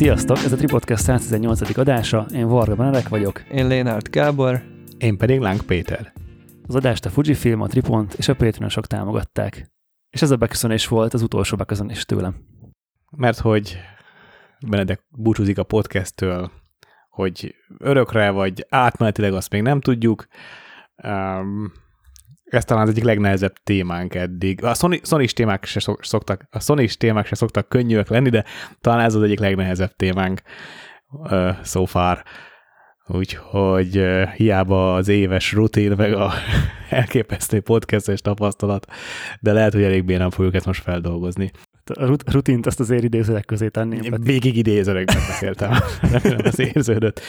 Sziasztok, ez a Tripodcast 118. adása, én Varga Benedek vagyok. Én Lénárt Gábor. Én pedig Láng Péter. Az adást a Fujifilm, a Tripont és a Patreonosok támogatták. És ez a beköszönés volt az utolsó beköszönés tőlem. Mert hogy Benedek búcsúzik a podcasttől, hogy örökre vagy átmenetileg azt még nem tudjuk. Um, ez talán az egyik legnehezebb témánk eddig. A Sony, sony témák se szoktak, a sony témák se szoktak könnyűek lenni, de talán ez az egyik legnehezebb témánk uh, so far. Úgyhogy uh, hiába az éves rutin, meg a elképesztő podcastes tapasztalat, de lehet, hogy elég bénán fogjuk ezt most feldolgozni. A rutint azt azért idézőek közé tenném. Végig idézőekben beszéltem. Remélem, ez érződött.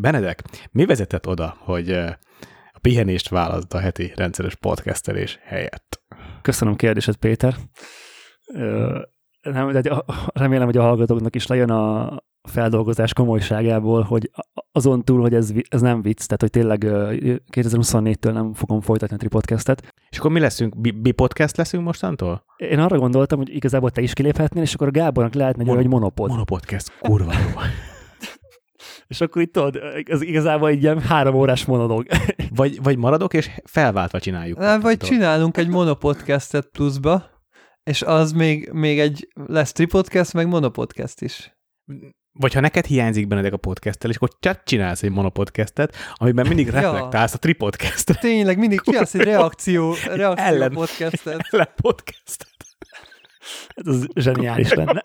Benedek, mi vezetett oda, hogy pihenést választ a heti rendszeres podcastelés helyett? Köszönöm kérdésed, Péter. Nem, de remélem, hogy a hallgatóknak is lejön a feldolgozás komolyságából, hogy azon túl, hogy ez, ez nem vicc, tehát hogy tényleg 2024-től nem fogom folytatni a Tripodcastet. És akkor mi leszünk? Bi podcast leszünk mostantól? Én arra gondoltam, hogy igazából te is kiléphetnél, és akkor a Gábornak lehetne egy Mon- hogy monopod. Monopodcast, kurva jó. És akkor itt tudod, ez igazából egy ilyen három órás monológ. vagy, vagy maradok, és felváltva csináljuk. Nem, vagy csinálunk egy monopodcastet pluszba, és az még, még egy lesz tripodcast, meg monopodcast is. Vagy ha neked hiányzik bennedek a podcasttel, és akkor csak csinálsz egy monopodcastet, amiben mindig reflektálsz ja. a tripodcastre. Tényleg, mindig csinálsz egy reakció, reakció ellen, podcastet. Ellen podcastet. Ez az zseniális lenne.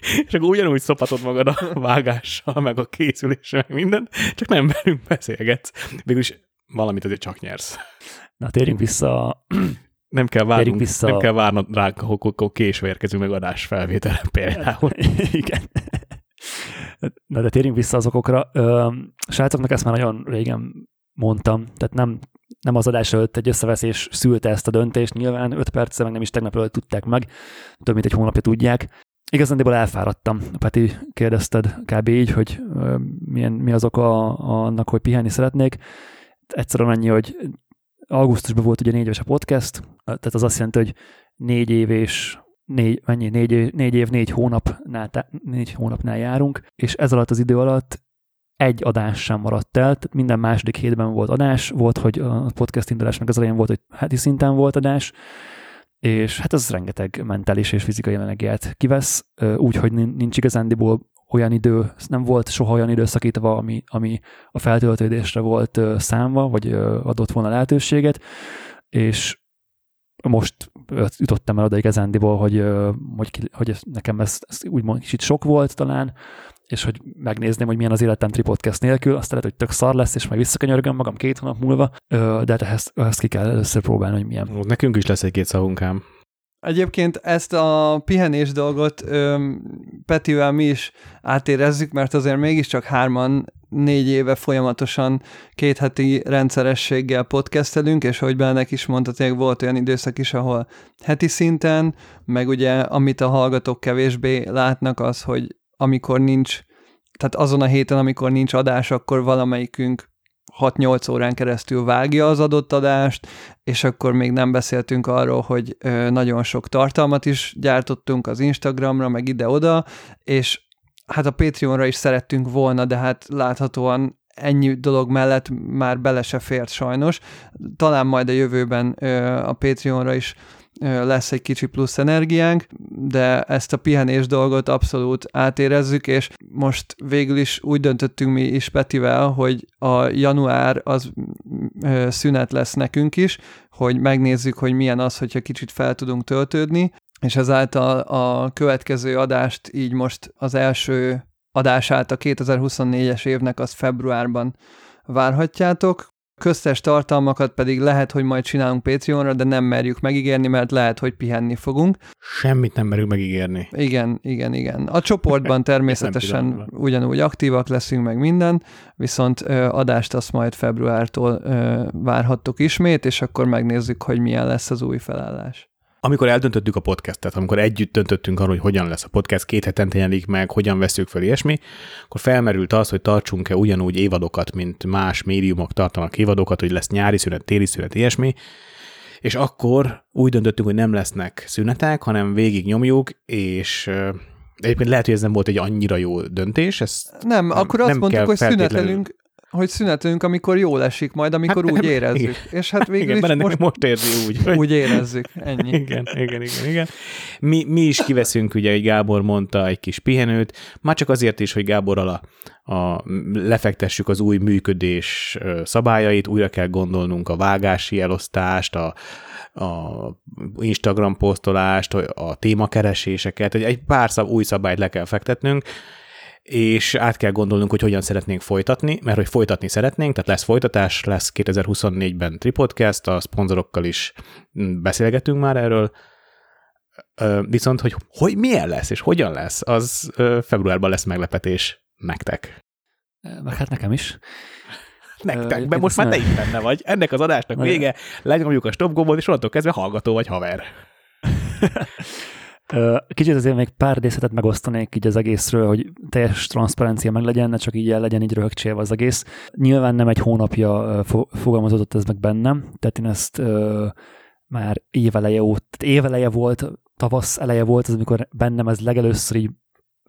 és akkor ugyanúgy szopatod magad a vágással, meg a készüléssel, meg minden, csak nem velünk beszélgetsz. Végülis valamit azért csak nyersz. Na, térjünk vissza nem kell várnunk, vissza. nem kell várnod rá, hogy késve érkezünk meg adás felvétel például. Igen. Na de térjünk vissza azokokra. Ö, srácoknak ezt már nagyon régen mondtam, tehát nem, nem az adás előtt egy összeveszés szülte ezt a döntést, nyilván 5 perccel meg nem is tegnap előtt tudták meg, több mint egy hónapja tudják. Igazándiból elfáradtam. Peti, kérdezted kb. így, hogy milyen, mi az oka annak, hogy pihenni szeretnék. Egyszerűen annyi, hogy augusztusban volt ugye négy éves a podcast, tehát az azt jelenti, hogy négy év és négy, mennyi, négy, év, négy év, négy hónapnál, négy hónapnál járunk, és ez alatt az idő alatt egy adás sem maradt el, tehát minden második hétben volt adás, volt, hogy a podcast indulás meg az elején volt, hogy heti szinten volt adás, és hát ez rengeteg mentális és fizikai energiát kivesz, úgyhogy nincs igazándiból olyan idő, nem volt soha olyan időszakítva, ami, ami a feltöltődésre volt számva, vagy adott volna lehetőséget, és most jutottam el oda igazándiból, hogy, hogy, hogy nekem ez, ez úgymond kicsit sok volt talán, és hogy megnézném, hogy milyen az életem tripodcast nélkül, azt lehet, hogy tök szar lesz, és majd visszakanyargom magam két hónap múlva, de hát ezt, ezt ki kell először próbálni, hogy milyen. Nekünk is lesz egy-két szavunkám. Egyébként ezt a pihenés dolgot ö, Petivel mi is átérezzük, mert azért mégiscsak hárman négy éve folyamatosan két heti rendszerességgel podcastelünk, és hogy bennek is mondta, tényleg volt olyan időszak is, ahol heti szinten, meg ugye amit a hallgatók kevésbé látnak az, hogy amikor nincs, tehát azon a héten, amikor nincs adás, akkor valamelyikünk 6-8 órán keresztül vágja az adott adást, és akkor még nem beszéltünk arról, hogy nagyon sok tartalmat is gyártottunk az Instagramra, meg ide-oda, és hát a Patreonra is szerettünk volna, de hát láthatóan ennyi dolog mellett már bele se fért sajnos. Talán majd a jövőben a Patreonra is lesz egy kicsi plusz energiánk, de ezt a pihenés dolgot abszolút átérezzük, és most végül is úgy döntöttünk mi is Petivel, hogy a január az szünet lesz nekünk is, hogy megnézzük, hogy milyen az, hogyha kicsit fel tudunk töltődni, és ezáltal a következő adást így most az első adását a 2024-es évnek az februárban várhatjátok köztes tartalmakat pedig lehet, hogy majd csinálunk Patreonra, de nem merjük megígérni, mert lehet, hogy pihenni fogunk. Semmit nem merünk megígérni. Igen, igen, igen. A csoportban természetesen ugyanúgy aktívak leszünk meg minden, viszont ö, adást azt majd februártól ö, várhattok ismét, és akkor megnézzük, hogy milyen lesz az új felállás. Amikor eldöntöttük a podcastet, amikor együtt döntöttünk arról, hogy hogyan lesz a podcast, két hetente jelenik meg, hogyan veszük fel ilyesmi, akkor felmerült az, hogy tartsunk-e ugyanúgy évadokat, mint más médiumok tartanak évadokat, hogy lesz nyári szünet, téli szünet, ilyesmi, és akkor úgy döntöttünk, hogy nem lesznek szünetek, hanem végig nyomjuk, és Egyébként lehet, hogy ez nem volt egy annyira jó döntés. Ez Nem, Nem- akkor azt nem mondtuk, hogy szünetelünk, hogy szünetelünk, amikor jól esik majd, amikor Hát, úgy érezzük. igen. És hát végül igen, is most most érzi úgy, hogy úgy érezzük. Ennyi. Igen, igen, igen, igen. Mi, mi is kiveszünk, ugye, hogy Gábor mondta, egy kis pihenőt, már csak azért is, hogy Gáborral a, a, lefektessük az új működés szabályait, újra kell gondolnunk a vágási elosztást, a, a Instagram posztolást, a témakereséseket, egy, egy pár szab, új szabályt le kell fektetnünk, és át kell gondolnunk, hogy hogyan szeretnénk folytatni, mert hogy folytatni szeretnénk, tehát lesz folytatás, lesz 2024-ben Tripodcast, a szponzorokkal is mm, beszélgetünk már erről, viszont, hogy, hogy milyen lesz és hogyan lesz, az februárban lesz meglepetés nektek. Meg hát nekem is. Nektek, mert most már te is benne vagy. Ennek az adásnak vége, lenyomjuk a stop gombot, és onnantól kezdve hallgató vagy haver. Kicsit azért még pár részletet megosztanék így az egészről, hogy teljes transzparencia meg legyen, ne csak így el legyen így röhögcsélve az egész. Nyilván nem egy hónapja fogalmazódott ez meg bennem, tehát én ezt már éveleje óta, tehát éveleje volt, tavasz eleje volt, az amikor bennem ez legelőször így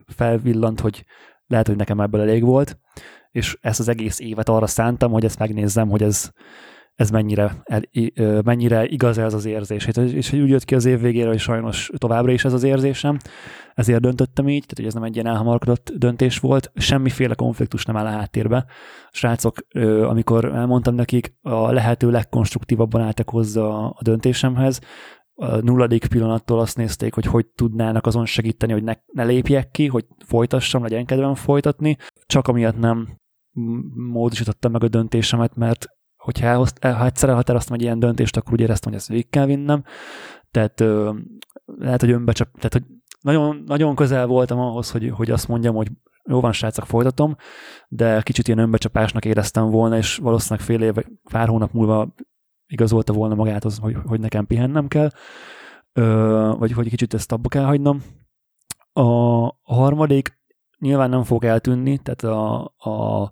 felvillant, hogy lehet, hogy nekem ebből elég volt, és ezt az egész évet arra szántam, hogy ezt megnézzem, hogy ez, ez mennyire, el, mennyire igaz ez az érzés. És, és hogy úgy jött ki az év végére, hogy sajnos továbbra is ez az érzésem, ezért döntöttem így, tehát hogy ez nem egy ilyen elhamarkodott döntés volt, semmiféle konfliktus nem áll a háttérbe. A srácok, amikor elmondtam nekik, a lehető legkonstruktívabban álltak hozzá a döntésemhez, a nulladik pillanattól azt nézték, hogy hogy tudnának azon segíteni, hogy ne, ne lépjek ki, hogy folytassam, legyen kedvem folytatni. Csak amiatt nem módosítottam meg a döntésemet, mert hogyha elhoz, ha egyszer elhatároztam egy ilyen döntést, akkor úgy éreztem, hogy ezt végig kell vinnem. Tehát ö, lehet, hogy önbecsap, tehát hogy nagyon, nagyon közel voltam ahhoz, hogy, hogy azt mondjam, hogy jó van, srácok, folytatom, de kicsit ilyen önbecsapásnak éreztem volna, és valószínűleg fél év, pár hónap múlva igazolta volna magát az, hogy, hogy nekem pihennem kell, ö, vagy hogy kicsit ezt abba kell hagynom. A harmadik nyilván nem fog eltűnni, tehát a, a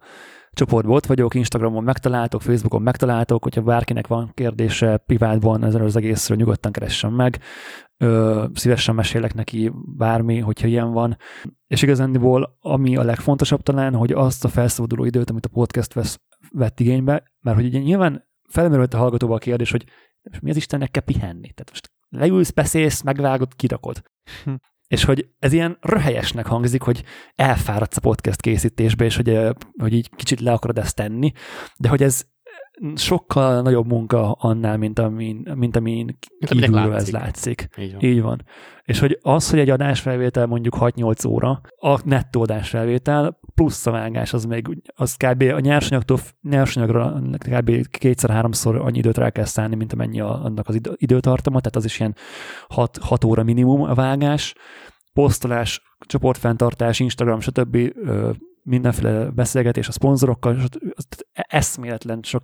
csoportban ott vagyok, Instagramon megtaláltok, Facebookon megtaláltok, hogyha bárkinek van kérdése privátban ezzel az egészről, nyugodtan keressen meg. Ö, szívesen mesélek neki bármi, hogyha ilyen van. És igazándiból, ami a legfontosabb talán, hogy azt a felszabaduló időt, amit a podcast vesz, vett igénybe, mert hogy ugye nyilván felmerült a hallgatóba a kérdés, hogy mi az Istennek kell pihenni? Tehát most leülsz, beszélsz, megvágod, kirakod. Hm. És hogy ez ilyen röhelyesnek hangzik, hogy elfáradsz a podcast készítésbe, és hogy, hogy így kicsit le akarod ezt tenni, de hogy ez sokkal nagyobb munka annál, mint amin, mint amin Mint kívülről ez látszik. látszik. Így van. Így van. És hogy az, hogy egy adásfelvétel mondjuk 6-8 óra, a nettó adásfelvétel plusz a vágás, az még az kb. a nyersanyagtól, nyersanyagra kb. kétszer-háromszor annyi időt rá kell szállni, mint amennyi a, annak az idő, időtartama, tehát az is ilyen 6, 6 óra minimum a vágás, posztolás, csoportfenntartás, Instagram, stb. Mindenféle beszélgetés a szponzorokkal. Az eszméletlen sok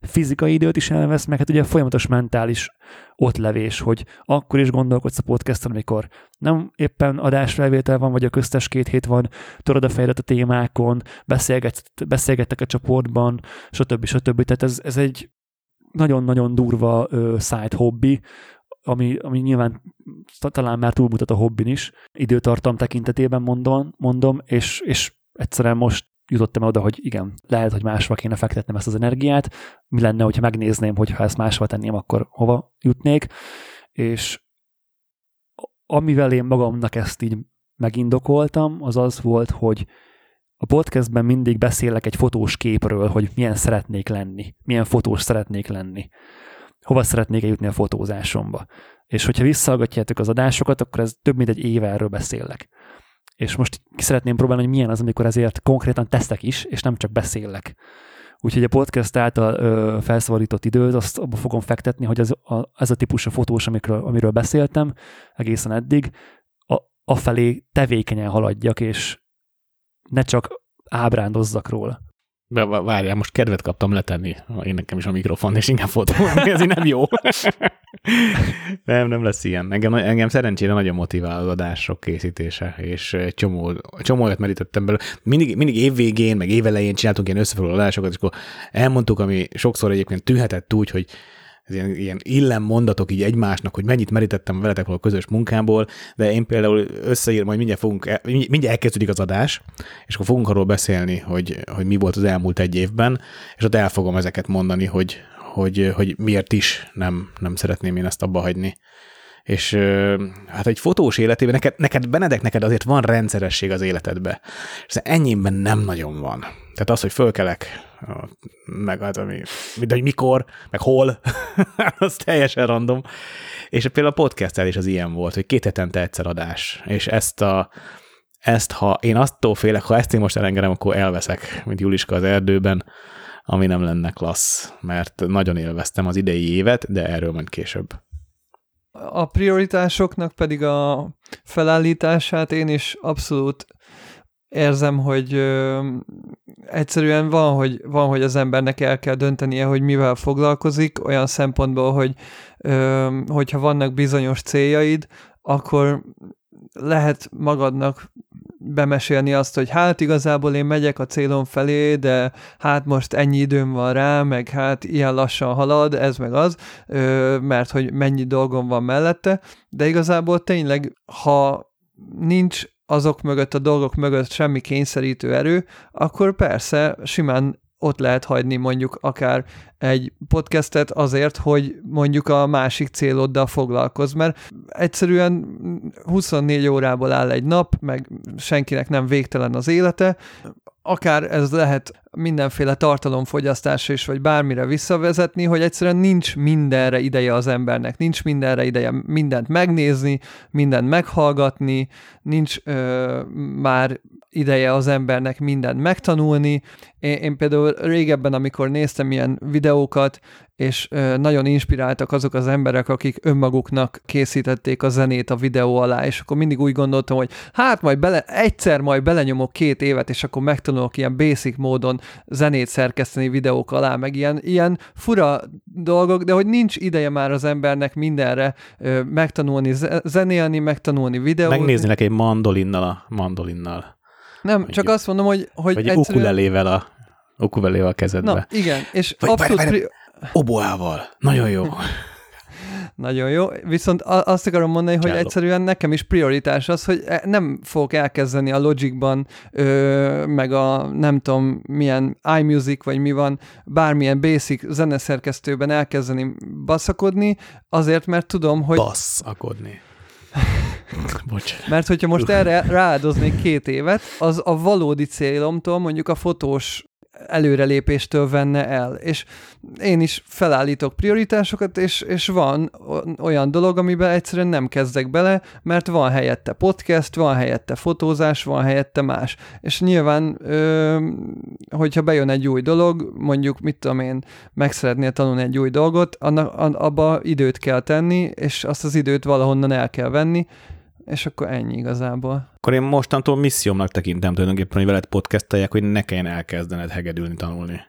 fizikai időt is elvesz, meg hát ugye folyamatos mentális ottlevés, hogy akkor is gondolkodsz a podcasten, amikor nem éppen adásfelvétel van, vagy a köztes két hét van, töröd a fejedet a témákon, beszélget, beszélgettek a csoportban, stb. stb. Tehát ez, ez egy nagyon-nagyon durva ö, side hobbi, ami, ami nyilván ta- talán már túlmutat a hobbin is, időtartam tekintetében mondom, mondom és, és egyszerűen most jutottam oda, hogy igen, lehet, hogy másra kéne fektetnem ezt az energiát, mi lenne, hogyha megnézném, hogy ha ezt másra tenném, akkor hova jutnék, és amivel én magamnak ezt így megindokoltam, az az volt, hogy a podcastben mindig beszélek egy fotós képről, hogy milyen szeretnék lenni, milyen fotós szeretnék lenni, hova szeretnék eljutni a fotózásomba. És hogyha visszahallgatjátok az adásokat, akkor ez több mint egy éve erről beszélek. És most szeretném próbálni, hogy milyen az, amikor ezért konkrétan teszek is, és nem csak beszélek. Úgyhogy a podcast által ö, felszabadított időt, azt abba fogom fektetni, hogy ez a, ez a típusú fotós, amikről, amiről beszéltem egészen eddig, a, afelé tevékenyen haladjak, és ne csak ábrándozzak róla. Várjál, most kedvet kaptam letenni én nekem is a mikrofon, és inkább fotózni, ez nem jó. nem, nem lesz ilyen. Engem, engem szerencsére nagyon motivál az adások készítése, és csomó, csomó olyat merítettem belőle. Mindig, mindig évvégén, meg évelején csináltunk ilyen összefoglaló adásokat, és akkor elmondtuk, ami sokszor egyébként tűnhetett úgy, hogy ez ilyen, ilyen illen mondatok így egymásnak, hogy mennyit merítettem veletek való közös munkából, de én például összeírom, hogy mindjárt, fogunk, el, mindjárt elkezdődik az adás, és akkor fogunk arról beszélni, hogy, hogy mi volt az elmúlt egy évben, és ott el fogom ezeket mondani, hogy, hogy, hogy miért is nem, nem szeretném én ezt abba hagyni. És hát egy fotós életében, neked, neked Benedek, neked azért van rendszeresség az életedbe. És ennyiben nem nagyon van. Tehát az, hogy fölkelek, meg hát, ami, de hogy mikor, meg hol, az teljesen random. És például a podcast is az ilyen volt, hogy két hetente egyszer adás. És ezt a, ezt, ha én attól félek, ha ezt én most elengedem, akkor elveszek, mint Juliska az erdőben, ami nem lenne klassz, mert nagyon élveztem az idei évet, de erről majd később. A prioritásoknak pedig a felállítását én is abszolút érzem, hogy ö, egyszerűen van hogy, van, hogy az embernek el kell döntenie, hogy mivel foglalkozik, olyan szempontból, hogy ö, hogyha vannak bizonyos céljaid, akkor lehet magadnak bemesélni azt, hogy hát igazából én megyek a célom felé, de hát most ennyi időm van rá, meg hát ilyen lassan halad, ez meg az, mert hogy mennyi dolgom van mellette, de igazából tényleg, ha nincs azok mögött, a dolgok mögött semmi kényszerítő erő, akkor persze simán ott lehet hagyni mondjuk akár egy podcastet azért, hogy mondjuk a másik céloddal foglalkoz, mert egyszerűen 24 órából áll egy nap, meg senkinek nem végtelen az élete, akár ez lehet mindenféle tartalomfogyasztásra is, vagy bármire visszavezetni, hogy egyszerűen nincs mindenre ideje az embernek, nincs mindenre ideje mindent megnézni, mindent meghallgatni, nincs ö, már ideje az embernek mindent megtanulni. Én, én például régebben, amikor néztem ilyen videókat, és nagyon inspiráltak azok az emberek, akik önmaguknak készítették a zenét a videó alá, és akkor mindig úgy gondoltam, hogy hát majd bele, egyszer majd belenyomok két évet, és akkor megtanulok ilyen basic módon zenét szerkeszteni videók alá, meg ilyen, ilyen fura dolgok, de hogy nincs ideje már az embernek mindenre megtanulni zenélni, megtanulni videót. Megnézni neki egy mandolinnal a mandolinnal. Nem, Mondjuk. csak azt mondom, hogy, hogy Vagy egyszerűen... ukulelével a ukulelével a kezedbe. Na, igen, és Vagy, abszolút... Várj, várj, oboával. Nagyon jó. Nagyon jó. Viszont azt akarom mondani, hogy Cselló. egyszerűen nekem is prioritás az, hogy e, nem fogok elkezdeni a Logicban, ö, meg a nem tudom milyen iMusic, vagy mi van, bármilyen basic zeneszerkesztőben elkezdeni baszakodni, azért, mert tudom, hogy... Baszakodni. Bocs. Mert hogyha most erre rááldoznék két évet, az a valódi célomtól, mondjuk a fotós előrelépéstől venne el. És én is felállítok prioritásokat, és, és van olyan dolog, amiben egyszerűen nem kezdek bele, mert van helyette podcast, van helyette fotózás, van helyette más. És nyilván, ö, hogyha bejön egy új dolog, mondjuk, mit tudom én, meg szeretnél tanulni egy új dolgot, annak, abba időt kell tenni, és azt az időt valahonnan el kell venni, és akkor ennyi igazából. Akkor én mostantól missziómnak tekintem tulajdonképpen, hogy veled podcastelják, hogy ne kelljen elkezdened hegedülni tanulni.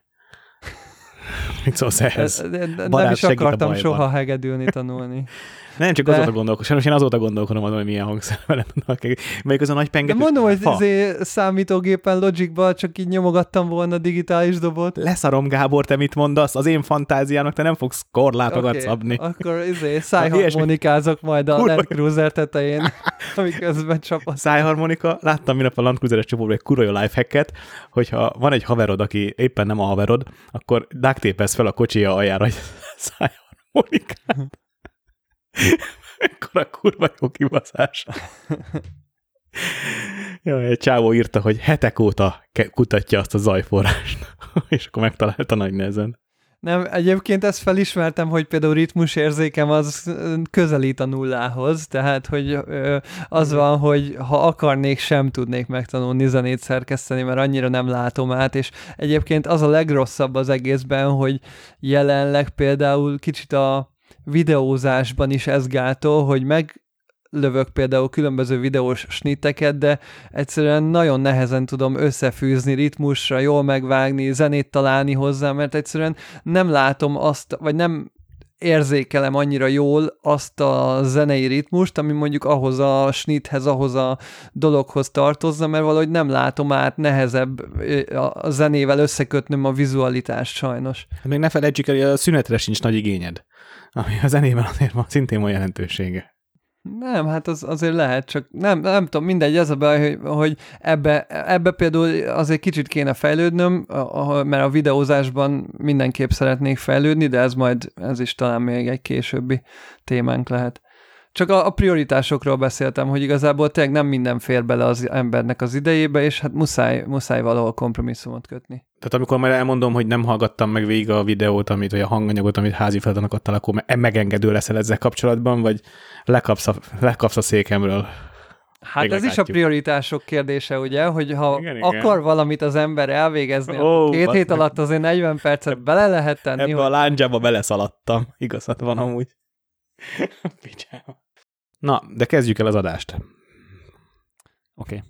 Mit szólsz ehhez? De, de, nem is akartam soha hegedülni tanulni. Nem, csak de... azóta gondolkodom. Sajnos én azóta gondolkodom azon, hogy milyen hangszerben tudnak. Melyik az a nagy pengetős? De mondom, hogy izé számítógépen Logicban csak így nyomogattam volna a digitális dobot. Leszarom, Gábor, te mit mondasz? Az én fantáziának te nem fogsz korlátokat okay, szabni. Akkor izé szájharmonikázok majd a Land Cruiser tetején, amiközben csapat. Szájharmonika? Láttam minap a Land Cruiser-es csoportban egy kurva jó lifehacket, hogyha van egy haverod, aki éppen nem a haverod, akkor duct fel a kocsija aljára, hogy szájharmonikát. Ekkora kurva jó kibaszás. Jaj, egy csávó írta, hogy hetek óta kutatja azt a zajforrást, és akkor megtalálta nagy nehezen. Nem, egyébként ezt felismertem, hogy például ritmusérzékem az közelít a nullához, tehát hogy az van, hogy ha akarnék, sem tudnék megtanulni zenét szerkeszteni, mert annyira nem látom át, és egyébként az a legrosszabb az egészben, hogy jelenleg például kicsit a videózásban is ez gátol, hogy meg lövök például különböző videós snitteket, de egyszerűen nagyon nehezen tudom összefűzni ritmusra, jól megvágni, zenét találni hozzá, mert egyszerűen nem látom azt, vagy nem érzékelem annyira jól azt a zenei ritmust, ami mondjuk ahhoz a snithez, ahhoz a dologhoz tartozza, mert valahogy nem látom át, nehezebb a zenével összekötnöm a vizualitást sajnos. Még ne felejtsük el, hogy a szünetre sincs nagy igényed, ami a zenében azért van szintén van jelentősége. Nem, hát az azért lehet, csak nem, nem tudom, mindegy, ez a baj, hogy, hogy ebbe, ebbe például azért kicsit kéne fejlődnöm, mert a videózásban mindenképp szeretnék fejlődni, de ez majd, ez is talán még egy későbbi témánk lehet. Csak a, a prioritásokról beszéltem, hogy igazából tényleg nem minden fér bele az embernek az idejébe, és hát muszáj, muszáj valahol kompromisszumot kötni. Tehát amikor már elmondom, hogy nem hallgattam meg végig a videót, amit, vagy a hanganyagot, amit házi feladanak adtál, akkor megengedő leszel ezzel kapcsolatban, vagy lekapsz a, lekapsz a székemről? Hát Még ez is a prioritások kérdése, ugye, hogy ha igen, akar igen. valamit az ember elvégezni, oh, két hét alatt azért 40 percet bele lehet tenni. Ebbe hogy... a lándzsába beleszaladtam, igazad van amúgy. Na, de kezdjük el az adást. Oké. Okay.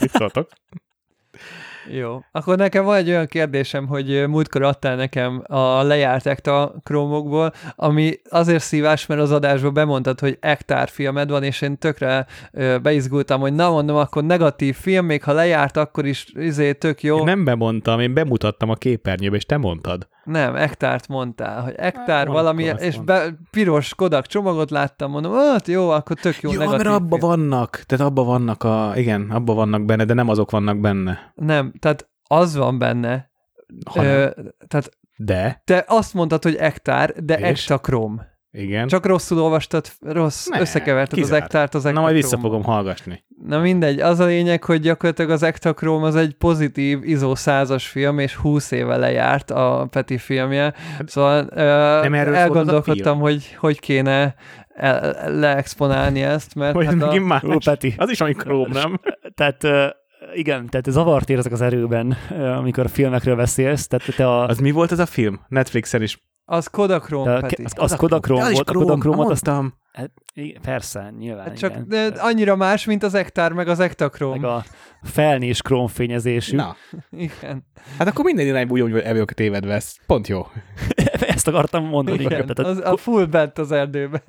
Mit szóltok? Jó. Akkor nekem van egy olyan kérdésem, hogy múltkor adtál nekem a lejárt ekta krómokból, ami azért szívás, mert az adásban bemondtad, hogy ektár filmed van, és én tökre beizgultam, hogy na mondom, akkor negatív film, még ha lejárt, akkor is izé, tök jó. Én nem bemondtam, én bemutattam a képernyőbe, és te mondtad. Nem, ektárt mondtál, hogy ektár hát, valami, és be, piros Kodak csomagot láttam, mondom, hát jó, akkor tök jó. Jó, mert abba film. vannak, tehát abba vannak a, igen, abba vannak benne, de nem azok vannak benne. Nem, tehát az van benne, ö, tehát de? Te azt mondtad, hogy ektár, de ektakrom. Igen. Csak rosszul olvastad, rossz, ne, összekeverted kizárt. az ektárt az ektakrom. Na majd vissza fogom hallgatni. Na mindegy, az a lényeg, hogy gyakorlatilag az ektakrom az egy pozitív izó százas film, és 20 éve lejárt a Peti filmje. Hát, szóval nem uh, elgondolkodtam, hogy hogy kéne leexponálni ezt, mert... Hogy hát a... más. Ó, Peti. Az is amikor nem? Tehát igen, tehát zavart érzek az erőben, amikor a filmekről beszélsz. Tehát te a... Az mi volt ez a film? Netflixen is. Az Kodakrom, Peti. Az, az Kodakrom volt. A Kodakromot azt... Hát, persze, nyilván. Hát csak igen. De annyira más, mint az Ektár, meg az Ektakrom. Meg a felnés krómfényezésű. Na. Igen. Hát akkor minden irányból úgy, hogy evők tévedve, ez pont jó. Ezt akartam mondani. Igen, igen. Az, a full bent az erdőbe.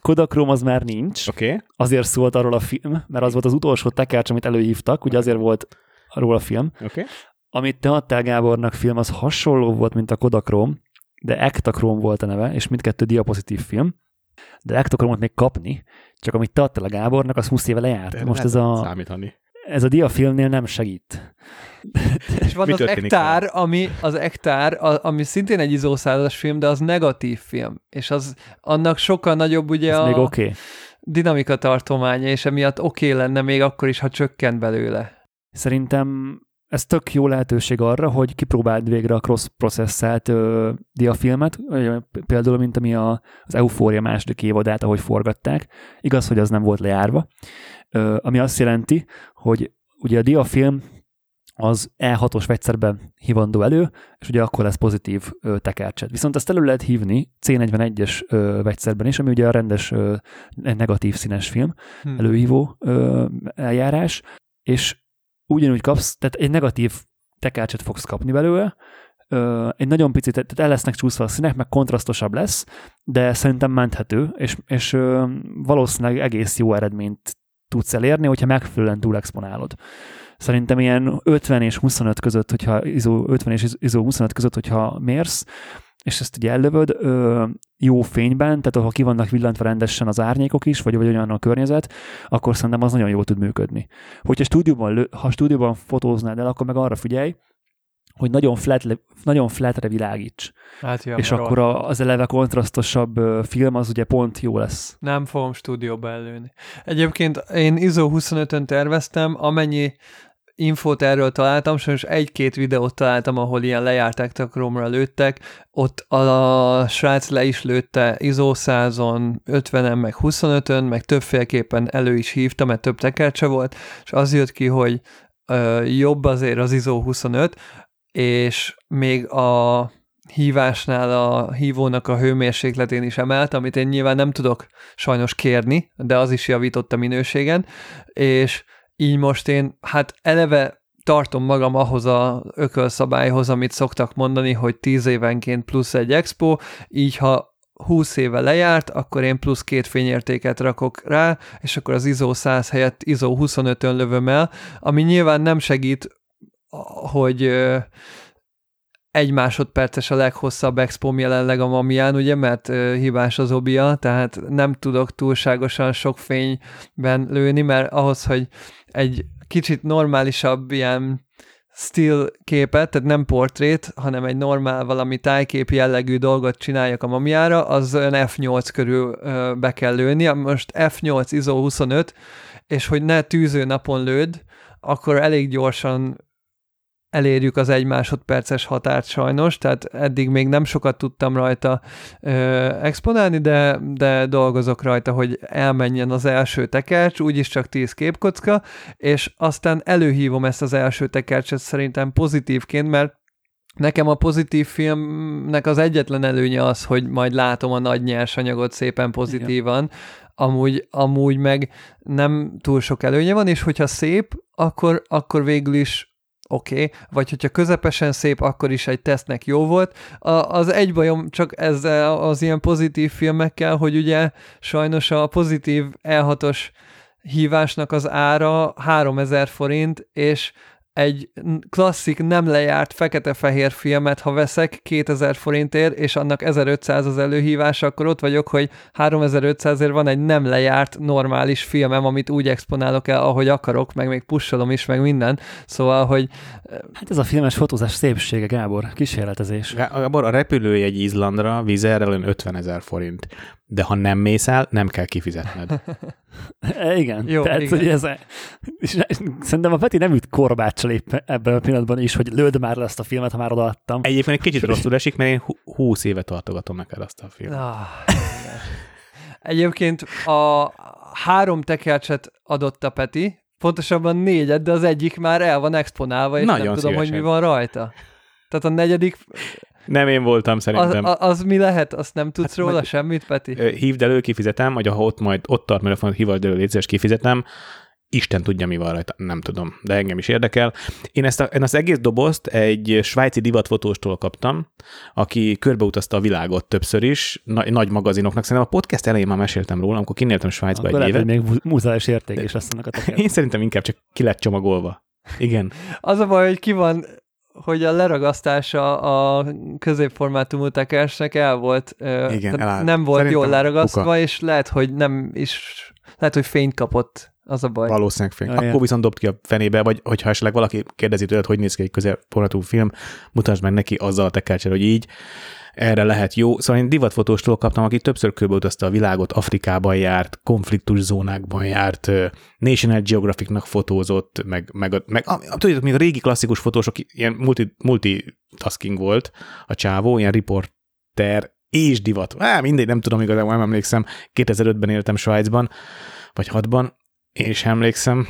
Kodakrom az már nincs. Okay. Azért szólt arról a film, mert az volt az utolsó tekercs, amit előhívtak, ugye azért volt arról a film. Okay. Amit te adtál Gábornak film, az hasonló volt, mint a Kodakrom, de Ektachrome volt a neve, és mindkettő diapozitív film. De Ektachromot még kapni, csak amit te adtál a Gábornak, az 20 éve lejárt. De Most ez a... Számítani. Ez a diafilmnél nem segít. És van az Ektár, ami, az Ektár, ami szintén egy izószázas film, de az negatív film. És az annak sokkal nagyobb ugye ez a még okay. dinamika tartománya, és emiatt oké okay lenne még akkor is, ha csökkent belőle. Szerintem ez tök jó lehetőség arra, hogy kipróbáld végre a cross-processzelt diafilmet, például, mint ami a, az Eufória második évadát, ahogy forgatták. Igaz, hogy az nem volt lejárva, ö, ami azt jelenti, hogy ugye a diafilm az E6-os vegyszerben hívandó elő, és ugye akkor lesz pozitív ö, tekercset. Viszont ezt elő lehet hívni C41-es ö, vegyszerben is, ami ugye a rendes ö, negatív színes film, hmm. előhívó ö, eljárás, és ugyanúgy kapsz, tehát egy negatív tekercset fogsz kapni belőle, egy nagyon picit, tehát el lesznek csúszva a színek, meg kontrasztosabb lesz, de szerintem menthető, és, és valószínűleg egész jó eredményt tudsz elérni, hogyha megfelelően túlexponálod. Szerintem ilyen 50 és 25 között, hogyha ISO 50 és ISO 25 között, hogyha mérsz, és ezt ugye ellövöd ö, jó fényben, tehát ha ki vannak villantva rendesen az árnyékok is, vagy, vagy olyan a környezet, akkor szerintem az nagyon jól tud működni. Hogyha stúdióban, ha stúdióban fotóznád el, akkor meg arra figyelj, hogy nagyon, flat, nagyon flatre világíts. Hát ja, és akkor a, az eleve kontrasztosabb film az ugye pont jó lesz. Nem fogom stúdióba előni. Egyébként én ISO 25-ön terveztem, amennyi infót erről találtam, sajnos egy-két videót találtam, ahol ilyen lejárták takromra lőttek, ott a srác le is lőtte ISO 100-on, 50-en, meg 25-ön, meg többféleképpen elő is hívta, mert több tekercse volt, és az jött ki, hogy ö, jobb azért az ISO 25, és még a hívásnál a hívónak a hőmérsékletén is emelt, amit én nyilván nem tudok sajnos kérni, de az is javított a minőségen, és így most én, hát eleve tartom magam ahhoz a ökölszabályhoz, amit szoktak mondani, hogy 10 évenként plusz egy expo, így ha 20 éve lejárt, akkor én plusz két fényértéket rakok rá, és akkor az ISO 100 helyett ISO 25-ön lövöm el, ami nyilván nem segít, hogy egy másodperces a leghosszabb expom jelenleg a Mamián, ugye, mert hibás az obia, tehát nem tudok túlságosan sok fényben lőni, mert ahhoz, hogy egy kicsit normálisabb ilyen still képet, tehát nem portrét, hanem egy normál valami tájkép jellegű dolgot csináljak a mamiára, az olyan F8 körül be kell lőni. Most F8 ISO 25, és hogy ne tűző napon lőd, akkor elég gyorsan elérjük az egy másodperces határt sajnos, tehát eddig még nem sokat tudtam rajta ö, exponálni, de, de dolgozok rajta, hogy elmenjen az első tekercs, úgyis csak 10 képkocka, és aztán előhívom ezt az első tekercset szerintem pozitívként, mert Nekem a pozitív filmnek az egyetlen előnye az, hogy majd látom a nagy nyersanyagot szépen pozitívan, amúgy, amúgy meg nem túl sok előnye van, és hogyha szép, akkor, akkor végül is oké, okay. vagy hogyha közepesen szép, akkor is egy tesztnek jó volt. A, az egy bajom csak ezzel az ilyen pozitív filmekkel, hogy ugye sajnos a pozitív E6-os hívásnak az ára 3000 forint, és egy klasszik, nem lejárt fekete-fehér filmet, ha veszek 2000 forintért, és annak 1500 az előhívása, akkor ott vagyok, hogy 3500ért van egy nem lejárt normális filmem, amit úgy exponálok el, ahogy akarok, meg még pusolom is, meg minden. Szóval, hogy... Hát ez a filmes fotózás szépsége, Gábor, kísérletezés. Gábor, a repülőjegy Izlandra vízerrel 50 ezer forint de ha nem mész el, nem kell kifizetned. E, igen. Jó, Tehát, igen. Hogy ez, és szerintem a Peti nem üt korbáccsal éppen ebben a pillanatban is, hogy lőd már le ezt a filmet, ha már odaadtam. Egyébként egy kicsit rosszul esik, mert én húsz éve tartogatom neked azt a filmet. Ah, Egyébként a három tekercset adott a Peti, pontosabban négyet, de az egyik már el van exponálva, és Nagyon nem tudom, szívesen. hogy mi van rajta. Tehát a negyedik nem én voltam szerintem. Az, az mi lehet? Azt nem tudsz hát, róla majd, semmit, Peti? Hívd elő, kifizetem, vagy ha ott majd ott tart telefonot, hívald elő, létszés, kifizetem. Isten tudja, mi van rajta, nem tudom, de engem is érdekel. Én ezt a, én az egész dobozt egy svájci divatfotóstól kaptam, aki körbeutazta a világot többször is, na, nagy magazinoknak. Szerintem a podcast elején már meséltem róla, amikor kinéltem Svájcba Akkor egy évet. még múzeális érték is lesz ennek a Én szerintem inkább csak ki lett csomagolva. Igen. Az a baj, hogy ki van hogy a leragasztása a középformátumú tekersnek el volt, Igen, nem volt Szerintem jól leragasztva, kuka. és lehet, hogy nem is, lehet, hogy fényt kapott az a baj. Valószínűleg fény. Akkor viszont dobt ki a fenébe, vagy hogyha esetleg valaki kérdezi tőled, hogy néz ki egy középformátumú film, mutasd meg neki azzal a tekercsel, hogy így, erre lehet jó. Szóval én divatfotóstól kaptam, aki többször körbeutazta a világot, Afrikában járt, konfliktus zónákban járt, National Geographicnak fotózott, meg, meg, meg tudjátok, még a régi klasszikus fotósok, ilyen multi, multitasking volt a csávó, ilyen riporter és divat. Á, mindegy, nem tudom igazából, nem emlékszem. 2005-ben éltem Svájcban, vagy 6-ban, és emlékszem,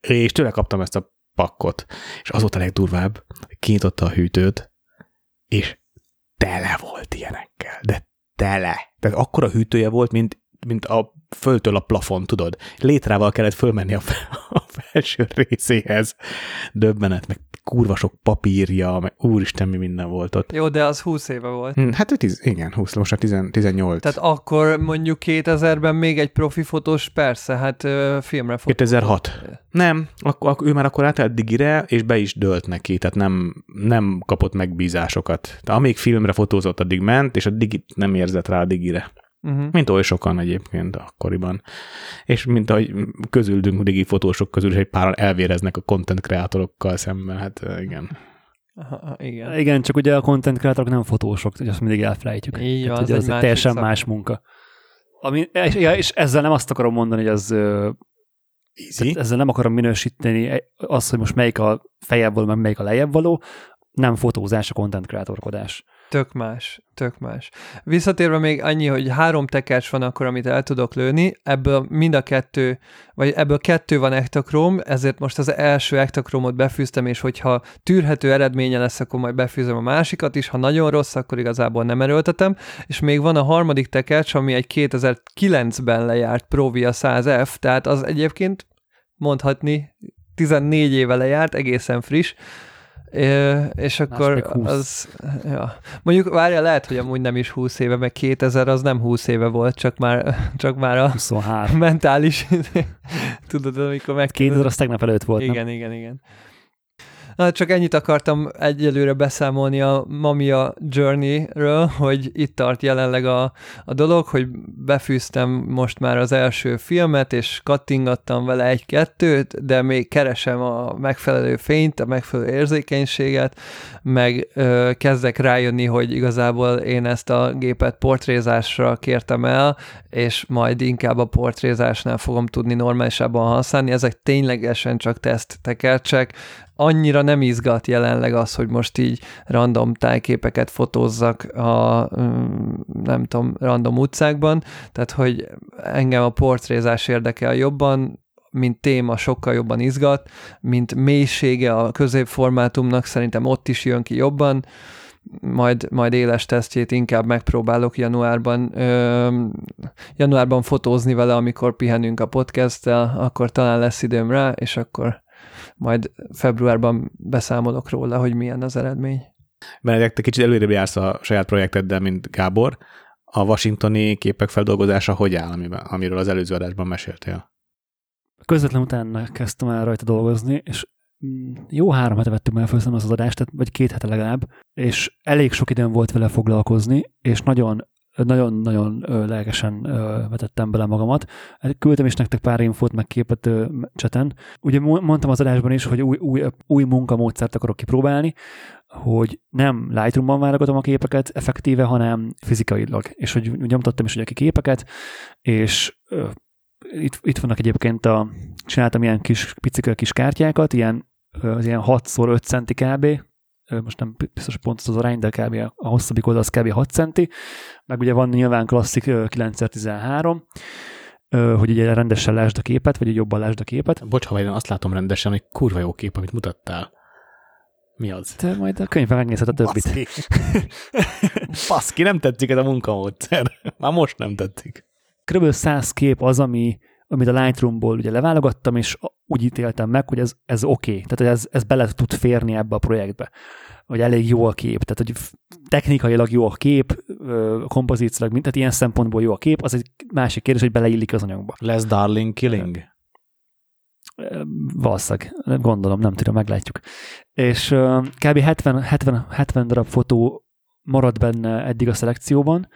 és tőle kaptam ezt a pakkot. És az volt a legdurvább, kinyitotta a hűtőt, és tele volt ilyenekkel, de tele. Tehát akkora hűtője volt, mint, mint a föltől a plafon, tudod. Létrával kellett fölmenni a, a felső részéhez. Döbbenet, meg kurva sok papírja, meg úristen, mi minden volt ott. Jó, de az 20 éve volt. Hmm, hát tiz, igen, 20, most már 18. Tehát akkor mondjuk 2000-ben még egy profi fotós, persze, hát ö, filmre fotózott. 2006. Nem, akkor, akkor, ő már akkor átállt digire, és be is dölt neki, tehát nem, nem kapott megbízásokat. De amíg filmre fotózott, addig ment, és a digit nem érzett rá a digire. Uh-huh. Mint oly sokan egyébként akkoriban. És mint ahogy közüldünk digi fotósok közül is egy páran elvéreznek a content kreátorokkal szemben, hát igen. Aha, igen. Igen, csak ugye a content kreátorok nem fotósok, hogy azt mindig elfelejtjük. Így van, az, egy teljesen szak. más munka. Ami, és, és ezzel nem azt akarom mondani, hogy az Easy. ezzel nem akarom minősíteni azt, hogy most melyik a fejebb való, meg melyik a lejjebb való, nem fotózás a content kreatorkodás. Tök más, tök más. Visszatérve még annyi, hogy három tekercs van akkor, amit el tudok lőni, ebből mind a kettő, vagy ebből kettő van ektakróm, ezért most az első ektakrómot befűztem, és hogyha tűrhető eredménye lesz, akkor majd befűzöm a másikat is, ha nagyon rossz, akkor igazából nem erőltetem, és még van a harmadik tekercs, ami egy 2009-ben lejárt Provia 100F, tehát az egyébként mondhatni 14 éve lejárt, egészen friss, É, és akkor az, ja. Mondjuk várja, lehet, hogy amúgy nem is 20 éve, meg 2000 az nem 20 éve volt, csak már, csak már a 23. mentális, tudod, amikor meg... 2000 az tegnap előtt volt, Igen, nem? igen, igen. Na, csak ennyit akartam egyelőre beszámolni a Mamia Journey-ről, hogy itt tart jelenleg a, a dolog, hogy befűztem most már az első filmet, és kattingattam vele egy-kettőt, de még keresem a megfelelő fényt, a megfelelő érzékenységet, meg ö, kezdek rájönni, hogy igazából én ezt a gépet portrézásra kértem el, és majd inkább a portrézásnál fogom tudni normálisabban használni. Ezek ténylegesen csak teszttekercsek, annyira nem izgat jelenleg az, hogy most így random tájképeket fotózzak a mm, nem tudom, random utcákban, tehát hogy engem a portrézás érdekel jobban, mint téma sokkal jobban izgat, mint mélysége a középformátumnak szerintem ott is jön ki jobban, majd, majd éles tesztjét inkább megpróbálok januárban, ö, januárban fotózni vele, amikor pihenünk a podcasttel, akkor talán lesz időm rá, és akkor majd februárban beszámolok róla, hogy milyen az eredmény. Benedek, te kicsit előrébb jársz a saját projekteddel, mint Gábor. A washingtoni képek feldolgozása hogy áll, amiről az előző adásban meséltél? Közvetlen utána kezdtem el rajta dolgozni, és mm, jó három hete vettük már fel az adást, tehát, vagy két hete legalább, és elég sok időm volt vele foglalkozni, és nagyon nagyon-nagyon lelkesen vetettem bele magamat. Küldtem is nektek pár infót, meg képet cseten. Ugye mondtam az adásban is, hogy új, új, új munkamódszert akarok kipróbálni, hogy nem Lightroom-ban válogatom a képeket effektíve, hanem fizikailag. És hogy nyomtattam is ugye ki képeket, és itt, itt vannak egyébként a, csináltam ilyen kis picike kis kártyákat, ilyen, az ilyen 6x5 centi kb, most nem biztos pont az arány, de kb. a hosszabbik oldal az kb. 6 centi, meg ugye van nyilván klasszik 9x13, hogy ugye rendesen lásd a képet, vagy jobban lásd a képet. Bocs, ha én azt látom rendesen, hogy kurva jó kép, amit mutattál. Mi az? Te majd a könyvben megnézed a többit. Baszki. Baszki, nem tetszik ez a munkamódszer. Már most nem tetszik. Körülbelül 100 kép az, ami, amit a Lightroomból ugye leválogattam, és úgy ítéltem meg, hogy ez, ez oké, okay. tehát ez, ez bele tud férni ebbe a projektbe hogy elég jó a kép, tehát hogy technikailag jó a kép, kompozícilag, tehát ilyen szempontból jó a kép, az egy másik kérdés, hogy beleillik az anyagba. Lesz darling killing? Valószínűleg, gondolom, nem tudom, meglátjuk. És kb. 70, 70, 70 darab fotó marad benne eddig a szelekcióban,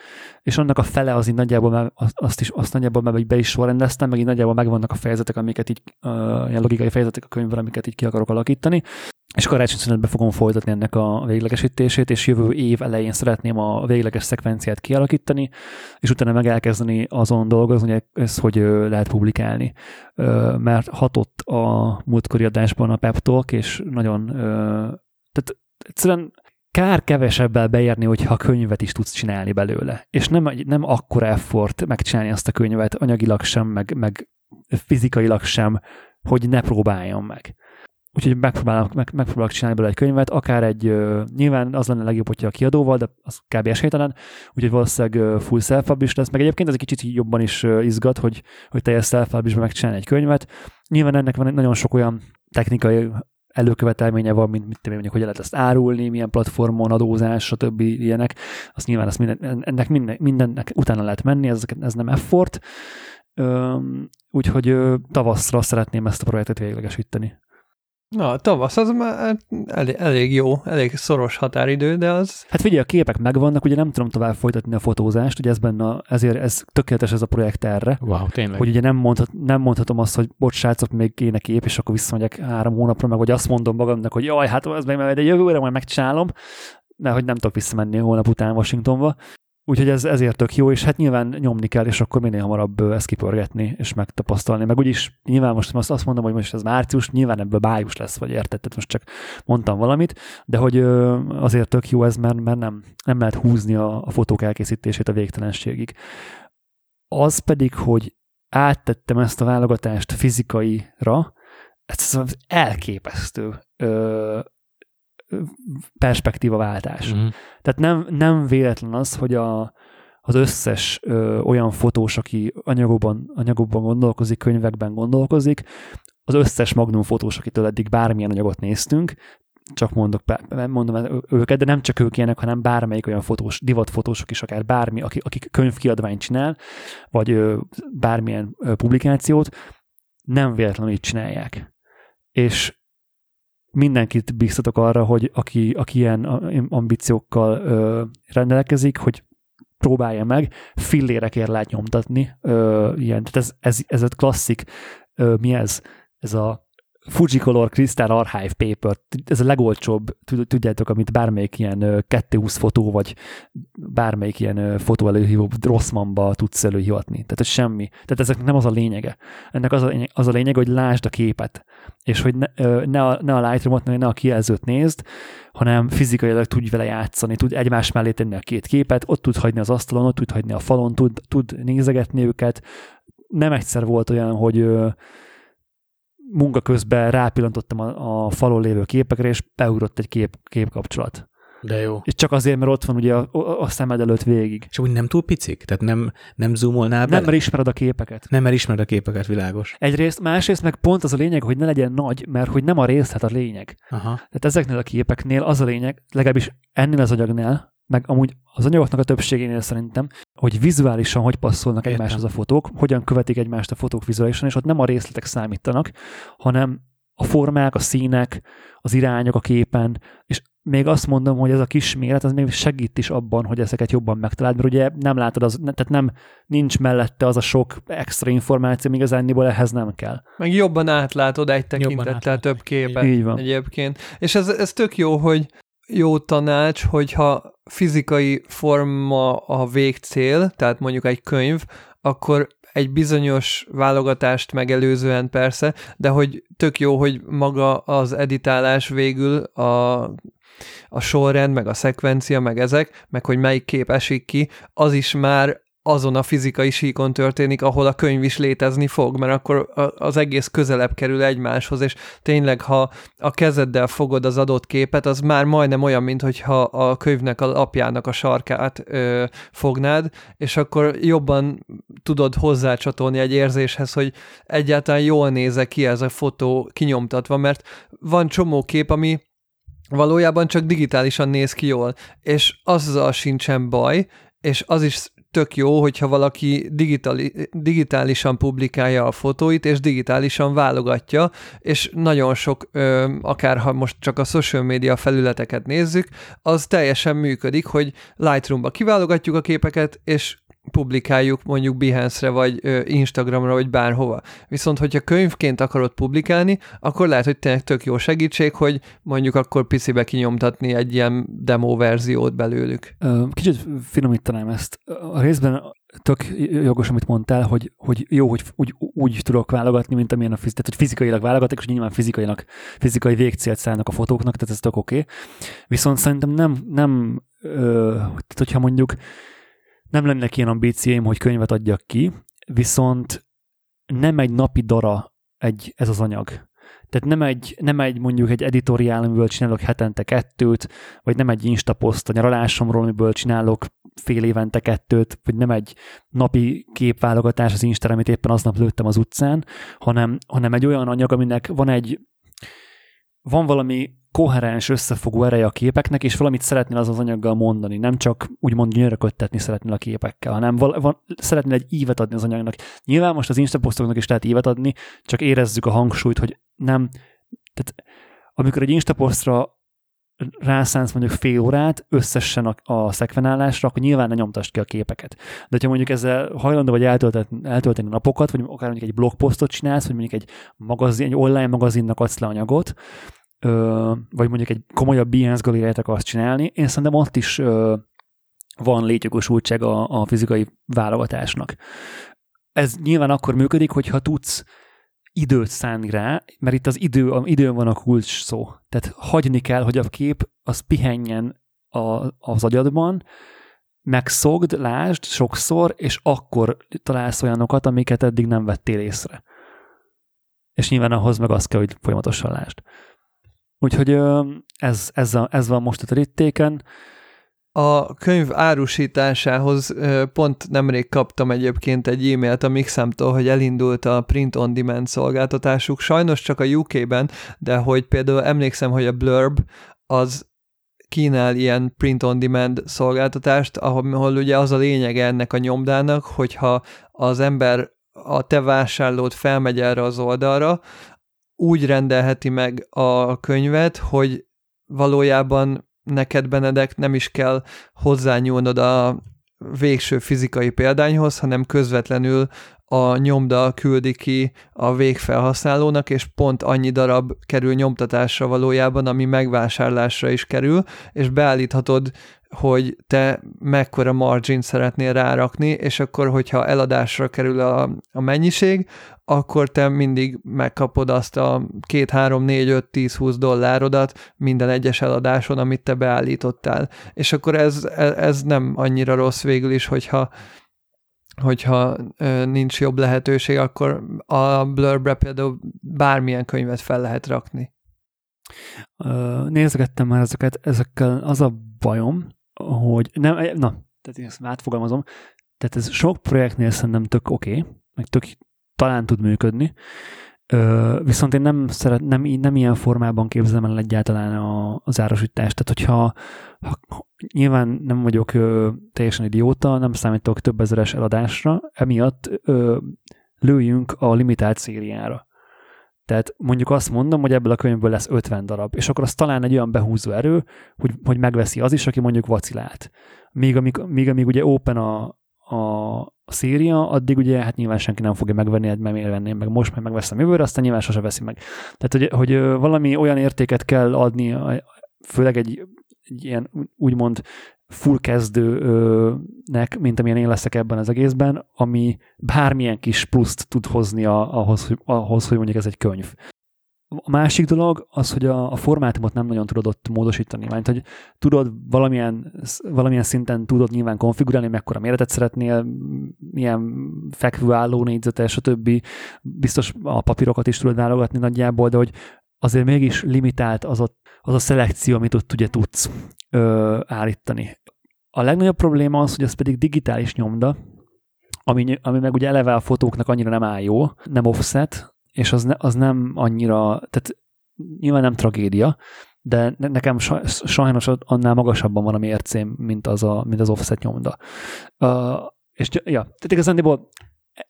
és annak a fele az így nagyjából, azt, is, azt nagyjából meg be is sorrendeztem, meg így nagyjából megvannak a fejezetek, amiket így, uh, ilyen logikai fejezetek a könyvben, amiket így ki akarok alakítani, és karácsony szünetben fogom folytatni ennek a véglegesítését, és jövő év elején szeretném a végleges szekvenciát kialakítani, és utána meg elkezdeni azon dolgozni, hogy ezt hogy lehet publikálni. Mert hatott a múltkori adásban a Pep és nagyon, tehát egyszerűen kár kevesebbel beérni, hogyha könyvet is tudsz csinálni belőle. És nem, nem akkora effort megcsinálni azt a könyvet, anyagilag sem, meg, meg fizikailag sem, hogy ne próbáljam meg. Úgyhogy megpróbálok, meg, megpróbálok csinálni belőle egy könyvet, akár egy, nyilván az lenne a legjobb, hogyha a kiadóval, de az kb. esélytelen, úgyhogy valószínűleg full self is lesz, meg egyébként ez egy kicsit jobban is izgat, hogy, hogy teljes self megcsinálni egy könyvet. Nyilván ennek van nagyon sok olyan technikai előkövetelménye van, mint mit mondjuk, hogy lehet ezt árulni, milyen platformon, adózás, stb. ilyenek. Azt nyilván azt minden, ennek minden, mindennek utána lehet menni, ez, ez nem effort. Úgyhogy tavaszra szeretném ezt a projektet véglegesíteni. Na, tavasz az már elég, elég jó, elég szoros határidő, de az... Hát figyelj, a képek megvannak, ugye nem tudom tovább folytatni a fotózást, ugye ez benne, ezért ez tökéletes ez a projekt erre. Wow, tényleg. Hogy ugye nem, mondhat, nem mondhatom azt, hogy bocs, srácok, még kéne kép, és akkor visszamegyek három hónapra, meg hogy azt mondom magamnak, hogy jaj, hát ez meg majd egy jövőre majd megcsinálom, mert hogy nem tudok visszamenni holnap után Washingtonba. Úgyhogy ez ezért tök jó, és hát nyilván nyomni kell, és akkor minél hamarabb ezt kipörgetni, és megtapasztalni. Meg úgyis nyilván most azt, azt mondom, hogy most ez március, nyilván ebből bájus lesz, vagy érted, tehát most csak mondtam valamit, de hogy azért tök jó ez, mert, mert nem, nem lehet húzni a, a fotók elkészítését a végtelenségig. Az pedig, hogy áttettem ezt a válogatást fizikaira, ez elképesztő ö, perspektívaváltás. Mm. Tehát nem, nem véletlen az, hogy a, az összes ö, olyan fotós, aki anyagokban, anyagokban gondolkozik, könyvekben gondolkozik, az összes Magnum fotós, akitől eddig bármilyen anyagot néztünk, csak mondok, mondom őket, de nem csak ők ilyenek, hanem bármelyik olyan fotós, divatfotósok is, akár bármi, akik, akik könyvkiadványt csinál, vagy ö, bármilyen ö, publikációt, nem véletlenül így csinálják. És mindenkit biztatok arra, hogy aki, aki ilyen ambíciókkal ö, rendelkezik, hogy próbálja meg, fillérekért lehet nyomtatni. Ö, ilyen, tehát ez, ez, ez a klasszik, ö, mi ez? Ez a Fujicolor Crystal Archive Paper, ez a legolcsóbb, tudjátok, amit bármelyik ilyen 220 fotó, vagy bármelyik ilyen fotó előhívó Rossmanba tudsz előhivatni. Tehát ez semmi. Tehát ezek nem az a lényege. Ennek az a, lényeg, az a lényeg, hogy lásd a képet, és hogy ne, ne a, ne a Lightroom-ot, ne a kijelzőt nézd, hanem fizikailag tudj vele játszani, tud egymás mellé tenni a két képet, ott tud hagyni az asztalon, ott tud hagyni a falon, tud, tud nézegetni őket. Nem egyszer volt olyan, hogy munka közben rápillantottam a, a falon lévő képekre, és beugrott egy kép, képkapcsolat. De jó. És csak azért, mert ott van ugye a, a, a szemed előtt végig. És úgy nem túl picik? Tehát nem, nem zoomolnál bele? Nem, mert ismered a képeket. Nem, mert ismered a képeket, világos. Egyrészt, másrészt meg pont az a lényeg, hogy ne legyen nagy, mert hogy nem a részlet a lényeg. Aha. Tehát ezeknél a képeknél az a lényeg, legalábbis ennél az agyagnál, meg amúgy az anyagoknak a többségénél szerintem, hogy vizuálisan hogy passzolnak Értem. egymáshoz a fotók, hogyan követik egymást a fotók vizuálisan, és ott nem a részletek számítanak, hanem a formák, a színek, az irányok a képen, és még azt mondom, hogy ez a kis méret, az még segít is abban, hogy ezeket jobban megtaláld, mert ugye nem látod, az, tehát nem, nincs mellette az a sok extra információ, még az enniból ehhez nem kell. Meg jobban átlátod egy tekintettel több képet Így van. egyébként. És ez, ez tök jó, hogy jó tanács, hogyha fizikai forma a végcél, tehát mondjuk egy könyv, akkor egy bizonyos válogatást megelőzően persze, de hogy tök jó, hogy maga az editálás végül a, a sorrend, meg a szekvencia, meg ezek, meg hogy melyik kép esik ki, az is már azon a fizikai síkon történik, ahol a könyv is létezni fog, mert akkor az egész közelebb kerül egymáshoz, és tényleg, ha a kezeddel fogod az adott képet, az már majdnem olyan, mint hogyha a könyvnek a apjának a sarkát ö, fognád, és akkor jobban tudod hozzácsatolni egy érzéshez, hogy egyáltalán jól néze ki ez a fotó kinyomtatva, mert van csomó kép, ami valójában csak digitálisan néz ki jól, és azzal sincsen baj, és az is tök jó, hogyha valaki digitali, digitálisan publikálja a fotóit, és digitálisan válogatja, és nagyon sok, ö, akár ha most csak a social media felületeket nézzük, az teljesen működik, hogy Lightroom-ba kiválogatjuk a képeket, és publikáljuk mondjuk Behance-re, vagy Instagramra, vagy bárhova. Viszont, hogyha könyvként akarod publikálni, akkor lehet, hogy tényleg tök jó segítség, hogy mondjuk akkor picibe kinyomtatni egy ilyen demo verziót belőlük. Kicsit finomítanám ezt. A részben tök jogos, amit mondtál, hogy, hogy jó, hogy úgy, úgy tudok válogatni, mint amilyen a fizik, tehát, hogy fizikailag válogatok, és nyilván fizikailag, fizikai végcélt szállnak a fotóknak, tehát ez tök oké. Okay. Viszont szerintem nem, nem ö, tehát hogyha mondjuk nem lennek ilyen ambícióim, hogy könyvet adjak ki, viszont nem egy napi dara egy, ez az anyag. Tehát nem egy, nem egy mondjuk egy editoriál, amiből csinálok hetente kettőt, vagy nem egy instapost a nyaralásomról, amiből csinálok fél évente kettőt, vagy nem egy napi képválogatás az Insta, amit éppen aznap lőttem az utcán, hanem, hanem egy olyan anyag, aminek van egy van valami koherens, összefogó ereje a képeknek, és valamit szeretnél az az anyaggal mondani, nem csak úgymond gyönyörködtetni szeretnél a képekkel, hanem val- van, szeretnél egy ívet adni az anyagnak. Nyilván most az instaposztoknak is lehet ívet adni, csak érezzük a hangsúlyt, hogy nem, tehát amikor egy instaposztra rászánsz mondjuk fél órát összesen a, a szekvenálásra, akkor nyilván ne nyomtasd ki a képeket. De ha mondjuk ezzel hajlandó vagy eltölteni, eltölteni napokat, vagy akár mondjuk egy blogposztot csinálsz, vagy mondjuk egy, magazin, egy online magazinnak adsz le anyagot, ö, vagy mondjuk egy komolyabb Behance galériát akarsz csinálni, én szerintem ott is ö, van létjogosultság a, a fizikai válogatásnak. Ez nyilván akkor működik, hogyha tudsz időt szánni rá, mert itt az idő, a időn van a kulcs szó. Tehát hagyni kell, hogy a kép az pihenjen a, az agyadban, megszogd, lásd sokszor, és akkor találsz olyanokat, amiket eddig nem vettél észre. És nyilván ahhoz meg az kell, hogy folyamatosan lásd. Úgyhogy ez, ez, a, ez van most a terítéken. A könyv árusításához pont nemrég kaptam egyébként egy e-mailt a Mixamtól, hogy elindult a print on demand szolgáltatásuk, sajnos csak a UK-ben, de hogy például emlékszem, hogy a Blurb az kínál ilyen print on demand szolgáltatást, ahol ugye az a lényege ennek a nyomdának, hogyha az ember a te vásárlót felmegy erre az oldalra, úgy rendelheti meg a könyvet, hogy valójában neked, Benedek, nem is kell hozzányúlnod a végső fizikai példányhoz, hanem közvetlenül a nyomda küldi ki a végfelhasználónak, és pont annyi darab kerül nyomtatásra valójában, ami megvásárlásra is kerül, és beállíthatod hogy te mekkora margin szeretnél rárakni, és akkor, hogyha eladásra kerül a, a mennyiség, akkor te mindig megkapod azt a 2, 3, 4, 5, 10, 20 dollárodat minden egyes eladáson, amit te beállítottál. És akkor ez, ez nem annyira rossz végül is, hogyha hogyha nincs jobb lehetőség, akkor a Blurbre például bármilyen könyvet fel lehet rakni. Nézgettem már ezeket, ezekkel az a bajom, hogy nem, na, tehát én ezt átfogalmazom, tehát ez sok projektnél szerintem tök oké, okay, meg tök talán tud működni, Ö, viszont én nem, szeret, nem, nem ilyen formában képzelem el egyáltalán a, az árosítást. Tehát, hogyha ha, nyilván nem vagyok ö, teljesen idióta, nem számítok több ezeres eladásra, emiatt ö, lőjünk a limitált szériára. Tehát mondjuk azt mondom, hogy ebből a könyvből lesz 50 darab, és akkor az talán egy olyan behúzó erő, hogy, hogy megveszi az is, aki mondjuk vacilált. Míg amíg, míg, amíg ugye open a, a, széria, addig ugye hát nyilván senki nem fogja megvenni, mert miért venném meg most, meg megveszem jövőre, aztán nyilván sose veszi meg. Tehát, hogy, hogy valami olyan értéket kell adni, főleg egy, egy ilyen úgymond full kezdőnek, mint amilyen én leszek ebben az egészben, ami bármilyen kis pluszt tud hozni ahhoz, ahhoz, hogy mondjuk ez egy könyv. A másik dolog az, hogy a, a formátumot nem nagyon tudod ott módosítani, mert hogy tudod valamilyen, valamilyen szinten tudod nyilván konfigurálni, mekkora méretet szeretnél, milyen fekvőálló négyzetes, stb. Biztos a papírokat is tudod válogatni nagyjából, de hogy azért mégis limitált az, ott, az a szelekció, amit ott ugye tudsz ö, állítani. A legnagyobb probléma az, hogy ez pedig digitális nyomda, ami, ami meg ugye eleve a fotóknak annyira nem áll jó, nem offset, és az, ne, az nem annyira, tehát nyilván nem tragédia, de nekem sajnos annál magasabban van a mércém, mint az, a, mint az offset nyomda. Uh, és ja, tehát igazándiból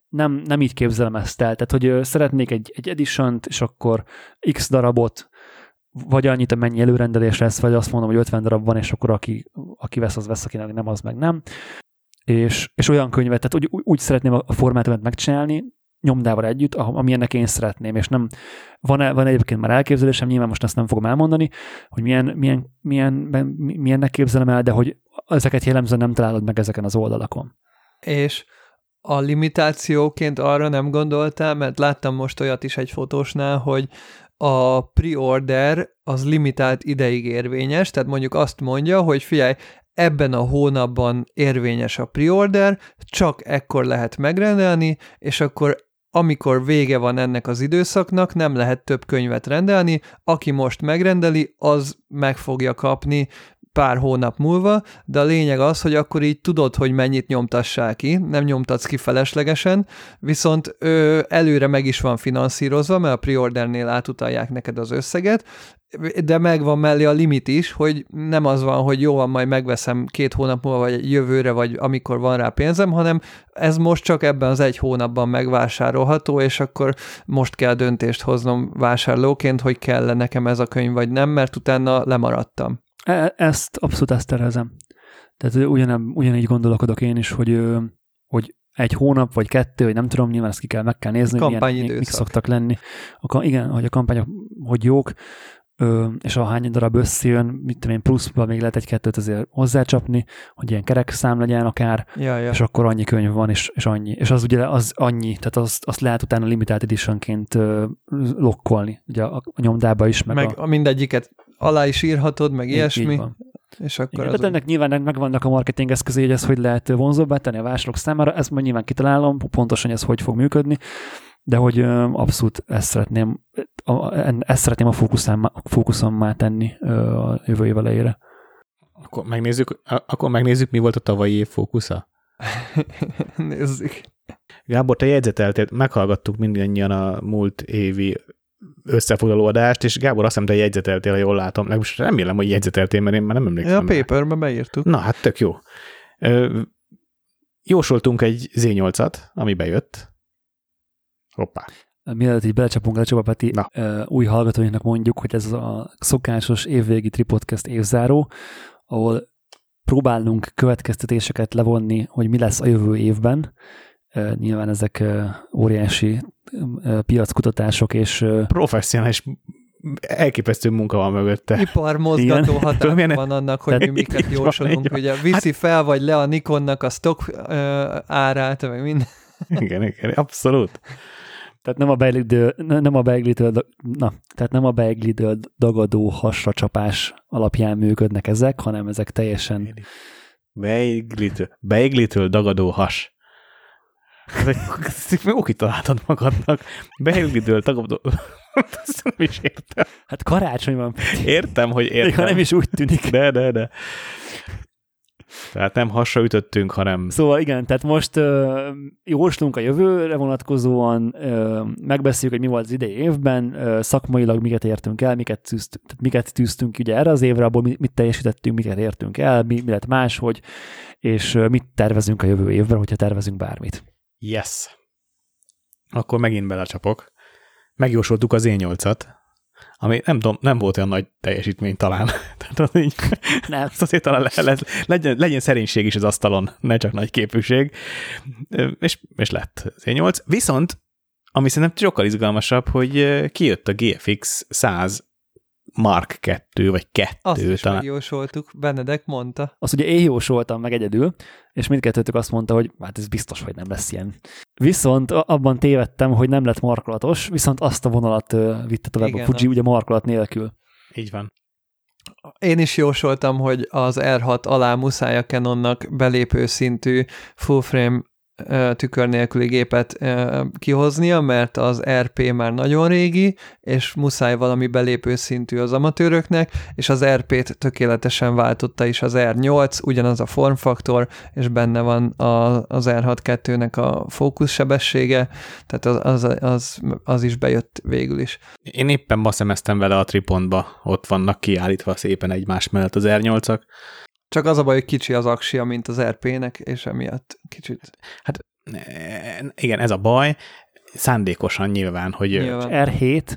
nem, nem így képzelem ezt el, tehát hogy szeretnék egy, egy edition és akkor x darabot, vagy annyit, amennyi előrendelés lesz, vagy azt mondom, hogy 50 darab van, és akkor aki, aki vesz, az vesz, akinek nem, az meg nem. És, és olyan könyvet, tehát úgy, úgy szeretném a formátumot megcsinálni, nyomdával együtt, amilyennek én szeretném, és nem, van, van egyébként már elképzelésem, nyilván most ezt nem fogom elmondani, hogy milyen, milyen, milyen, milyennek képzelem el, de hogy ezeket jellemzően nem találod meg ezeken az oldalakon. És a limitációként arra nem gondoltál, mert láttam most olyat is egy fotósnál, hogy a pre-order az limitált ideig érvényes, tehát mondjuk azt mondja, hogy figyelj, ebben a hónapban érvényes a pre-order, csak ekkor lehet megrendelni, és akkor amikor vége van ennek az időszaknak, nem lehet több könyvet rendelni, aki most megrendeli, az meg fogja kapni pár hónap múlva, de a lényeg az, hogy akkor így tudod, hogy mennyit nyomtassál ki, nem nyomtatsz ki feleslegesen, viszont ö, előre meg is van finanszírozva, mert a preordernél átutalják neked az összeget, de megvan mellé a limit is, hogy nem az van, hogy jó van, majd megveszem két hónap múlva, vagy jövőre, vagy amikor van rá pénzem, hanem ez most csak ebben az egy hónapban megvásárolható, és akkor most kell döntést hoznom vásárlóként, hogy kell nekem ez a könyv, vagy nem, mert utána lemaradtam. E- ezt abszolút ezt tervezem. Tehát ugyan, ugyanígy gondolkodok én is, hogy, hogy egy hónap, vagy kettő, vagy nem tudom, nyilván ezt ki kell, meg kell nézni, milyen, mik szoktak lenni. A, igen, hogy a kampányok hogy jók, ö, és a hány darab összejön, mit tudom én, pluszban még lehet egy-kettőt azért hozzácsapni, hogy ilyen kerek szám legyen akár, ja, ja. és akkor annyi könyv van, és, és annyi. És az ugye az annyi, tehát azt, azt lehet utána limitált editionként ö, lokkolni, ugye a, a nyomdába is. Meg, meg a... mindegyiket alá is írhatod, meg így, ilyesmi. Így van. És akkor Igen, az ennek nyilván megvannak a marketing eszközé, hogy ez hogy lehet vonzóbbá tenni a vásárlók számára, ezt majd nyilván kitalálom, pontosan ez hogy fog működni, de hogy abszolút ezt szeretném, ezt szeretném a fókuszommá tenni a jövő év elejére. Akkor megnézzük, akkor megnézzük, mi volt a tavalyi év fókusza. Nézzük. Gábor, te jegyzeteltél, meghallgattuk mindannyian a múlt évi összefoglaló adást, és Gábor azt hiszem, te jegyzeteltél, ha jól látom. Most remélem, hogy jegyzeteltél, mert én már nem emlékszem. Ja, a paperbe beírtuk. Na, hát tök jó. Ö, jósoltunk egy Z8-at, ami bejött. Hoppá. Mielőtt így belecsapunk le, Csaba Peti, Na. új hallgatóinknak mondjuk, hogy ez a szokásos évvégi Tripodcast évzáró, ahol próbálunk következtetéseket levonni, hogy mi lesz a jövő évben. Nyilván ezek óriási piackutatások és... Professzionális elképesztő munka van mögötte. Iparmozgató hatás van annak, hogy mi miket jósolunk. Ugye viszi hát... fel vagy le a Nikonnak a stock árát, meg minden. Igen, igen, abszolút. Tehát nem a beiglitől, nem a beiglitől, na, tehát nem a beiglitől dagadó hasra csapás alapján működnek ezek, hanem ezek teljesen... Beiglitől, beiglitől dagadó has. Ezt meg kitaláltad magadnak. Beiglitől dagadó... Ezt nem is értem. Hát karácsony van. Értem, hogy értem. Még nem is úgy tűnik. De, de, de. Tehát nem hasra ütöttünk, hanem... Szóval igen, tehát most uh, jóslunk a jövőre vonatkozóan, uh, megbeszéljük, hogy mi volt az idei évben, uh, szakmailag miket értünk el, miket, tűzt, tehát miket tűztünk ugye erre az évre, abból mit, mit teljesítettünk, miket értünk el, mi, mi lett máshogy, és uh, mit tervezünk a jövő évben, hogyha tervezünk bármit. Yes. Akkor megint belecsapok. Megjósoltuk az én nyolcat, ami nem, tudom, nem volt olyan nagy teljesítmény talán. Tehát az így, nem. azért talán le, le, legyen, legyen szerénység is az asztalon, ne csak nagy képűség. És, és lett az 8. Viszont, ami szerintem sokkal izgalmasabb, hogy kijött a GFX 100 Mark 2, vagy 2 Azt is talán. megjósoltuk, Benedek mondta. Azt ugye én jósoltam meg egyedül, és mindkettőtök azt mondta, hogy hát ez biztos, hogy nem lesz ilyen. Viszont abban tévedtem, hogy nem lett markolatos, viszont azt a vonalat vitte tovább Igen, a Fuji, ugye markolat nélkül. Így van. Én is jósoltam, hogy az R6 alá muszáj a Canonnak belépő szintű full frame tükör nélküli gépet kihoznia, mert az RP már nagyon régi, és muszáj valami belépő szintű az amatőröknek, és az RP-t tökéletesen váltotta is az R8, ugyanaz a formfaktor, és benne van az R6-2-nek a fókuszsebessége, tehát az, az, az, az is bejött végül is. Én éppen ma szemeztem vele a tripontba, ott vannak kiállítva szépen egymás mellett az R8-ak, csak az a baj, hogy kicsi az aksia, mint az RP-nek, és emiatt kicsit... Hát igen, ez a baj, szándékosan nyilván, hogy nyilván. R7,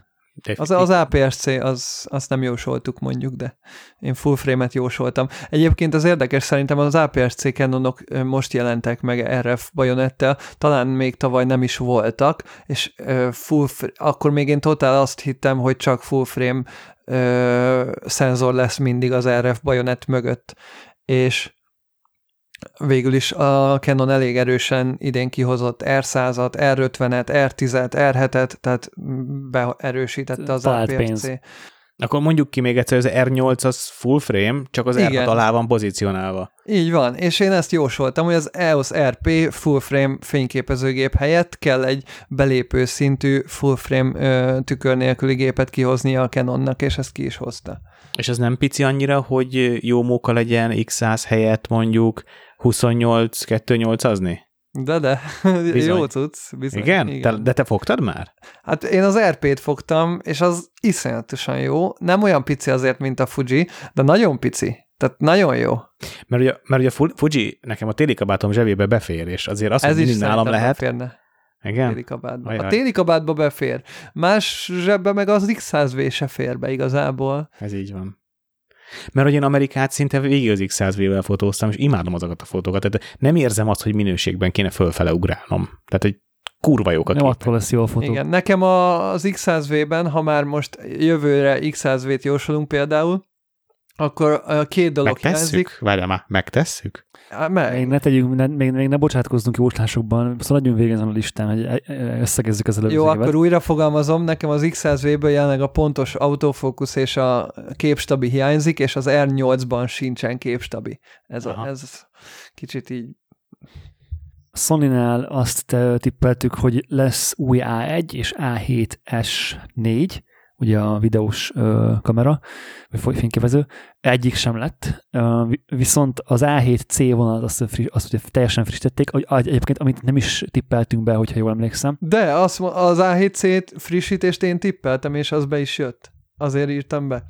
az, az APS-C, az, azt nem jósoltuk mondjuk, de én full frame-et jósoltam. Egyébként az érdekes, szerintem az APS-C Canonok most jelentek meg RF bajonettel, talán még tavaly nem is voltak, és full, akkor még én totál azt hittem, hogy csak full frame ö, szenzor lesz mindig az RF bajonett mögött, és végül is a Canon elég erősen idén kihozott R100-at, R50-et, R10-et, R7-et, tehát beerősítette az Talált APS-C. Pénz. Akkor mondjuk ki még egyszer, hogy az R8 az full frame, csak az R6 alá van pozícionálva. Így van, és én ezt jósoltam, hogy az EOS RP full frame fényképezőgép helyett kell egy belépő szintű full frame ö, tükör nélküli gépet kihoznia a Canonnak, és ezt ki is hozta. És ez nem pici annyira, hogy jó móka legyen X100 helyett mondjuk 28 208 azni? De, de, Bizony. jó cucc. Bizony. Igen? Igen. Te, de te fogtad már? Hát én az RP-t fogtam, és az iszonyatosan jó. Nem olyan pici azért, mint a Fuji, de nagyon pici. Tehát nagyon jó. Mert ugye, mert ugye a Fuji nekem a téli kabátom zsebébe befér, és azért azt, Ez hogy is nálam lehet. Beférne. Igen? A téli kabátba. Ajaj. A téli kabátba befér. Más zsebbe meg az X100V se fér be igazából. Ez így van. Mert hogy én Amerikát szinte végig az X100V-vel fotóztam, és imádom azokat a fotókat, tehát nem érzem azt, hogy minőségben kéne fölfele ugrálnom. Tehát, hogy kurva jók a Nem attól lesz jó a fotó. Igen, nekem az X100V-ben, ha már most jövőre X100V-t jósolunk például, akkor a két dolog megtesszük? hiányzik. Várjál már, megtesszük? Meg. Még ne tegyünk, ne, még, még ne bocsátkozzunk jóslásokban, szaladjunk végig ezen a listán, hogy e- e- összegezzük az előző Jó, évet. akkor újra fogalmazom, nekem az X100V-ből jelenleg a pontos autofókusz és a képstabi hiányzik, és az R8-ban sincsen képstabi. Ez, a, ez kicsit így Sony-nál azt tippeltük, hogy lesz új A1 és A7S4, ugye a videós ö, kamera, vagy fényképező, egyik sem lett, ö, viszont az A7C vonalat azt, friss, azt ugye teljesen frissítették, egyébként amit nem is tippeltünk be, hogyha jól emlékszem. De az, az A7C frissítést én tippeltem, és az be is jött. Azért írtam be.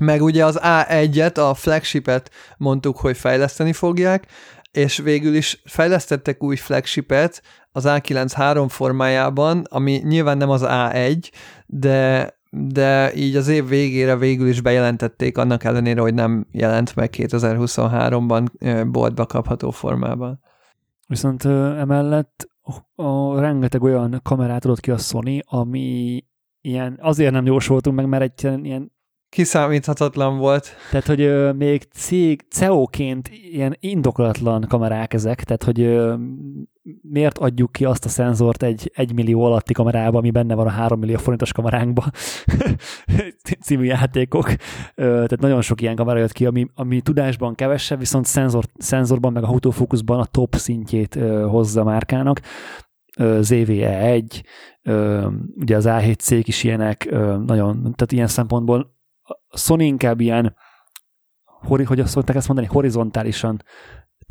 Meg ugye az A1-et, a flagshipet mondtuk, hogy fejleszteni fogják, és végül is fejlesztettek új flagshipet az A9 formájában, ami nyilván nem az A1, de de így az év végére végül is bejelentették, annak ellenére, hogy nem jelent meg 2023-ban boltba kapható formában. Viszont emellett a rengeteg olyan kamerát adott ki a Sony, ami ilyen, azért nem jósoltunk meg, mert egy ilyen kiszámíthatatlan volt. Tehát, hogy ö, még cég, CEO-ként ilyen indokolatlan kamerák ezek, tehát, hogy ö, miért adjuk ki azt a szenzort egy 1 millió alatti kamerába, ami benne van a 3 millió forintos kameránkba című játékok. Tehát nagyon sok ilyen kamera jött ki, ami, ami tudásban kevesebb, viszont szenzor, szenzorban meg a autofókuszban a top szintjét hozza a márkának. ZVE1, ugye az A7C is ilyenek, nagyon, tehát ilyen szempontból Sony inkább ilyen, hogy azt szokták ezt mondani, horizontálisan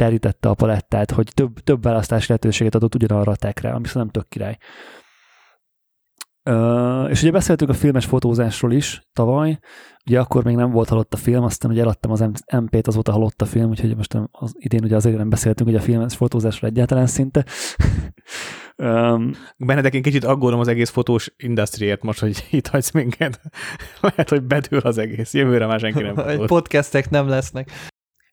terítette a palettát, hogy több, több választási lehetőséget adott ugyanarra a tekre, ami szerintem tök király. Uh, és ugye beszéltünk a filmes fotózásról is tavaly, ugye akkor még nem volt halott a film, aztán ugye eladtam az MP-t, azóta halott a film, úgyhogy most az idén ugye azért nem beszéltünk ugye a filmes fotózásról egyáltalán szinte. um, Benedek, én kicsit aggódom az egész fotós industriért most, hogy itt hagysz minket. Lehet, hogy bedől az egész, jövőre már senki nem fotós. Podcastek nem lesznek.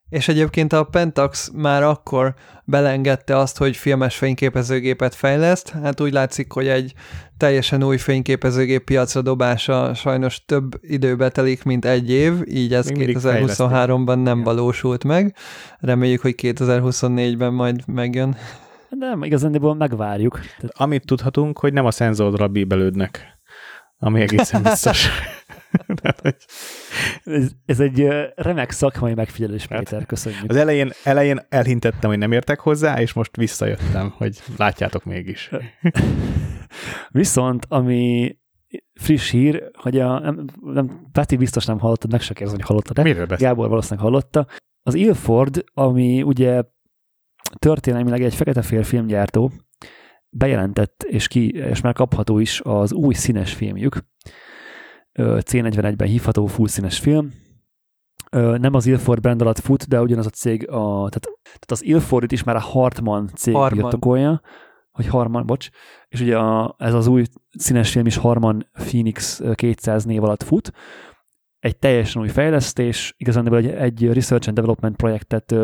És egyébként a Pentax már akkor belengedte azt, hogy filmes fényképezőgépet fejleszt. Hát úgy látszik, hogy egy teljesen új fényképezőgép piacra dobása sajnos több időbe telik, mint egy év, így ez 2023-ban nem valósult meg. Reméljük, hogy 2024-ben majd megjön. Nem, igazán megvárjuk. Amit tudhatunk, hogy nem a szenzordra bíbelődnek, ami egészen biztos. ez, ez egy remek szakmai megfigyelés, hát, Péter, köszönjük. Az elején, elején elhintettem, hogy nem értek hozzá, és most visszajöttem, hogy látjátok mégis. Viszont, ami friss hír, hogy a, nem, nem, Peti biztos nem hallottad, meg se kérdez, hogy hallottad-e. Miről beszél? Gábor valószínűleg hallotta. Az Ilford, ami ugye történelmileg egy fekete-fél filmgyártó, bejelentett, és, ki, és már kapható is az új színes filmjük, C41-ben hívható fullszínes film. Nem az Ilford brand alatt fut, de ugyanaz a cég, a, tehát, tehát az Ilfordit is már a Hartman cég Harman. birtokolja, hogy Harman, bocs, és ugye a, ez az új színes film is Harman Phoenix 200 név alatt fut. Egy teljesen új fejlesztés, igazán egy, egy research and development projektet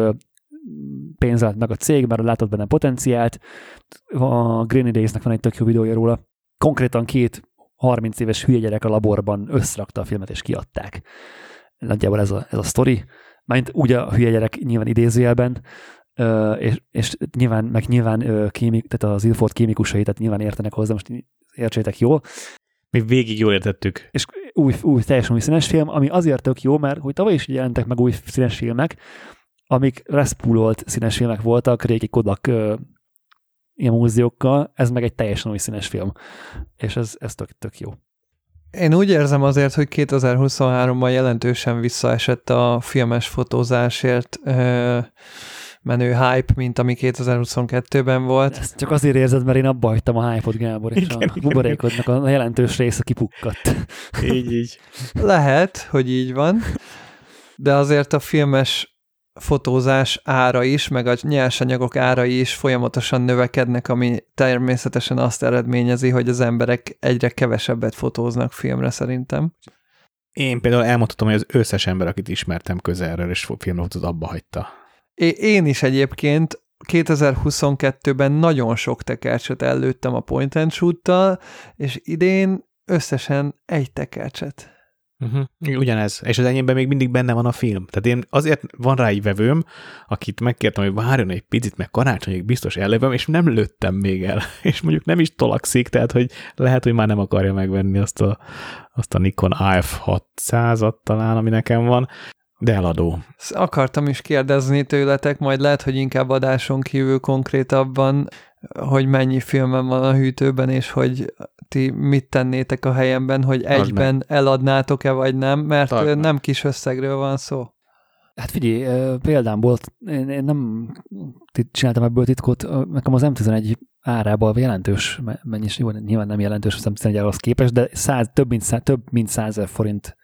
pénzelt meg a cég, mert látott benne potenciált. A Green Days-nek van egy tök jó videója róla. Konkrétan két 30 éves hülye gyerek a laborban összrakta a filmet és kiadták. Nagyjából ez a, ez a sztori. Mert úgy a hülye gyerek nyilván idézőjelben, és, és nyilván, meg nyilván kémik, tehát az Ilford kémikusai, tehát nyilván értenek hozzá, most értsétek jól. Mi végig jól értettük. És új, új, teljesen új színes film, ami azért tök jó, mert hogy tavaly is jelentek meg új színes filmek, amik reszpulolt színes filmek voltak, régi Kodak ilyen múziókkal, ez meg egy teljesen új színes film. És ez, ez tök, tök jó. Én úgy érzem azért, hogy 2023-ban jelentősen visszaesett a filmes fotózásért ö, menő hype, mint ami 2022-ben volt. Ezt csak azért érzed, mert én abba hagytam a hype-ot, Gábor, és igen, a buborékodnak a jelentős része kipukkadt. Így, így. Lehet, hogy így van, de azért a filmes fotózás ára is, meg a nyersanyagok árai is folyamatosan növekednek, ami természetesen azt eredményezi, hogy az emberek egyre kevesebbet fotóznak filmre szerintem. Én például elmondhatom, hogy az összes ember, akit ismertem közelről, és filmfotót abba hagyta. Én is egyébként 2022-ben nagyon sok tekercset előttem a point and shoot és idén összesen egy tekercset. Uh-huh. Ugyanez. És az enyémben még mindig benne van a film. Tehát én azért van rá egy vevőm, akit megkértem, hogy várjon egy picit, meg karácsonyig biztos ellövöm, és nem lőttem még el. És mondjuk nem is tolakszik, tehát hogy lehet, hogy már nem akarja megvenni azt a, azt a Nikon AF600-at talán, ami nekem van. De eladó. Ezt akartam is kérdezni tőletek, majd lehet, hogy inkább adáson kívül konkrétabban, hogy mennyi filmem van a hűtőben, és hogy ti mit tennétek a helyemben, hogy egyben eladnátok-e vagy nem, mert Tard nem kis összegről van szó. Hát figyelj, példámból én, én nem csináltam ebből titkot, nekem az M11 árában jelentős me- mennyiség, nyilván nem jelentős az M11 árhoz képest, de 100, több, mint 100, több mint 100 ezer forint,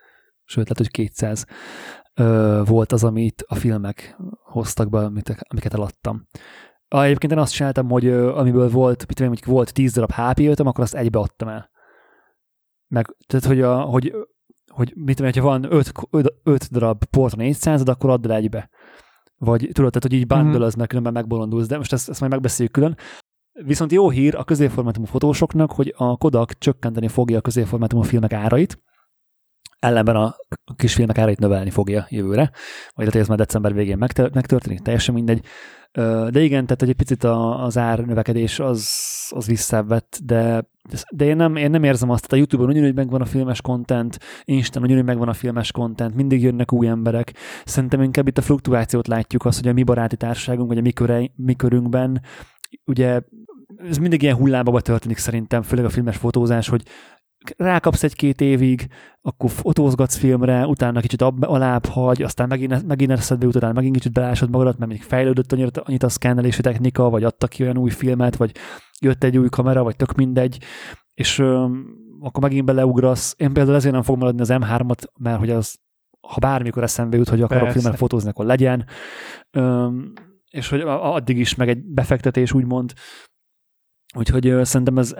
sőt, lehet, hogy 200 ö, volt az, amit a filmek hoztak be, amit, amiket eladtam. Egyébként én azt csináltam, hogy ö, amiből volt, mit mondjuk volt 10 darab HP ötöm, akkor azt egybe adtam el. Meg, tehát, hogy, a, hogy hogy mit tudom, hogyha van 5, 5 darab Portra 400 akkor add el egybe. Vagy tudod, tehát, hogy így Mhm. bundle mert különben megbolondulsz, de most ezt, ezt majd megbeszéljük külön. Viszont jó hír a középformátumú fotósoknak, hogy a Kodak csökkenteni fogja a középformátumú filmek árait, ellenben a kis filmek árait növelni fogja jövőre, vagy lehet, hogy ez már december végén megtör- megtörténik, teljesen mindegy. De igen, tehát hogy egy picit az ár növekedés az, az visszavett, de, de én, nem, én nem érzem azt, tehát a YouTube-on ugyanúgy megvan a filmes content, Instán ugyanúgy megvan a filmes content, mindig jönnek új emberek. Szerintem inkább itt a fluktuációt látjuk, azt, hogy a mi baráti társágunk, vagy a mi, köre, mi körünkben, ugye ez mindig ilyen hullámba történik szerintem, főleg a filmes fotózás, hogy rákapsz egy-két évig, akkor fotózgatsz filmre, utána kicsit ab, alább hagy, aztán megint, megint eszedbe jut, utána megint kicsit belásod magadat, mert még fejlődött annyit, annyit a szkennelési technika, vagy adtak ki olyan új filmet, vagy jött egy új kamera, vagy tök mindegy, és öm, akkor megint beleugrasz. Én például ezért nem fogom maradni az M3-at, mert hogy az, ha bármikor eszembe jut, hogy akarok filmet fotózni, akkor legyen. Öm, és hogy addig is meg egy befektetés, úgymond. Úgyhogy ö, szerintem ez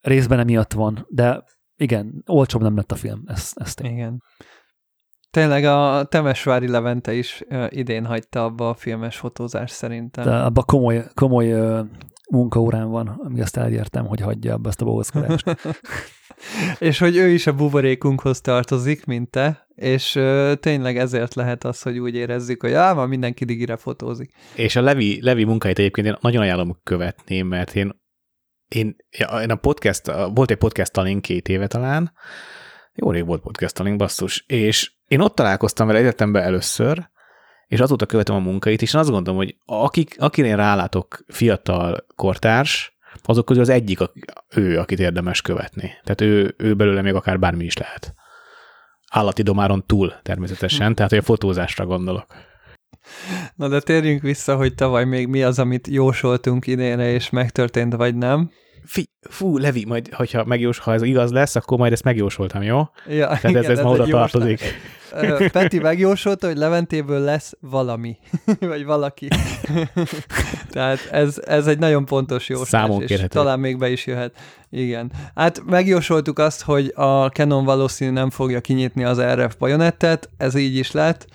részben emiatt van, de igen, olcsóbb nem lett a film, ezt, ezt én. Igen. Tényleg a Temesvári Levente is idén hagyta abba a filmes fotózást szerintem. De abban komoly, komoly munkaórán van, amíg azt elértem, hogy hagyja abba ezt a bózkodást. és hogy ő is a buborékunkhoz tartozik, mint te, és ö, tényleg ezért lehet az, hogy úgy érezzük, hogy á, ma mindenki digire fotózik. És a Levi, Levi munkáit egyébként én nagyon ajánlom követni, mert én, én, ja, én a podcast, volt egy podcast talán két éve talán, jó rég volt podcast talán, basszus, és én ott találkoztam vele egyetemben először, és azóta követem a munkáit, és én azt gondolom, hogy akik, akire én rálátok fiatal kortárs, azok közül az egyik a, ő, akit érdemes követni. Tehát ő, ő belőle még akár bármi is lehet. Állati domáron túl természetesen, tehát hogy a fotózásra gondolok. Na de térjünk vissza, hogy tavaly még mi az, amit jósoltunk idénre, és megtörtént, vagy nem. Fi, fú, Levi, majd, hogyha megjós, ha ez igaz lesz, akkor majd ezt megjósoltam, jó? Ja, Tehát ez, ez ma egy oda tartozik. Peti megjósolta, hogy Leventéből lesz valami, vagy valaki. Tehát ez, ez egy nagyon pontos jóslás, Számon és talán még be is jöhet. Igen. Hát megjósoltuk azt, hogy a Canon valószínű nem fogja kinyitni az RF bajonettet, ez így is lett.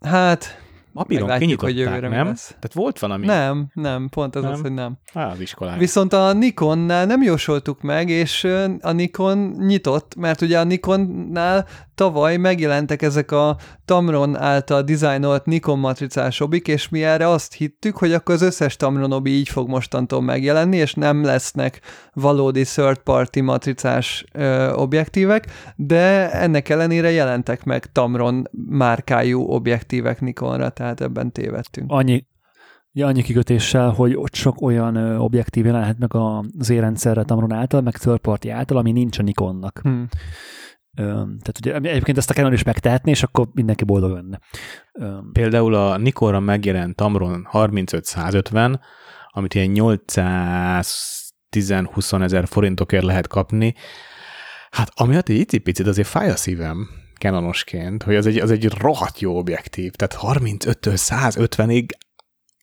Hát, Papíron meglátjuk, hogy kinyitották, jövőre mi nem? lesz. Tehát volt valami? nem, nem, pont ez Nem? az, hogy nem. Á, az iskolán. Viszont a Nikonnál nem jósoltuk meg, és a Nikon nyitott, mert ugye a Nikonnál tavaly megjelentek ezek a Tamron által dizájnolt Nikon matricás obik, és mi erre azt hittük, hogy akkor az összes Tamron obi így fog mostantól megjelenni, és nem lesznek valódi third party matricás ö, objektívek, de ennek ellenére jelentek meg Tamron márkájú objektívek Nikonra, tehát ebben tévedtünk. annyi, ja, annyi kikötéssel, hogy ott sok olyan ö, objektív jelenhet meg a- az érrendszerre Tamron által, meg third party által, ami nincs a Nikonnak. Hm. Tehát ugye egyébként ezt a Canon is megtehetné, és akkor mindenki boldog lenne. Például a Nikonra megjelent Tamron 35-150, amit ilyen 810-20 ezer forintokért lehet kapni. Hát amiatt egy icipicit azért fáj a szívem Canonosként, hogy az egy, az egy rohadt jó objektív. Tehát 35-től 150-ig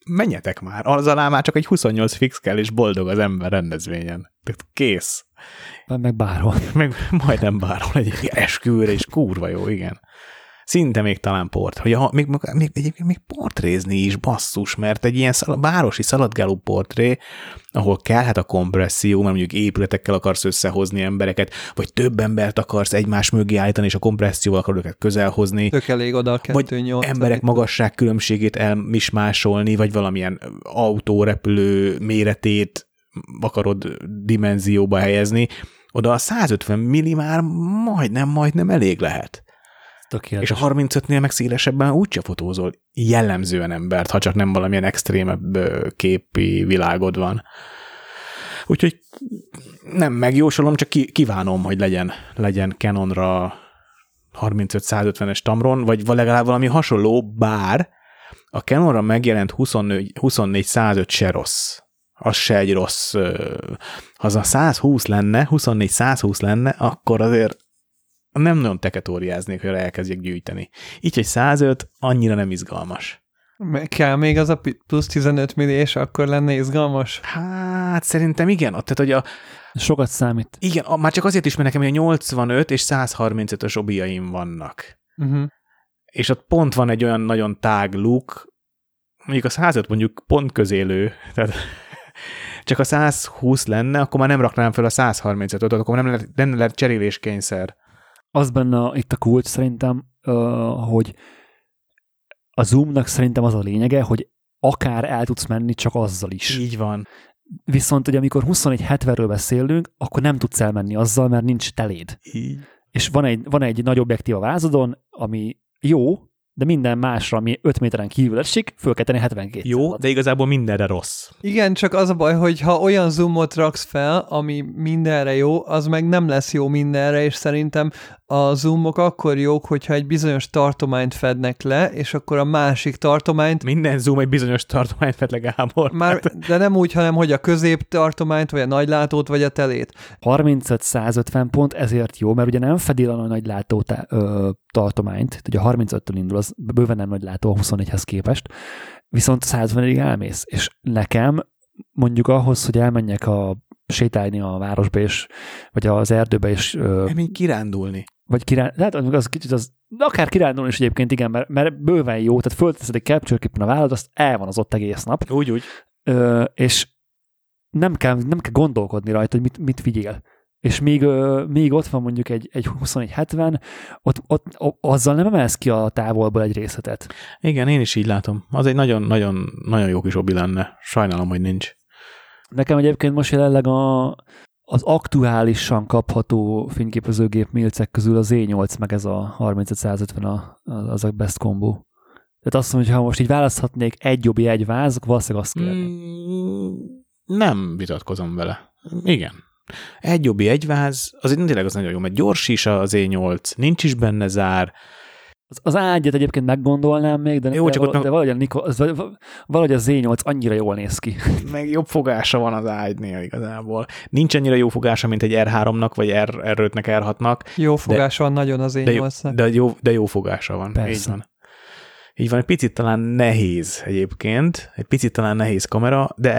menjetek már, az alá már csak egy 28 fix kell, és boldog az ember rendezvényen. Tehát kész. Meg bárhol. Meg majdnem bárhol egy esküvőre, és kurva jó, igen. Szinte még talán port. Hogy ha, még, még, egyébként még portrézni is basszus, mert egy ilyen szal- városi szaladgáló portré, ahol kellhet a kompresszió, mert mondjuk épületekkel akarsz összehozni embereket, vagy több embert akarsz egymás mögé állítani, és a kompresszióval akarod őket közel hozni, Tök elég oda a vagy 2.8. emberek magasságkülönbségét elmismásolni, vagy valamilyen autórepülő méretét akarod dimenzióba helyezni, oda a 150 milli már majdnem, majdnem elég lehet. Tökéletes. És a 35-nél meg szélesebben úgyse fotózol jellemzően embert, ha csak nem valamilyen extrémebb képi világod van. Úgyhogy nem megjósolom, csak ki, kívánom, hogy legyen, legyen Canonra 35-150-es Tamron, vagy legalább valami hasonló, bár a Canonra megjelent 24-105 se rossz. Az se egy rossz. Ha az a 120 lenne, 24-120 lenne, akkor azért nem nagyon teketóriáznék, hogy elkezdjek gyűjteni. Így, hogy 105 annyira nem izgalmas. Me- Kell még az a plusz 15 milliós, akkor lenne izgalmas? Hát szerintem igen, tehát hogy a, Sokat számít. igen, a, már csak azért is, mert nekem a 85 és 135-ös obiaim vannak. Uh-huh. És ott pont van egy olyan nagyon tág luk, mondjuk a 105 mondjuk pont közélő, tehát csak a 120 lenne, akkor már nem raknám fel a 135-öt, akkor nem lenne, nem lenne cseréléskényszer. Az benne itt a kulcs szerintem, hogy a zoomnak szerintem az a lényege, hogy akár el tudsz menni csak azzal is. Így van. Viszont, hogy amikor 24-70-ről beszélünk, akkor nem tudsz elmenni azzal, mert nincs teléd. Így. És van egy, van egy nagy objektív a vázodon, ami jó, de minden másra, ami 5 méteren kívül esik, föl kell tenni 72 Jó, de igazából mindenre rossz. Igen, csak az a baj, hogy ha olyan zoomot raksz fel, ami mindenre jó, az meg nem lesz jó mindenre, és szerintem a zoomok akkor jók, hogyha egy bizonyos tartományt fednek le, és akkor a másik tartományt Minden zoom egy bizonyos tartományt fed le Gábor. már, de nem úgy, hanem hogy a középtartományt, vagy a nagylátót, vagy a telét. 35-150 pont ezért jó, mert ugye nem fedi le a nagy látó tá- ö, tartományt, ugye a 35-től indul, az bőven nem nagy látó a 24-hez képest, viszont 150-ig elmész, és nekem mondjuk ahhoz, hogy elmenjek a sétálni a városba, és, vagy az erdőbe, és ö, kirándulni. Vagy király, lehet, hogy az kicsit az, de akár kirándulni is egyébként igen, mert, mert bőven jó, tehát fölteszed egy capture képen a vállad, azt el van az ott egész nap, Úgy, úgy. ö, és nem kell, nem kell gondolkodni rajta, hogy mit, mit vigyél. És még, ö, még ott van mondjuk egy, egy 2170, ott, ott, o- azzal nem emelsz ki a távolból egy részletet. Igen, én is így látom. Az egy nagyon-nagyon nagyon jó kis obi lenne. Sajnálom, hogy nincs. Nekem egyébként most jelenleg a, az aktuálisan kapható fényképezőgép milcek közül az E8 meg ez a 3550 a, az a best combo. Tehát azt mondom, hogy ha most így választhatnék egy jobbi, egy váz, valószínűleg azt kérném. Mm, nem vitatkozom vele. Igen. Egy jobbi, egy váz, az tényleg az nagyon jó, mert gyors is az E8, nincs is benne zár, Az, az ágyat egyébként meggondolnám még, de, Jó, de, csak val- ott de valahogy, a Niko, az, valahogy az Z8 annyira jól néz ki. meg jobb fogása van az ágynél igazából. Nincs annyira jó fogása, mint egy R3-nak, vagy R, R5-nek, R6-nak, Jó fogás van nagyon az én de jó, nyolcnak. de jó, de jó fogása van. Persze. Így van. Így van, egy picit talán nehéz egyébként, egy picit talán nehéz kamera, de,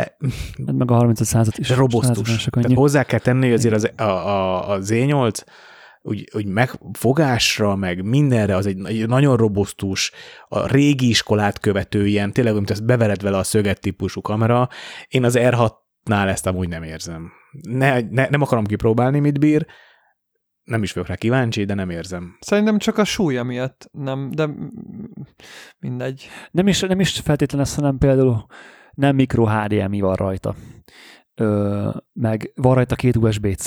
Hát meg a 35 is. de robosztus. 150 se Tehát hozzá kell tenni, hogy azért az, a, a, a Z8 úgy, úgy megfogásra, meg mindenre az egy, egy nagyon robosztus, a régi iskolát követő ilyen, tényleg, mint ezt bevered vele a szöget típusú kamera. Én az R6-nál ezt amúgy nem érzem. Ne, ne, nem akarom kipróbálni, mit bír, nem is vagyok rá kíváncsi, de nem érzem. Szerintem csak a súlya miatt nem, de mindegy. Nem is, nem is feltétlenül ezt, hanem például nem mikro HDMI van rajta. Ö, meg van rajta két USB-C.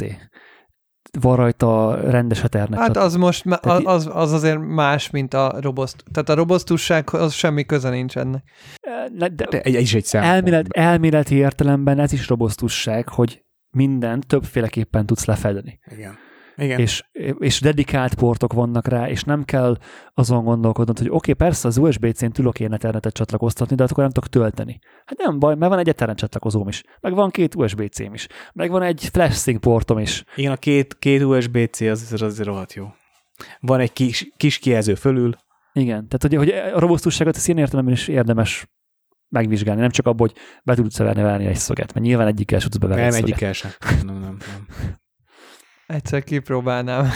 Van rajta rendes Ethernet. Hát az most, az, az azért más, mint a roboszt. Tehát a robosztussághoz semmi köze nincs ennek. Ne- de, De egy, egy egy elmélet, elméleti értelemben ez is robosztusság, hogy mindent többféleképpen tudsz lefedni. Igen. Igen. És, és dedikált portok vannak rá, és nem kell azon gondolkodnod, hogy oké, okay, persze az USB-C-n tudok én ethernetet csatlakoztatni, de akkor nem tudok tölteni. Hát nem baj, mert van egy ethernet csatlakozóm is, meg van két USB-C-m is, meg van egy FlashSync portom is. Igen, a két, két USB-C az, az rohadt jó. Van egy kis, kis kijelző fölül, Igen, tehát hogy, hogy a robosztusságot ezt ilyen értelemben is érdemes megvizsgálni, nem csak abból, hogy be tudsz verni, verni egy szöget, mert nyilván egyikkel sem tudsz beverni nem egy egyikkel sem. Nem, nem, nem. Egyszer kipróbálnám.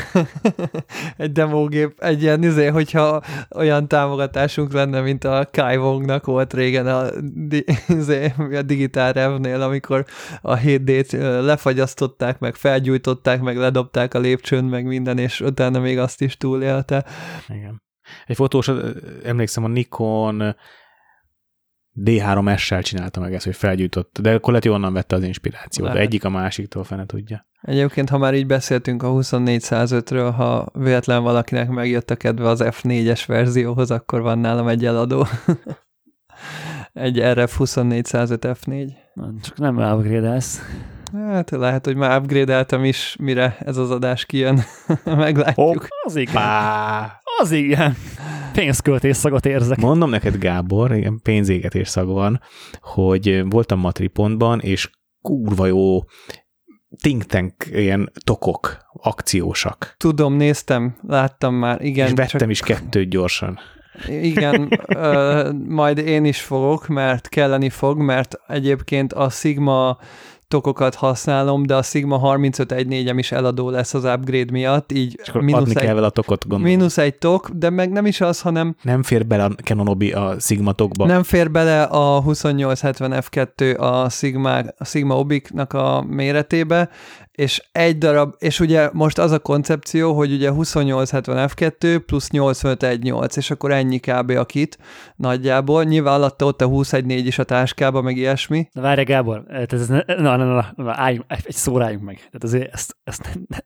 egy demógép, egy ilyen izé, hogyha olyan támogatásunk lenne, mint a Kai Wongnak volt régen a, di, izé, a Digital Revnél, amikor a 7D-t ö, lefagyasztották, meg felgyújtották, meg ledobták a lépcsőn, meg minden, és utána még azt is túlélte. Igen. Egy fotós, emlékszem, a Nikon D3S-sel csinálta meg ezt, hogy felgyújtott, de akkor lehet, hogy onnan vette az inspirációt. Lehet. Egyik a másiktól fene tudja. Egyébként, ha már így beszéltünk a 2405-ről, ha véletlen valakinek megjött a kedve az F4-es verzióhoz, akkor van nálam egy eladó. egy RF 2405 F4. Csak nem upgrade Hát lehet, hogy már upgrade is, mire ez az adás kijön. Meglátjuk. Oh, az igen. Bá. Az igen. Pénzköltés szagot érzek. Mondom neked, Gábor, igen, pénzégetés szag van, hogy voltam Matripontban, és kurva jó think tank ilyen tokok, akciósak. Tudom, néztem, láttam már, igen. És vettem csak... is kettőt gyorsan. Igen, ö, majd én is fogok, mert kelleni fog, mert egyébként a Sigma tokokat használom, de a Sigma 3514-em is eladó lesz az upgrade miatt, így És mínusz adni egy, kell vele a tokot, gondolom. Mínusz egy tok, de meg nem is az, hanem... Nem fér bele a Canon Obi a Sigma tokba. Nem fér bele a 2870 F2 a Sigma, a Sigma Obik-nak a méretébe, és egy darab, és ugye most az a koncepció, hogy ugye 2870 F2 plusz 8518, és akkor ennyi kb. a kit nagyjából. Nyilván alatta ott a 214 is a táskába, meg ilyesmi. Na várj, Gábor, ez, na, na, na, na, na álljunk, egy szóráljunk meg. Tehát azért ezt, ezt, ne,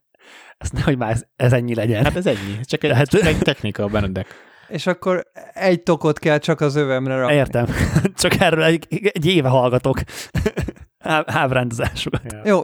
ezt nehogy már ez, ez ennyi legyen. Hát ez ennyi, csak egy, hát, csak egy technika, Benedek. És akkor egy tokot kell csak az övemre rakni. Értem. Csak erről egy, egy éve hallgatok hábrándozásokat. Ja. Jó,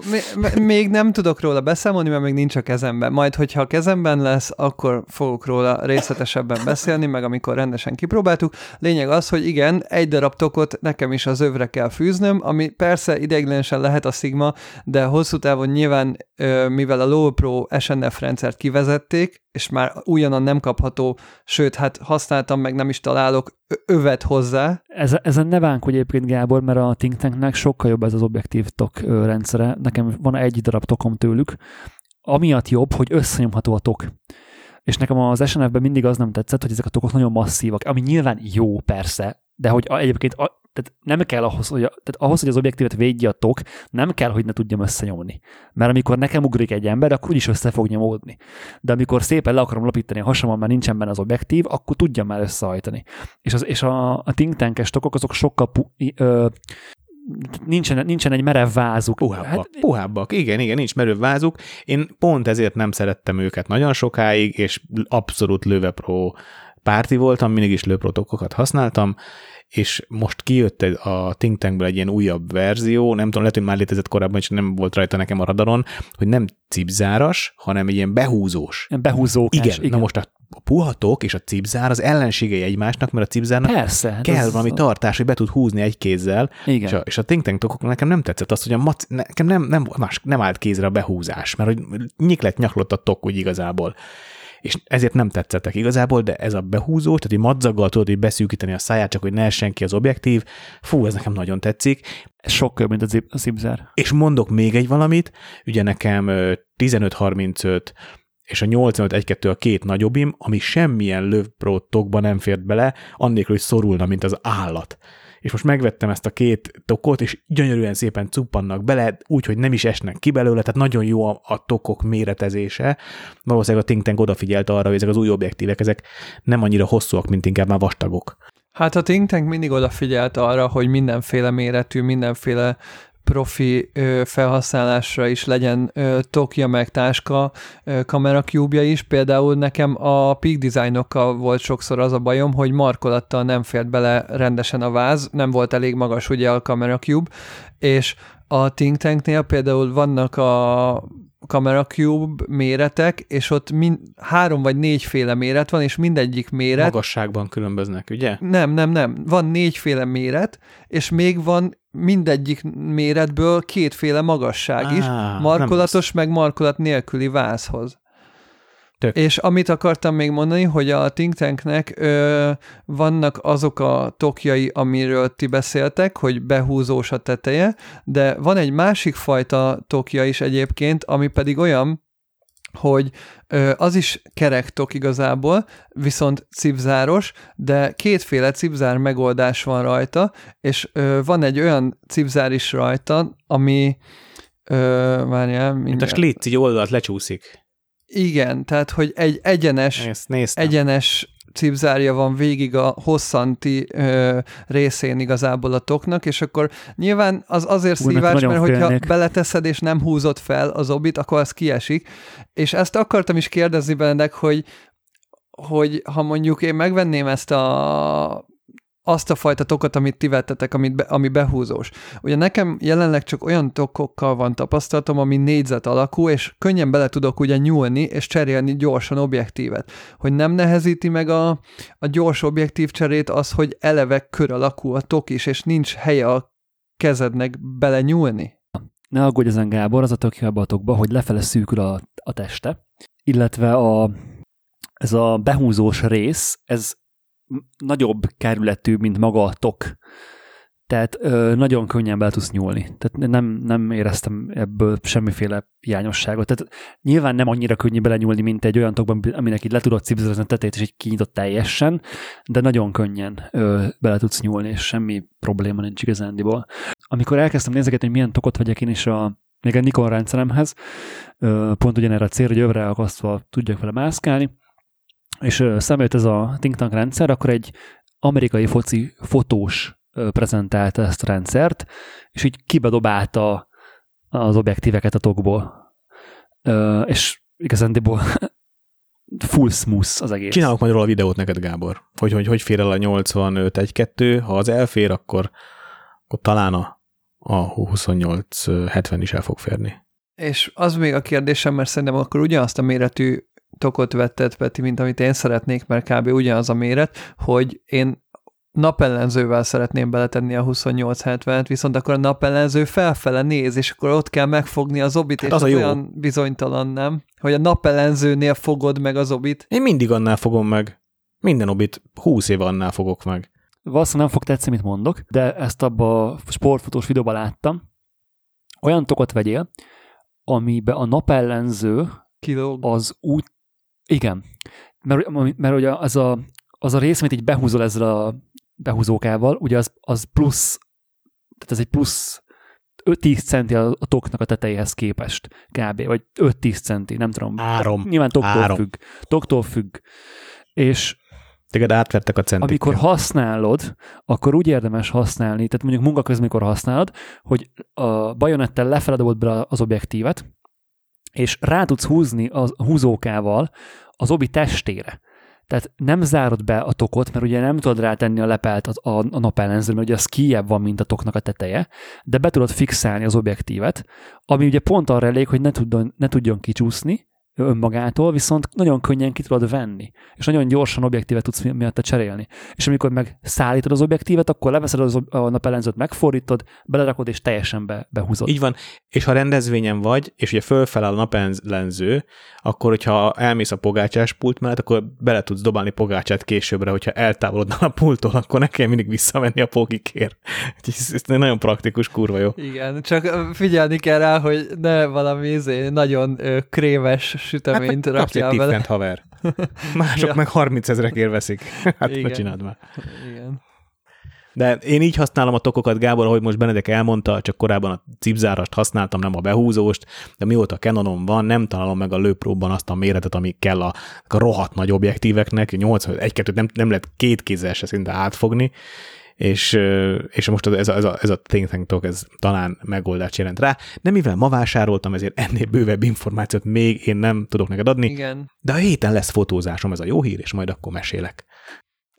még nem tudok róla beszámolni, mert még nincs a kezemben. Majd, hogyha a kezemben lesz, akkor fogok róla részletesebben beszélni, meg amikor rendesen kipróbáltuk. Lényeg az, hogy igen, egy darab tokot nekem is az övre kell fűznöm, ami persze ideiglenesen lehet a Sigma, de hosszú távon nyilván, mivel a Low Pro SNF rendszert kivezették, és már újonnan nem kapható, sőt, hát használtam, meg nem is találok övet hozzá. Ez, ezen ne bánkodj egyébként, Gábor, mert a Think Tanknek sokkal jobb ez az objektív tok rendszere. Nekem van egy darab tokom tőlük, amiatt jobb, hogy összenyomható a tok. És nekem az SNF-ben mindig az nem tetszett, hogy ezek a tokok nagyon masszívak, ami nyilván jó persze, de hogy egyébként tehát nem kell ahhoz, hogy, tehát ahhoz, hogy az objektívet védje a tok, nem kell, hogy ne tudjam összenyomni. Mert amikor nekem ugrik egy ember, akkor úgyis össze fog nyomódni. De amikor szépen le akarom lapítani a hasamon, már nincsen benne az objektív, akkor tudjam már összehajtani. És, az, és a, a think tankes tokok azok sokkal pu, ö, nincsen, nincsen egy merev vázuk. Puhábbak, hát, puhábbak. Igen, igen, nincs merev vázuk. Én pont ezért nem szerettem őket nagyon sokáig, és abszolút Löwe Pro párti voltam, mindig is Löwe Pro tokokat használtam, és most kijött a Think Tankből egy ilyen újabb verzió, nem tudom, lehet, hogy már létezett korábban, és nem volt rajta nekem a radaron, hogy nem cipzáras, hanem egy ilyen behúzós. Behúzó. Igen, igen, na most a puhatok és a cipzár az ellenségei egymásnak, mert a cipzárnak Persze, hát kell valami az... tartás, hogy be tud húzni egy kézzel. Igen. És a, és a think tank tokok nekem nem tetszett az, hogy a mac, nekem nem, nem, más, nem állt kézre a behúzás, mert hogy nyiklet nyaklott a tok úgy igazából és ezért nem tetszettek igazából, de ez a behúzó, tehát hogy madzaggal tudod hogy beszűkíteni a száját, csak hogy ne essen ki az objektív, fú, ez nekem nagyon tetszik. Ez sokkal, mint a, zip, a zipzer. És mondok még egy valamit, ugye nekem 15-35 és a 85-1-2 a két nagyobbim, ami semmilyen lövpro tokba nem fért bele, annélkül, hogy szorulna, mint az állat és most megvettem ezt a két tokot, és gyönyörűen szépen cuppannak bele, úgy, hogy nem is esnek ki belőle, tehát nagyon jó a, a tokok méretezése. Valószínűleg a Think Tank odafigyelt arra, hogy ezek az új objektívek, ezek nem annyira hosszúak, mint inkább már vastagok. Hát a Think Tank mindig odafigyelt arra, hogy mindenféle méretű, mindenféle profi ö, felhasználásra is legyen ö, tokja meg táska ö, kamera cube is. Például nekem a peak designokkal volt sokszor az a bajom, hogy markolattal nem fért bele rendesen a váz, nem volt elég magas ugye a kamera cube, és a Think Tanknél például vannak a Camera Cube méretek, és ott mind, három vagy négyféle méret van, és mindegyik méret... Magasságban különböznek, ugye? Nem, nem, nem. Van négyféle méret, és még van mindegyik méretből kétféle magasság Á, is, markolatos meg markolat nélküli vázhoz. Tök. És amit akartam még mondani, hogy a think tanknek ö, vannak azok a tokjai, amiről ti beszéltek, hogy behúzós a teteje, de van egy másik fajta tokja is egyébként, ami pedig olyan, hogy ö, az is kerek tok igazából, viszont cipzáros, de kétféle cipzár megoldás van rajta, és ö, van egy olyan cipzár is rajta, ami ö, várjál, Mint a így oldalt lecsúszik. Igen, tehát, hogy egy egyenes, Ezt néztem. egyenes cipzárja van végig a hosszanti ö, részén igazából a toknak, és akkor nyilván az azért Új, szívás, mert hogyha félnék. beleteszed és nem húzod fel az obit, akkor az kiesik. És ezt akartam is kérdezni bennedek, hogy, hogy ha mondjuk én megvenném ezt a azt a fajta tokot, amit ti vettetek, amit be, ami behúzós. Ugye nekem jelenleg csak olyan tokokkal van tapasztalatom, ami négyzet alakú, és könnyen bele tudok ugye nyúlni, és cserélni gyorsan objektívet. Hogy nem nehezíti meg a, a gyors objektív cserét az, hogy eleve kör alakú a tok is, és nincs helye a kezednek bele nyúlni. Ne aggódj ezen Gábor, az a tök a tokba, hogy lefele szűkül a, a teste, illetve a, ez a behúzós rész, ez nagyobb kerületű, mint maga a tok. Tehát ö, nagyon könnyen bele tudsz nyúlni. Tehát nem, nem éreztem ebből semmiféle hiányosságot. Tehát nyilván nem annyira könnyű belenyúlni, mint egy olyan tokban, aminek így le tudod cipzelezni a tetejét, és így kinyitott teljesen, de nagyon könnyen ö, bele tudsz nyúlni, és semmi probléma nincs igazándiból. Amikor elkezdtem nézegetni, hogy milyen tokot vegyek én is a még egy Nikon rendszeremhez, ö, pont ugyanerre a célra, hogy övre akasztva tudjak vele mászkálni, és jött ez a think tank rendszer, akkor egy amerikai foci fotós prezentálta ezt a rendszert, és így kibedobálta az objektíveket a tokból. És igazándiból full smooth az egész. Csinálok majd róla videót neked, Gábor, hogy hogy, hogy fér el a 85 1 ha az elfér, akkor, akkor talán a, a 28-70 is el fog férni. És az még a kérdésem, mert szerintem akkor ugyanazt a méretű tokot vetted, Peti, mint amit én szeretnék, mert kb. ugyanaz a méret, hogy én napellenzővel szeretném beletenni a 2870-et, viszont akkor a napellenző felfele néz, és akkor ott kell megfogni az obit, Hát és az az a jó. olyan bizonytalan, nem? Hogy a napellenzőnél fogod meg az obit. Én mindig annál fogom meg. Minden obit 20 éve annál fogok meg. Valószínűleg nem fog tetszeni, mit mondok, de ezt abba a sportfotós videóban láttam. Olyan tokot vegyél, amiben a napellenző Kilóg. az úgy, igen, mert, mert ugye az a, az a rész, amit így behúzol ezzel a behúzókával, ugye az, az plusz, tehát ez egy plusz 5-10 centi a, a toknak a tetejéhez képest, kb. Vagy 5-10 centi, nem tudom. Árom. Nyilván toktól Árom. függ. Toktól függ. És Téged átvertek a centikkel. amikor használod, akkor úgy érdemes használni, tehát mondjuk munka közben, amikor használod, hogy a bajonettel dobod bele az objektívet, és rá tudsz húzni a húzókával az obi testére. Tehát nem zárod be a tokot, mert ugye nem tudod rátenni a lepelt a, a, a napellenzőre, mert ugye az kijebb van, mint a toknak a teteje, de be tudod fixálni az objektívet, ami ugye pont arra elég, hogy ne tudjon, ne tudjon kicsúszni önmagától, viszont nagyon könnyen ki tudod venni, és nagyon gyorsan objektívet tudsz mi- miatta cserélni. És amikor meg szállítod az objektívet, akkor leveszed az ob- a napellenzőt, megfordítod, belerakod, és teljesen be, behúzod. Így van, és ha rendezvényen vagy, és ugye fölfeláll a napellenző, akkor hogyha elmész a pogácsás pult mellett, akkor bele tudsz dobálni pogácsát későbbre, hogyha eltávolodnál a pulttól, akkor ne kell mindig visszavenni a pogikért. Ez, ez nagyon praktikus, kurva jó. Igen, csak figyelni kell rá, hogy ne valami izé, nagyon krémes süteményt Hát egy rakjál tiffent, haver. Mások Ja. meg 30 ezrekért veszik. Hát Igen. csináld már. Igen. De én így használom a tokokat, Gábor, ahogy most Benedek elmondta, csak korábban a cipzárast használtam, nem a behúzóst, de mióta Canonom van, nem találom meg a lőpróban azt a méretet, ami kell a, a rohadt nagy objektíveknek, 81 2 nem, nem lehet két kézzel se szinte átfogni, és, és most ez a, ez a, ez a Think Tank Talk, ez talán megoldást jelent rá, de mivel ma vásároltam, ezért ennél bővebb információt még én nem tudok neked adni, Igen. de a héten lesz fotózásom, ez a jó hír, és majd akkor mesélek.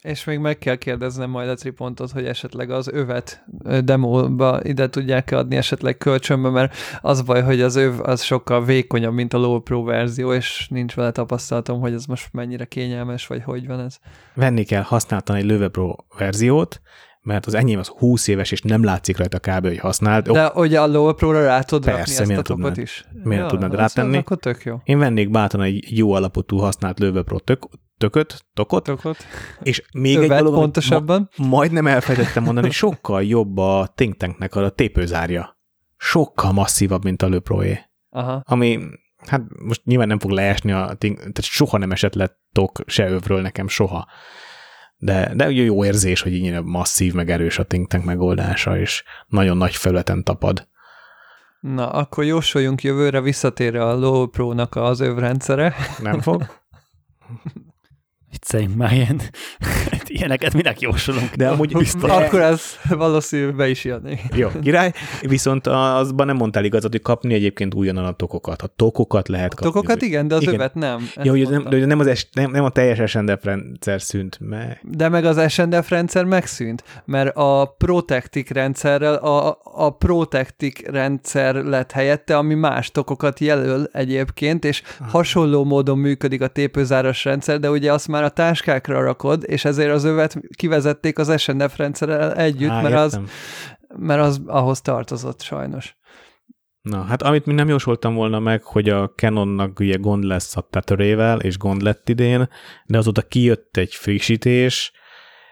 És még meg kell kérdeznem majd a tripontot, hogy esetleg az övet demóba ide tudják adni esetleg kölcsönbe, mert az baj, hogy az öv az sokkal vékonyabb, mint a Low Pro verzió, és nincs vele tapasztalatom, hogy ez most mennyire kényelmes, vagy hogy van ez. venni kell használtan egy Löwe Pro verziót, mert az enyém az 20 éves, és nem látszik rajta kb. hogy használt. De ugye a Low Pro-ra rá tudod Persze, rakni ezt a tokot tudnád? is? Miért tudnád az- rátenni? Akkor tök jó. Én vennék bátran egy jó alapotú használt Löwe Pro tök, tököt, tokot, Tokot. és még egy Övet dolog, amit pontosabban. Ma, majdnem elfelejtettem mondani, sokkal jobb a Think Tanknek a tépőzárja. Sokkal masszívabb, mint a. Aha. Ami, hát most nyilván nem fog leesni, a Think, tehát soha nem esett le tok se övről nekem, soha. De, de ugye jó érzés, hogy így masszív, meg erős a Think Tank megoldása, és nagyon nagy felületen tapad. Na, akkor jósoljunk jövőre visszatérre a Low Pro-nak az övrendszere. Nem fog? Egy vicceljünk már ilyen, ilyeneket minek jósolunk. De amúgy Biztos. Akkor ez valószínű be is jönni. Jó, király. Viszont azban nem mondtál igazat, hogy kapni egyébként újonnan a tokokat. A tokokat lehet A kapni. tokokat igen, de az Igen. övet nem. Ja, hogy nem, de nem, az es, nem, nem a teljes SNDF rendszer szűnt meg. De meg az SNDF rendszer megszűnt, mert a Protectic rendszerrel a, a Protectic rendszer lett helyette, ami más tokokat jelöl egyébként, és hasonló módon működik a tépőzáras rendszer, de ugye azt már a táskákra rakod, és ezért az övet kivezették az SNDF rendszerrel együtt, Á, mert, az, mert az ahhoz tartozott sajnos. Na, hát amit még nem jósoltam volna meg, hogy a Canonnak ugye gond lesz a tetörével, és gond lett idén, de azóta kijött egy frissítés,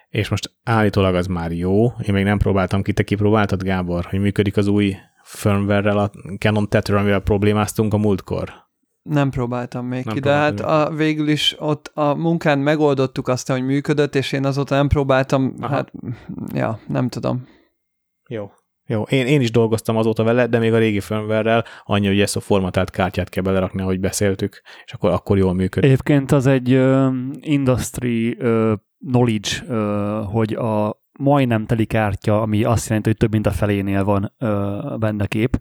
és most állítólag az már jó. Én még nem próbáltam ki, te kipróbáltad, Gábor, hogy működik az új firmware-rel a Canon Tether, amivel problémáztunk a múltkor. Nem próbáltam még Nem ki, de hát a, végül is ott a munkán megoldottuk azt, hogy működött, és én azóta nem próbáltam, Aha. hát ja, nem tudom. Jó. Jó, én, én is dolgoztam azóta vele, de még a régi firmware-rel annyi, hogy ezt a formatált kártyát kell belerakni, ahogy beszéltük, és akkor, akkor jól működik. Egyébként az egy uh, industry uh, knowledge, uh, hogy a majdnem teli kártya, ami azt jelenti, hogy több mint a felénél van uh, benne kép,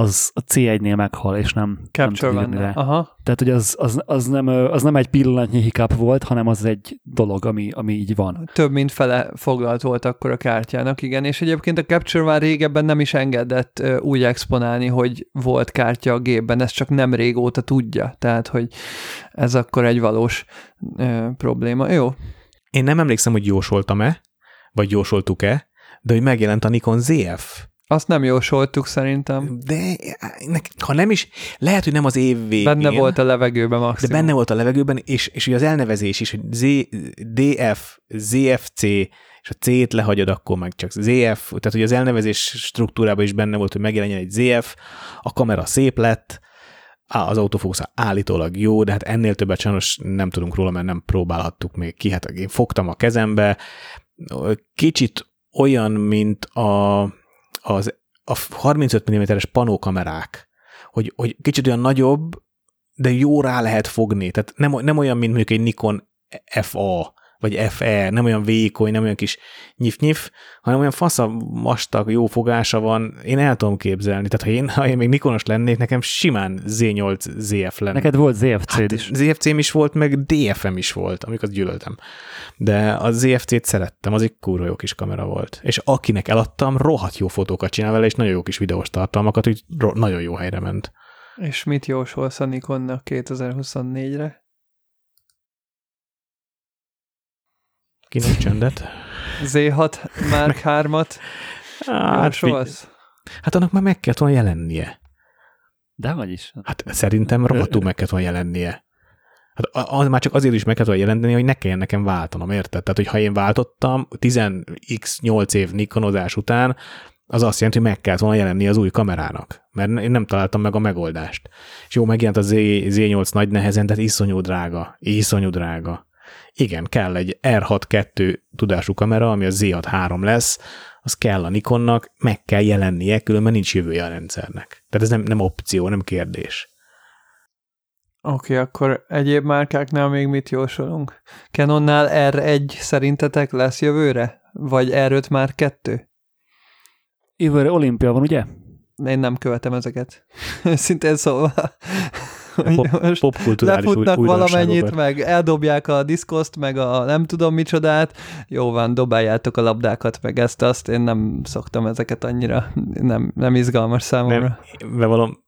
az a C1-nél meghal, és nem, Capture nem tud. Aha. Tehát, hogy az, az, az, nem, ö, az nem egy pillanatnyi hiccup volt, hanem az egy dolog, ami, ami így van. Több mint fele foglalt volt akkor a kártyának, igen, és egyébként a Capture már régebben nem is engedett ö, úgy exponálni, hogy volt kártya a gépben, ezt csak nem régóta tudja, tehát, hogy ez akkor egy valós ö, probléma. Jó, Én nem emlékszem, hogy jósoltam-e, vagy jósoltuk-e, de hogy megjelent a Nikon ZF. azt nem jósoltuk szerintem. De ha nem is, lehet, hogy nem az év végén. Benne volt a levegőben De maximum. benne volt a levegőben, és, és ugye az elnevezés is, hogy Z, DF, ZFC, és a C-t lehagyod, akkor meg csak ZF, tehát hogy az elnevezés struktúrában is benne volt, hogy megjelenjen egy ZF, a kamera szép lett, á, az autofókusz állítólag jó, de hát ennél többet sajnos nem tudunk róla, mert nem próbálhattuk még ki. Hát én fogtam a kezembe, kicsit olyan, mint a, az, a 35 mm-es panókamerák, hogy, hogy kicsit olyan nagyobb, de jó rá lehet fogni. Tehát nem, nem olyan, mint mondjuk egy Nikon FA, vagy FE, nem olyan vékony, nem olyan kis nyif-nyif, hanem olyan fasza, vastag, jó fogása van, én el tudom képzelni. Tehát ha én, ha én még Nikonos lennék, nekem simán Z8 ZF lenne. Neked volt ZFC-d Hát is. ZFC-m is volt, meg DFM is volt, amiket gyűlöltem. De a ZFC-t szerettem, az egy kurva jó kis kamera volt. És akinek eladtam, rohadt jó fotókat csinál vele, és nagyon jó kis videós tartalmakat, úgy ro- nagyon jó helyre ment. És mit jósolsz a Nikonnak 2024-re? Kinek csöndet? Z6 Mark 3-at Hát, hát annak már meg kellett volna jelennie. De vagy is. Hát szerintem rohadtul meg kellett volna jelennie. Hát a- az már csak azért is meg kellett volna jelenteni, hogy ne kelljen nekem váltanom, érted? Tehát, hogy ha én váltottam 10x8 év Nikonozás után, az azt jelenti, hogy meg kellett volna jelenni az új kamerának, mert én nem találtam meg a megoldást. És jó, megjelent a Z, Z8 nagy nehezen, tehát iszonyú drága, iszonyú drága. Igen, kell egy R6-2 tudású kamera, ami a Z6-3 lesz, az kell a Nikonnak, meg kell jelennie, különben nincs jövője a rendszernek. Tehát ez nem, nem opció, nem kérdés. Oké, okay, akkor egyéb márkáknál még mit jósolunk? Canonnál R1 szerintetek lesz jövőre? Vagy R5 már 2? Jövőre olimpia van, ugye? Én nem követem ezeket. Szintén szóval. Pop, popkulturális új, lefutnak valamennyit, meg eldobják a diszkoszt, meg a nem tudom micsodát. Jó van, dobáljátok a labdákat, meg ezt, azt. Én nem szoktam ezeket annyira, nem, nem izgalmas számomra. Nem, bevallom,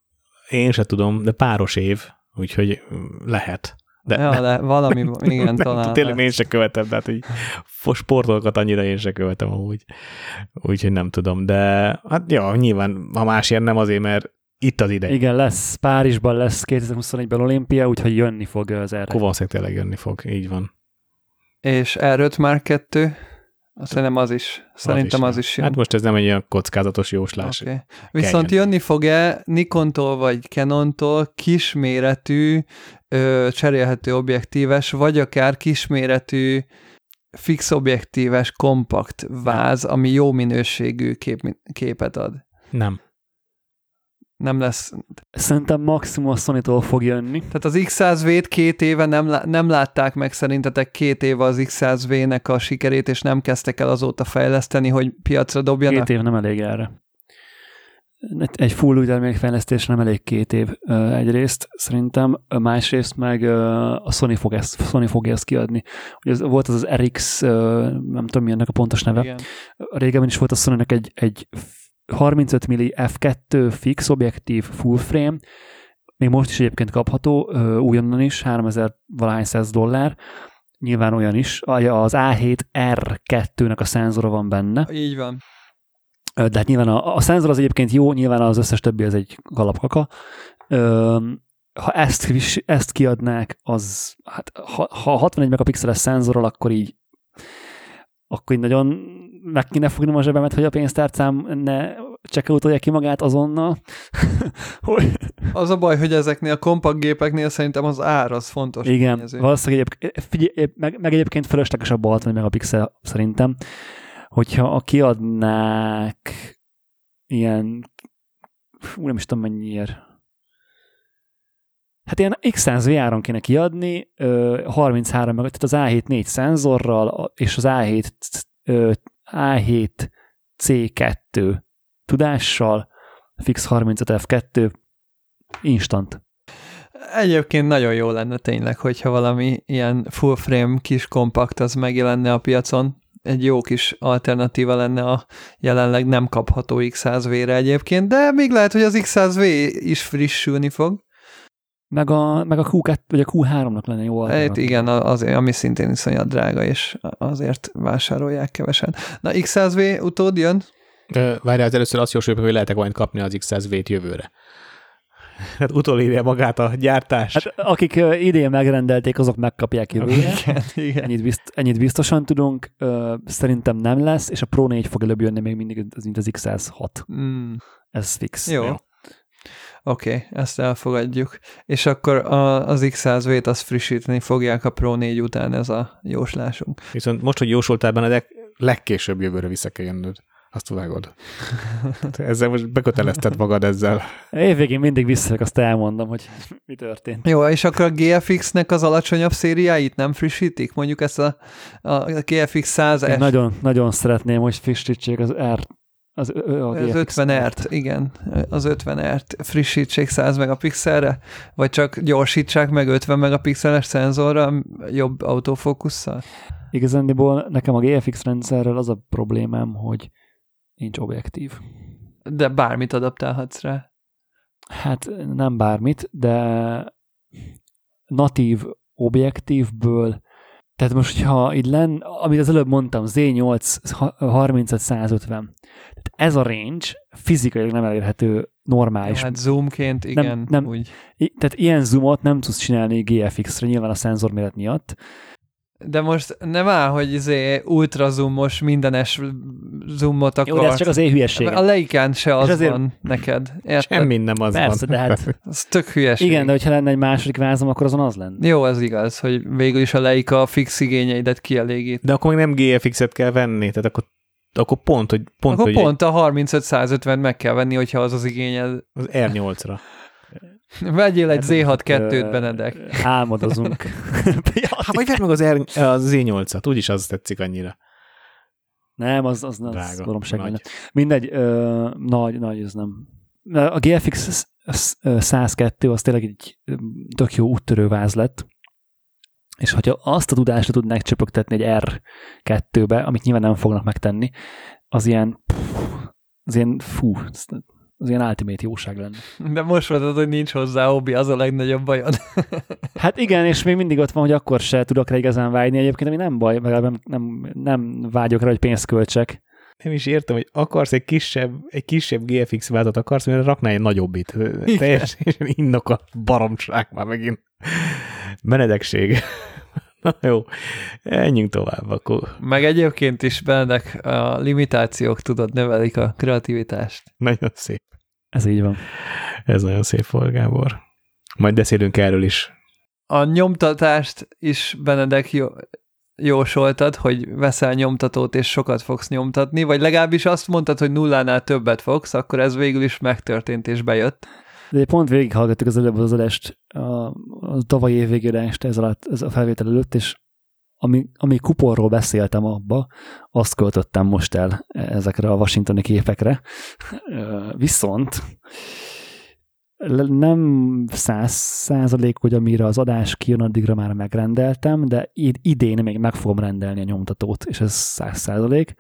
én se tudom, de páros év, úgyhogy lehet. De ja, nem, le, valami, igen, nem, talán. Tényleg én se követem, tehát fo- sportolókat annyira én se követem amúgy. Úgyhogy nem tudom, de hát ja, nyilván, ha másért nem azért, mert itt az ideje. Igen, lesz. Párizsban lesz 2021-ben olimpia, úgyhogy jönni fog az erre. Akkor valószínűleg tényleg jönni fog, így van. És R5 már 2? Szerintem az is. Szerintem az is jön. Hát most ez nem egy olyan kockázatos jóslás. Okay. Viszont jönni fog-e Nikontól vagy Canontól kisméretű ö, cserélhető objektíves, vagy akár kisméretű fix objektíves kompakt váz, ami jó minőségű kép, képet ad. Nem. Nem lesz. Szerintem maximum a Sony-tól fog jönni. Tehát az X100V-t két éve nem, lá- nem látták meg szerintetek két éve az X100V-nek a sikerét, és nem kezdtek el azóta fejleszteni, hogy piacra dobjanak? Két év nem elég erre. Egy full új termékfejlesztés nem elég két év egyrészt, szerintem, másrészt meg a Sony, fog ezt, Sony fogja ezt kiadni. Ugye ez, volt az az RX, nem tudom mi ennek a pontos neve, Igen. régebben is volt a sony egy, egy 35 milli f2 fix objektív full frame, még most is egyébként kapható, újonnan is, 3000 valahány száz dollár, nyilván olyan is, az A7R2-nek a szenzora van benne, Így van. De hát nyilván a, a szenzor az egyébként jó, nyilván az összes többi az egy galapkaka. Ö, ha ezt, ezt kiadnák, az, hát ha, ha 61 megapixeles szenzorral, akkor így akkor így nagyon meg kéne fognom a zsebemet, hogy a pénztárcám ne csekkolja ki magát azonnal. hogy, Az a baj, hogy ezeknél a kompakt gépeknél szerintem az ár az fontos. igen, tényező. valószínűleg egyéb, figyelj, meg, meg egyébként fölöslegesebb a 60 megapixel szerintem, hogyha a kiadnák ilyen, fú, nem is tudom mennyiért, hát ilyen X100 áron kéne kiadni, ö, 33 meg, tehát az A7 4 szenzorral, és az A7, ö, A7 C2 tudással, fix 35 F2, instant. Egyébként nagyon jó lenne tényleg, hogyha valami ilyen full frame kis kompakt az megjelenne a piacon. Egy jó kis alternatíva lenne a jelenleg nem kapható X100V-re egyébként, de még lehet, hogy az X100V is frissülni fog. Meg a, meg a Q2, vagy a Q3-nak lenne jó Hát alternatíva. igen, az, ami szintén iszonyat drága, és azért vásárolják kevesen. Na, X100V utód jön? Várjál, az először azt jósoljuk, hogy lehet majd kapni az X100V-t jövőre. Hát utolérje magát a gyártás. Hát, Hát akik ö, idén megrendelték, azok megkapják jövőre. Igen, igen. Ennyit, bizt, ennyit biztosan tudunk. Szerintem nem lesz, és a Pro 4 fog előbb jönni még mindig, az- mint az X106. Mm. Ez fix. Jó. Jó. Oké, okay, ezt elfogadjuk. És akkor a, az X100V-t azt frissíteni fogják a Pro 4 után, ez a jóslásunk. Viszont most, hogy jósoltál benne, legkésőbb jövőre vissza kell jönnöd. Azt vágod. Ezzel most bekötelezted magad ezzel. Évvégén mindig visszajövök, azt elmondom, hogy mi történt. Jó, és akkor a GFX-nek az alacsonyabb szériáit nem frissítik? Mondjuk ezt a, a GFX 100 Én nagyon, nagyon szeretném, hogy frissítsék az R, az, az GFX 50R-t, igen, az 50R-t frissítsék 100 megapixelre, vagy csak gyorsítsák meg 50 megapixeles szenzorra jobb autofókusszal? Igazándiból nekem a GFX rendszerrel az a problémám, hogy nincs objektív. De bármit adaptálhatsz rá. Hát nem bármit, de natív objektívből, tehát most, hogyha így len, amit az előbb mondtam, Z8 ha- 35-150, tehát ez a range fizikailag nem elérhető normális. Hát zoomként, igen, nem. úgy. I- Tehát ilyen zoomot nem tudsz csinálni GFX-re, nyilván a szenzorméret miatt. De most nem áll, hogy izé ultra zoomos, mindenes zoomot Jó, de ez csak az én hülyeségem. A leikán se az azért- van neked. Érted? Semmi nem az Persze, van. de hát Ez tök hülyeség. igen, de hogyha lenne egy második vázom, akkor azon az lenne. Jó, ez igaz, hogy végül is a leika a fix igényeidet kielégít. De akkor még nem GFX-et kell venni, tehát akkor, akkor pont, hogy pont, Akkor hogy pont a 35-150 meg kell venni, hogyha az az igényed. az R8-ra. Vegyél egy Z6-2-t, Ö, Benedek. Álmodozunk. Hát vagy vedd meg az, R, az Z8-at, úgyis az tetszik annyira. Nem, az, az nem, az Drága, baromság nagy. Mindegy, ö, nagy, nagy, ez nem. A GFX sz- sz- ö, 102 az tényleg egy tök jó úttörő váz lett, és hogyha azt a tudást tudnák csöpögtetni egy R2-be, amit nyilván nem fognak megtenni, az ilyen, az ilyen, fú, az, ilyen ultimate jóság lenne. De most mondod, hogy nincs hozzá hobbi, az a legnagyobb bajod. Hát igen, és még mindig ott van, hogy akkor se tudok rá igazán vágyni egyébként, ami nem baj, legalább nem, nem, nem vágyok rá, hogy pénzt költsek. Nem is értem, hogy akarsz egy kisebb, egy kisebb GFX váltot akarsz, mert raknál egy nagyobbit. Teljesen innok a baromság már megint. Menedekség. Na jó, menjünk tovább akkor. Meg egyébként is Benedek a limitációk, tudod, növelik a kreativitást. Nagyon szép. Ez így van. Ez nagyon szép volt, Gábor. Majd beszélünk erről is. A nyomtatást is Benedek jó, jósoltad, hogy veszel nyomtatót és sokat fogsz nyomtatni, vagy legalábbis azt mondtad, hogy nullánál többet fogsz, akkor ez végül is megtörtént és bejött. De pont végighallgattuk az előbb az adást, a, a tavalyi év végére este ez, alatt, ez a felvétel előtt, és ami, ami kuporról beszéltem abba, azt költöttem most el ezekre a washingtoni képekre. Viszont nem száz százalék, hogy amire az adás kijön, addigra már megrendeltem, de idén még meg fogom rendelni a nyomtatót, és ez száz százalék.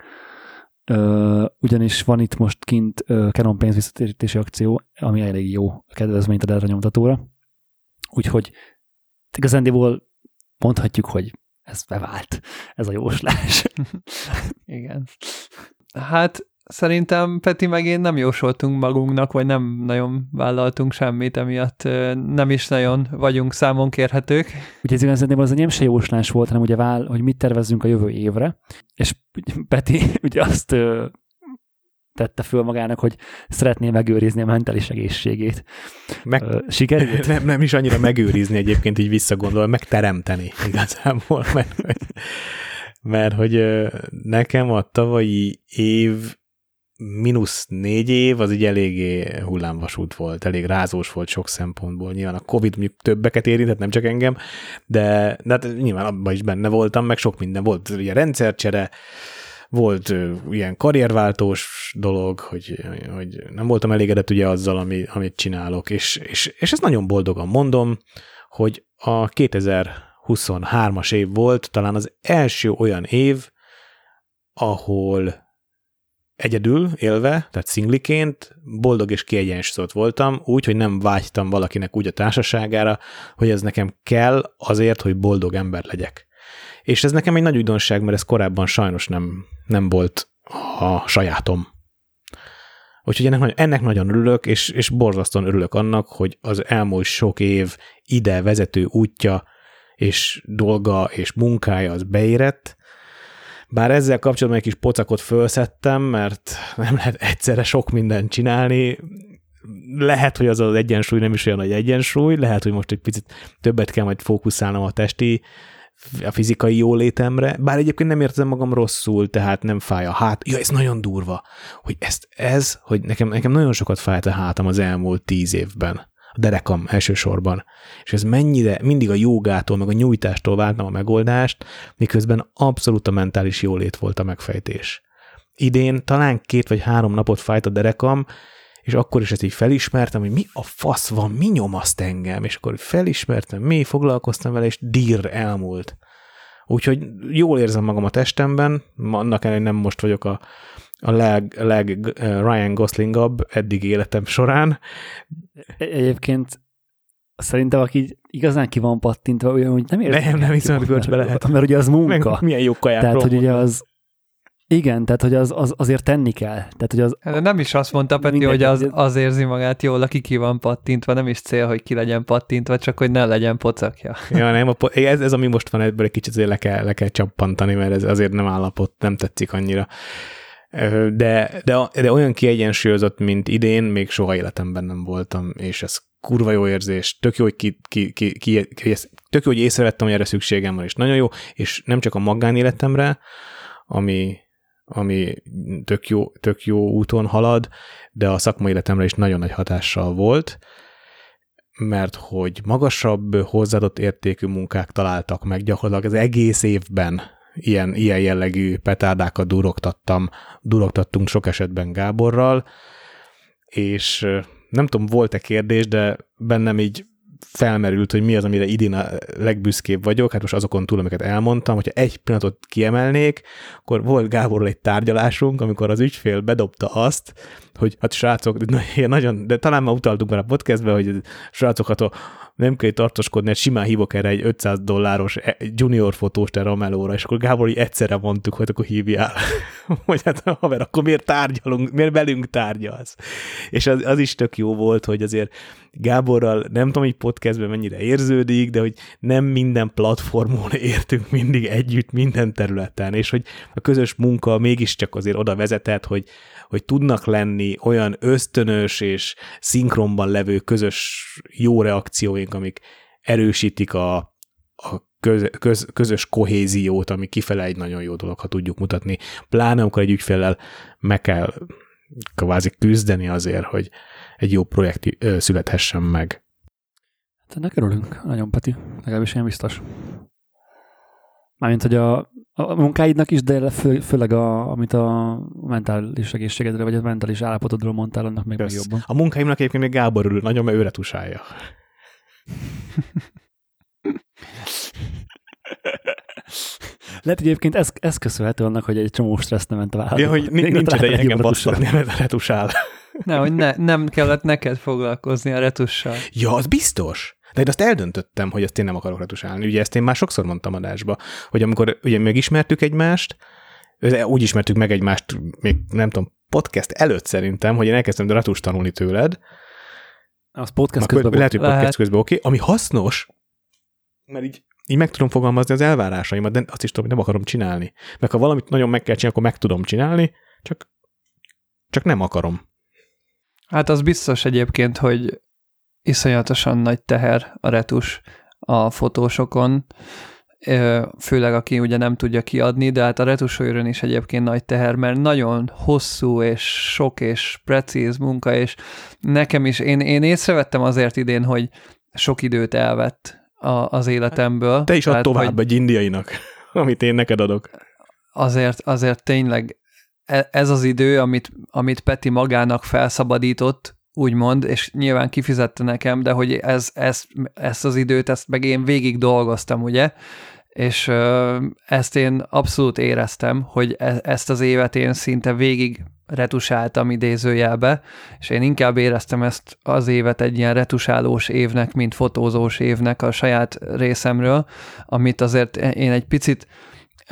Ugyanis van itt most kint Canon pénzvisszatérítési akció, ami elég jó kedvezményt ad erre a nyomtatóra. Úgyhogy igazándiból mondhatjuk, hogy ez bevált, ez a jóslás. Igen. Hát szerintem Peti meg én nem jósoltunk magunknak, vagy nem nagyon vállaltunk semmit, emiatt nem is nagyon vagyunk számon kérhetők. Ugye ez igazán az enyém se jóslás volt, hanem ugye vál, hogy mit tervezzünk a jövő évre, és Peti ugye azt tette föl magának, hogy szeretné megőrizni a mentális egészségét. Meg, Sikerült? Nem, nem is annyira megőrizni egyébként, így visszagondol, megteremteni igazából, mert, mert hogy nekem a tavalyi év mínusz négy év, az így eléggé hullámvasút volt, elég rázós volt sok szempontból. Nyilván a Covid mondjuk többeket érintett, nem csak engem, de, de hát nyilván abban is benne voltam, meg sok minden volt. Ugye rendszercsere, volt ilyen karrierváltós dolog, hogy, hogy nem voltam elégedett ugye azzal, ami, amit csinálok, és, és, és ezt nagyon boldogan mondom, hogy a 2023-as év volt talán az első olyan év, ahol egyedül élve, tehát szingliként boldog és kiegyensúlyozott voltam, úgy, hogy nem vágytam valakinek úgy a társaságára, hogy ez nekem kell azért, hogy boldog ember legyek. És ez nekem egy nagy újdonság, mert ez korábban sajnos nem, nem volt a sajátom. Úgyhogy ennek, ennek nagyon örülök, és, és borzasztóan örülök annak, hogy az elmúlt sok év ide vezető útja, és dolga, és munkája az beérett, bár ezzel kapcsolatban egy kis pocakot felszettem, mert nem lehet egyszerre sok mindent csinálni, lehet, hogy az az egyensúly nem is olyan nagy egyensúly, lehet, hogy most egy picit többet kell majd fókuszálnom a testi a fizikai jólétemre, bár egyébként nem érzem magam rosszul, tehát nem fáj a hát. Ja, ez nagyon durva, hogy ezt, ez, hogy nekem, nekem nagyon sokat fájt a hátam az elmúlt tíz évben. A derekam elsősorban. És ez mennyire, mindig a jogától, meg a nyújtástól vártam a megoldást, miközben abszolút a mentális jólét volt a megfejtés. Idén talán két vagy három napot fájt a derekam, és akkor is ezt így felismertem, hogy mi a fasz van, mi nyomaszt engem, és akkor felismertem, mi foglalkoztam vele, és dír elmúlt. Úgyhogy jól érzem magam a testemben, annak ellenére nem most vagyok a, a leg, leg uh, Ryan Goslingabb eddig életem során. E-, egyébként szerintem, aki igazán ki van pattintva, olyan, hogy nem érzi. Nem, nem hiszem, hogy bölcsbe lehet. Mert ugye az munka. Meg milyen jó kajákról Tehát, hogy ugye az, igen, tehát hogy az, az azért tenni kell. Tehát, hogy az, hát De nem is azt mondta Peti, hogy az, az érzi magát jól, aki ki van pattintva, nem is cél, hogy ki legyen pattintva, csak hogy ne legyen pocakja. Ja, nem, a, ez, ez ami most van, ebből egy kicsit le kell, le kell csappantani, mert ez azért nem állapot, nem tetszik annyira. De, de, de olyan kiegyensúlyozott, mint idén, még soha életemben nem voltam, és ez kurva jó érzés, tök jó, hogy, ki, ki, ki, ki, tök jó, hogy észrevettem, hogy erre szükségem van, és nagyon jó, és nem csak a magánéletemre, ami, ami tök jó, tök jó úton halad, de a szakmai életemre is nagyon nagy hatással volt, mert hogy magasabb hozzáadott értékű munkák találtak meg gyakorlatilag az egész évben ilyen, ilyen jellegű petárdákat durogtattam, durogtattunk sok esetben Gáborral, és nem tudom, volt-e kérdés, de bennem így felmerült, hogy mi az, amire idén a legbüszkébb vagyok, hát most azokon túl, amiket elmondtam, hogyha egy pillanatot kiemelnék, akkor volt Gáborral egy tárgyalásunk, amikor az ügyfél bedobta azt, hogy hát srácok, nagyon, de talán már utaltunk már a podcastbe, hogy srácokat a nem kell tartoskodni, hát simán hívok erre egy 500 dolláros e- junior fotóst erre a melóra, és akkor Gábor így egyszerre mondtuk, hogy akkor hívjál. hogy hát haver, akkor miért tárgyalunk, miért velünk tárgyalsz? És az, az is tök jó volt, hogy azért Gáborral nem tudom, hogy podcastben mennyire érződik, de hogy nem minden platformon értünk mindig együtt minden területen, és hogy a közös munka mégiscsak azért oda vezetett, hogy, hogy tudnak lenni olyan ösztönös és szinkronban levő közös jó reakcióink, amik erősítik a, a köz, köz, közös kohéziót, ami kifele egy nagyon jó dolog, ha tudjuk mutatni. Pláne, amikor egy ügyféllel meg kell kvázi küzdeni azért, hogy egy jó projekt születhessen meg. Hát ennek örülünk, nagyon Peti, legalábbis én biztos. Mármint, hogy a, a munkáidnak is, de fő, főleg a, amit a mentális egészségedre, vagy a mentális állapotodról mondtál, annak még, még jobban. A munkáimnak egyébként még Gábor örül nagyon, mert ő retusálja. Lehet, hogy egyébként ez, ez köszönhető annak, hogy egy csomó stressz nem ment a vállalkozó. Ja, hogy nincs, nincs ideje engem basszolni, mert retusál. Ne, hogy ne, nem kellett neked foglalkozni a retussal. Ja, az biztos. De én azt eldöntöttem, hogy ezt én nem akarok retusálni. Ugye ezt én már sokszor mondtam adásba, hogy amikor ugye megismertük egymást, úgy ismertük meg egymást, még nem tudom, podcast előtt szerintem, hogy én elkezdtem retus tanulni tőled. Az podcast közben Lehet, hogy podcast közben oké, okay, ami hasznos, mert így, így meg tudom fogalmazni az elvárásaimat, de azt is tudom, hogy nem akarom csinálni. Mert ha valamit nagyon meg kell csinálni, akkor meg tudom csinálni, csak, csak nem akarom. Hát az biztos egyébként, hogy iszonyatosan nagy teher a retus a fotósokon, főleg aki ugye nem tudja kiadni, de hát a retusőrön is egyébként nagy teher, mert nagyon hosszú és sok és precíz munka, és nekem is, én, én észrevettem azért idén, hogy sok időt elvett a, az életemből. Te is ad tovább egy indiainak, amit én neked adok. Azért, azért tényleg e, ez az idő, amit, amit Peti magának felszabadított, úgymond, és nyilván kifizette nekem, de hogy ez, ez, ezt az időt, ezt meg én végig dolgoztam, ugye, és ö, ezt én abszolút éreztem, hogy e, ezt az évet én szinte végig retusáltam idézőjelbe, és én inkább éreztem ezt az évet egy ilyen retusálós évnek, mint fotózós évnek a saját részemről, amit azért én egy picit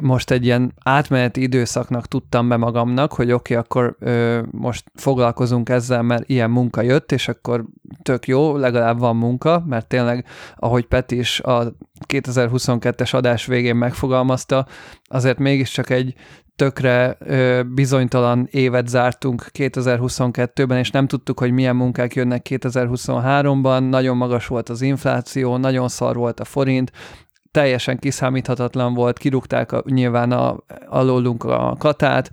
most egy ilyen átmeneti időszaknak tudtam be magamnak, hogy oké, okay, akkor ö, most foglalkozunk ezzel, mert ilyen munka jött, és akkor tök jó, legalább van munka, mert tényleg, ahogy Peti is a 2022-es adás végén megfogalmazta, azért mégiscsak egy tökre ö, bizonytalan évet zártunk 2022-ben, és nem tudtuk, hogy milyen munkák jönnek 2023-ban, nagyon magas volt az infláció, nagyon szar volt a forint, teljesen kiszámíthatatlan volt, kirúgták a, nyilván a, alólunk a katát,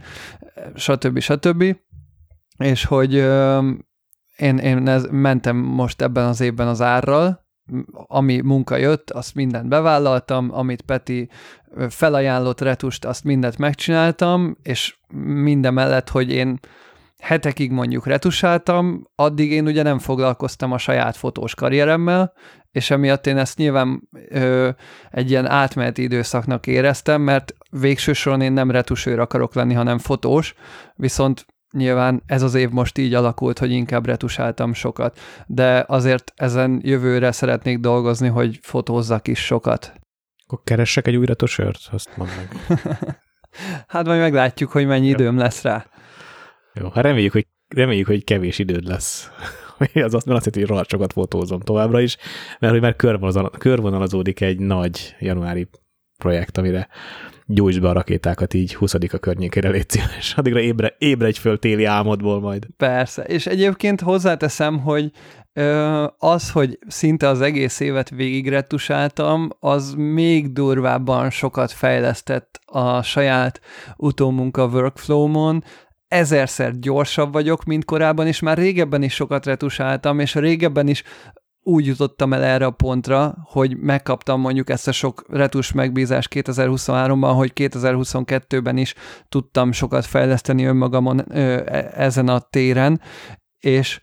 stb. stb. És hogy én, én ez, mentem most ebben az évben az árral, ami munka jött, azt mindent bevállaltam, amit Peti felajánlott retust, azt mindent megcsináltam, és minden mellett, hogy én hetekig mondjuk retusáltam, addig én ugye nem foglalkoztam a saját fotós karrieremmel, és emiatt én ezt nyilván ö, egy ilyen átmeneti időszaknak éreztem, mert végső soron én nem retusőr akarok lenni, hanem fotós, viszont nyilván ez az év most így alakult, hogy inkább retusáltam sokat, de azért ezen jövőre szeretnék dolgozni, hogy fotózzak is sokat. Akkor keressek egy új retusőrt, azt mondd meg. hát majd meglátjuk, hogy mennyi időm lesz rá. Jó, hát reméljük, hogy, reméljük, hogy kevés időd lesz. az azt, mert azt jelenti, hogy sokat fotózom továbbra is, mert hogy már körvonalazódik egy nagy januári projekt, amire gyújtsd be a rakétákat így 20 a környékére légy szíves. Addigra ébre, ébredj föl téli álmodból majd. Persze, és egyébként hozzáteszem, hogy az, hogy szinte az egész évet végig retusáltam, az még durvábban sokat fejlesztett a saját utómunka workflow-mon, ezerszer gyorsabb vagyok, mint korábban, és már régebben is sokat retusáltam, és régebben is úgy jutottam el erre a pontra, hogy megkaptam mondjuk ezt a sok retus megbízást 2023-ban, hogy 2022-ben is tudtam sokat fejleszteni önmagamon ö, e, ezen a téren, és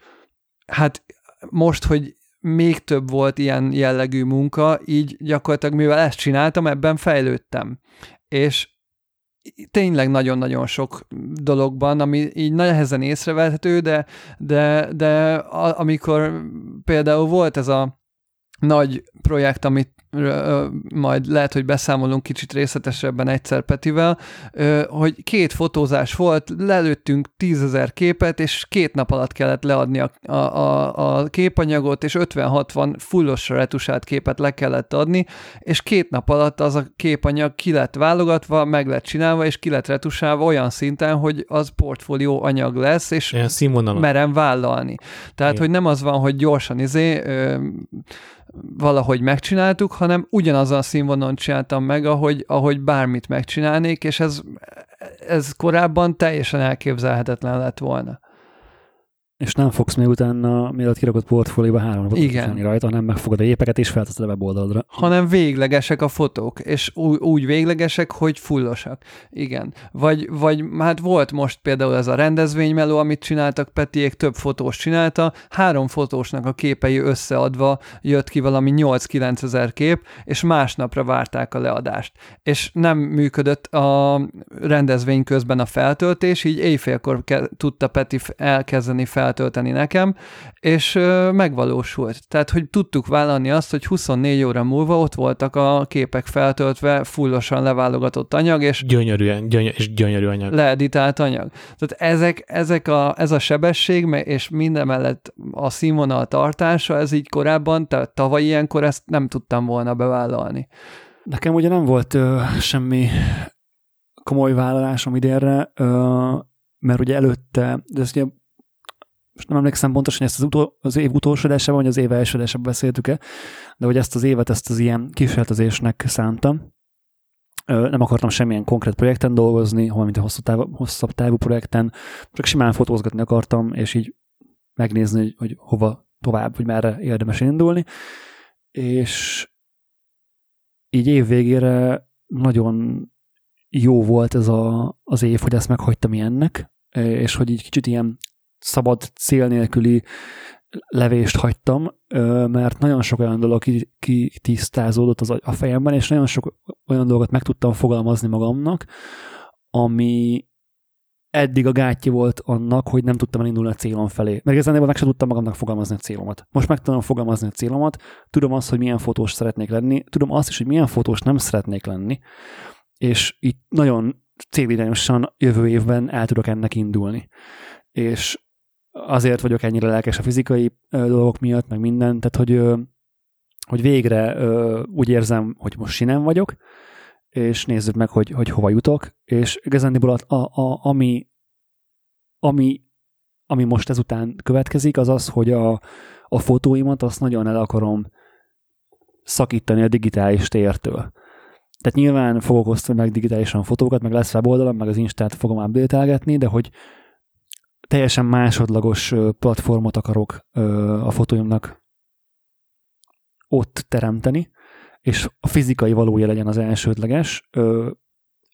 hát most, hogy még több volt ilyen jellegű munka, így gyakorlatilag mivel ezt csináltam, ebben fejlődtem. És tényleg nagyon-nagyon sok dologban, ami így nehezen észrevehető, de, de, de a, amikor például volt ez a nagy projekt, amit majd lehet, hogy beszámolunk kicsit részletesebben egyszer Petivel, hogy két fotózás volt, lelőttünk tízezer képet, és két nap alatt kellett leadni a, a, a, képanyagot, és 50-60 fullos retusált képet le kellett adni, és két nap alatt az a képanyag ki lett válogatva, meg lett csinálva, és ki lett retusálva olyan szinten, hogy az portfólió anyag lesz, és merem vállalni. Tehát, Igen. hogy nem az van, hogy gyorsan izé, ö, valahogy megcsináltuk, hanem ugyanazon a színvonalon csináltam meg, ahogy, ahogy bármit megcsinálnék, és ez, ez korábban teljesen elképzelhetetlen lett volna. És nem fogsz még utána, mielőtt kirakott portfólióba három napot Igen. rajta, hanem megfogod a gépeket és felteszed a weboldalra. hanem véglegesek a fotók, és úgy, úgy véglegesek, hogy fullosak. Igen. Vagy, vagy hát volt most például ez a rendezvénymeló, amit csináltak, Petiék több fotós csinálta, három fotósnak a képei összeadva jött ki valami 8-9 ezer kép, és másnapra várták a leadást. És nem működött a rendezvény közben a feltöltés, így éjfélkor ke- tudta Peti elkezdeni feltölteni nekem, és megvalósult. Tehát, hogy tudtuk vállalni azt, hogy 24 óra múlva ott voltak a képek feltöltve, fullosan leválogatott anyag, és Gyönyörűen, gyönyör, és gyönyörű anyag. leeditált anyag. Tehát ezek, ezek a, ez a sebesség, és minden mellett a színvonal tartása, ez így korábban, tehát tavaly ilyenkor ezt nem tudtam volna bevállalni. Nekem ugye nem volt ö, semmi komoly vállalásom idénre, ö, mert ugye előtte, de ezt ugye most nem emlékszem pontosan, hogy ezt az, utol, az év utolsó adásában, vagy az év első adásában beszéltük-e, de hogy ezt az évet, ezt az ilyen kísérletezésnek szántam. Nem akartam semmilyen konkrét projekten dolgozni, hol mint a hosszú táv, hosszabb távú projekten, csak simán fotózgatni akartam, és így megnézni, hogy, hogy hova tovább, vagy merre érdemes indulni. És így év végére nagyon jó volt ez a, az év, hogy ezt meghagytam ilyennek, és hogy így kicsit ilyen szabad cél nélküli levést hagytam, mert nagyon sok olyan dolog ki- kitisztázódott az a fejemben, és nagyon sok olyan dolgot meg tudtam fogalmazni magamnak, ami eddig a gátja volt annak, hogy nem tudtam elindulni a célom felé. Mert igazából meg sem tudtam magamnak fogalmazni a célomat. Most meg tudom fogalmazni a célomat, tudom azt, hogy milyen fotós szeretnék lenni, tudom azt is, hogy milyen fotós nem szeretnék lenni, és itt nagyon célirányosan jövő évben el tudok ennek indulni. És azért vagyok ennyire lelkes a fizikai dolgok miatt, meg minden, tehát hogy, hogy végre úgy érzem, hogy most sinem vagyok, és nézzük meg, hogy, hogy hova jutok, és igazándiból a, a, a, ami, ami, ami most ezután következik, az az, hogy a, a fotóimat azt nagyon el akarom szakítani a digitális tértől. Tehát nyilván fogok osztani meg digitálisan fotókat, meg lesz weboldalam, meg az Instát fogom update de hogy teljesen másodlagos platformot akarok a fotóimnak ott teremteni, és a fizikai valója legyen az elsődleges.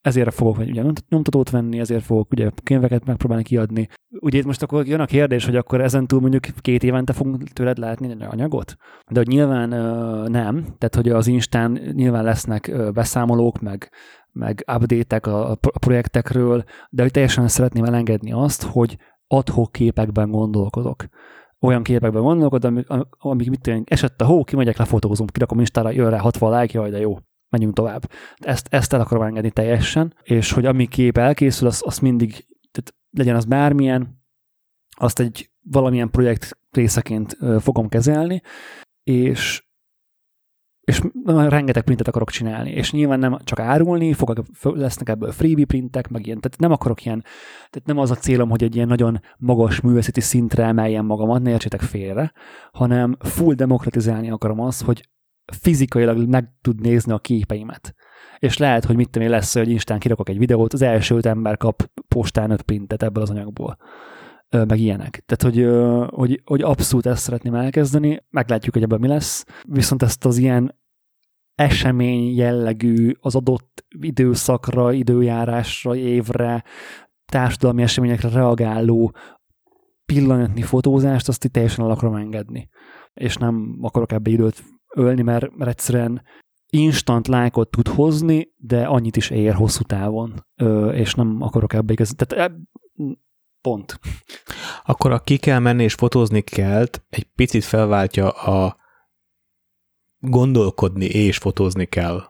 Ezért fogok ugye nyomtatót venni, ezért fogok ugye könyveket megpróbálni kiadni. Ugye itt most akkor jön a kérdés, hogy akkor ezen túl mondjuk két évente fogunk tőled látni anyagot? De hogy nyilván nem, tehát hogy az Instán nyilván lesznek ö, beszámolók, meg, meg update-ek a, a projektekről, de hogy teljesen szeretném elengedni azt, hogy adhok képekben gondolkodok. Olyan képekben gondolkodom, amik, amik mit tudom, esett a hó, kimegyek, lefotózom, kirakom Instára, jön rá 60 like, jaj, de jó, menjünk tovább. Ezt, ezt el akarom engedni teljesen, és hogy ami kép elkészül, az, az mindig, tehát legyen az bármilyen, azt egy valamilyen projekt részeként fogom kezelni, és és rengeteg printet akarok csinálni, és nyilván nem csak árulni, fogok, lesznek ebből freebie printek, meg ilyen, tehát nem akarok ilyen, tehát nem az a célom, hogy egy ilyen nagyon magas művészeti szintre emeljem magamat, ne értsétek félre, hanem full demokratizálni akarom azt, hogy fizikailag meg tud nézni a képeimet. És lehet, hogy mit én lesz, hogy Instán kirakok egy videót, az első öt ember kap postán öt printet ebből az anyagból meg ilyenek. Tehát, hogy, hogy, hogy abszolút ezt szeretném elkezdeni, meglátjuk, hogy ebben mi lesz. Viszont ezt az ilyen esemény jellegű, az adott időszakra, időjárásra, évre, társadalmi eseményekre reagáló pillanatnyi fotózást, azt itt teljesen el akarom engedni. És nem akarok ebbe időt ölni, mert, mert egyszerűen instant lájkot tud hozni, de annyit is ér hosszú távon, és nem akarok ebbe igaz. Tehát eb, pont. Akkor a ki kell menni és fotózni kell, egy picit felváltja a gondolkodni és fotózni kell.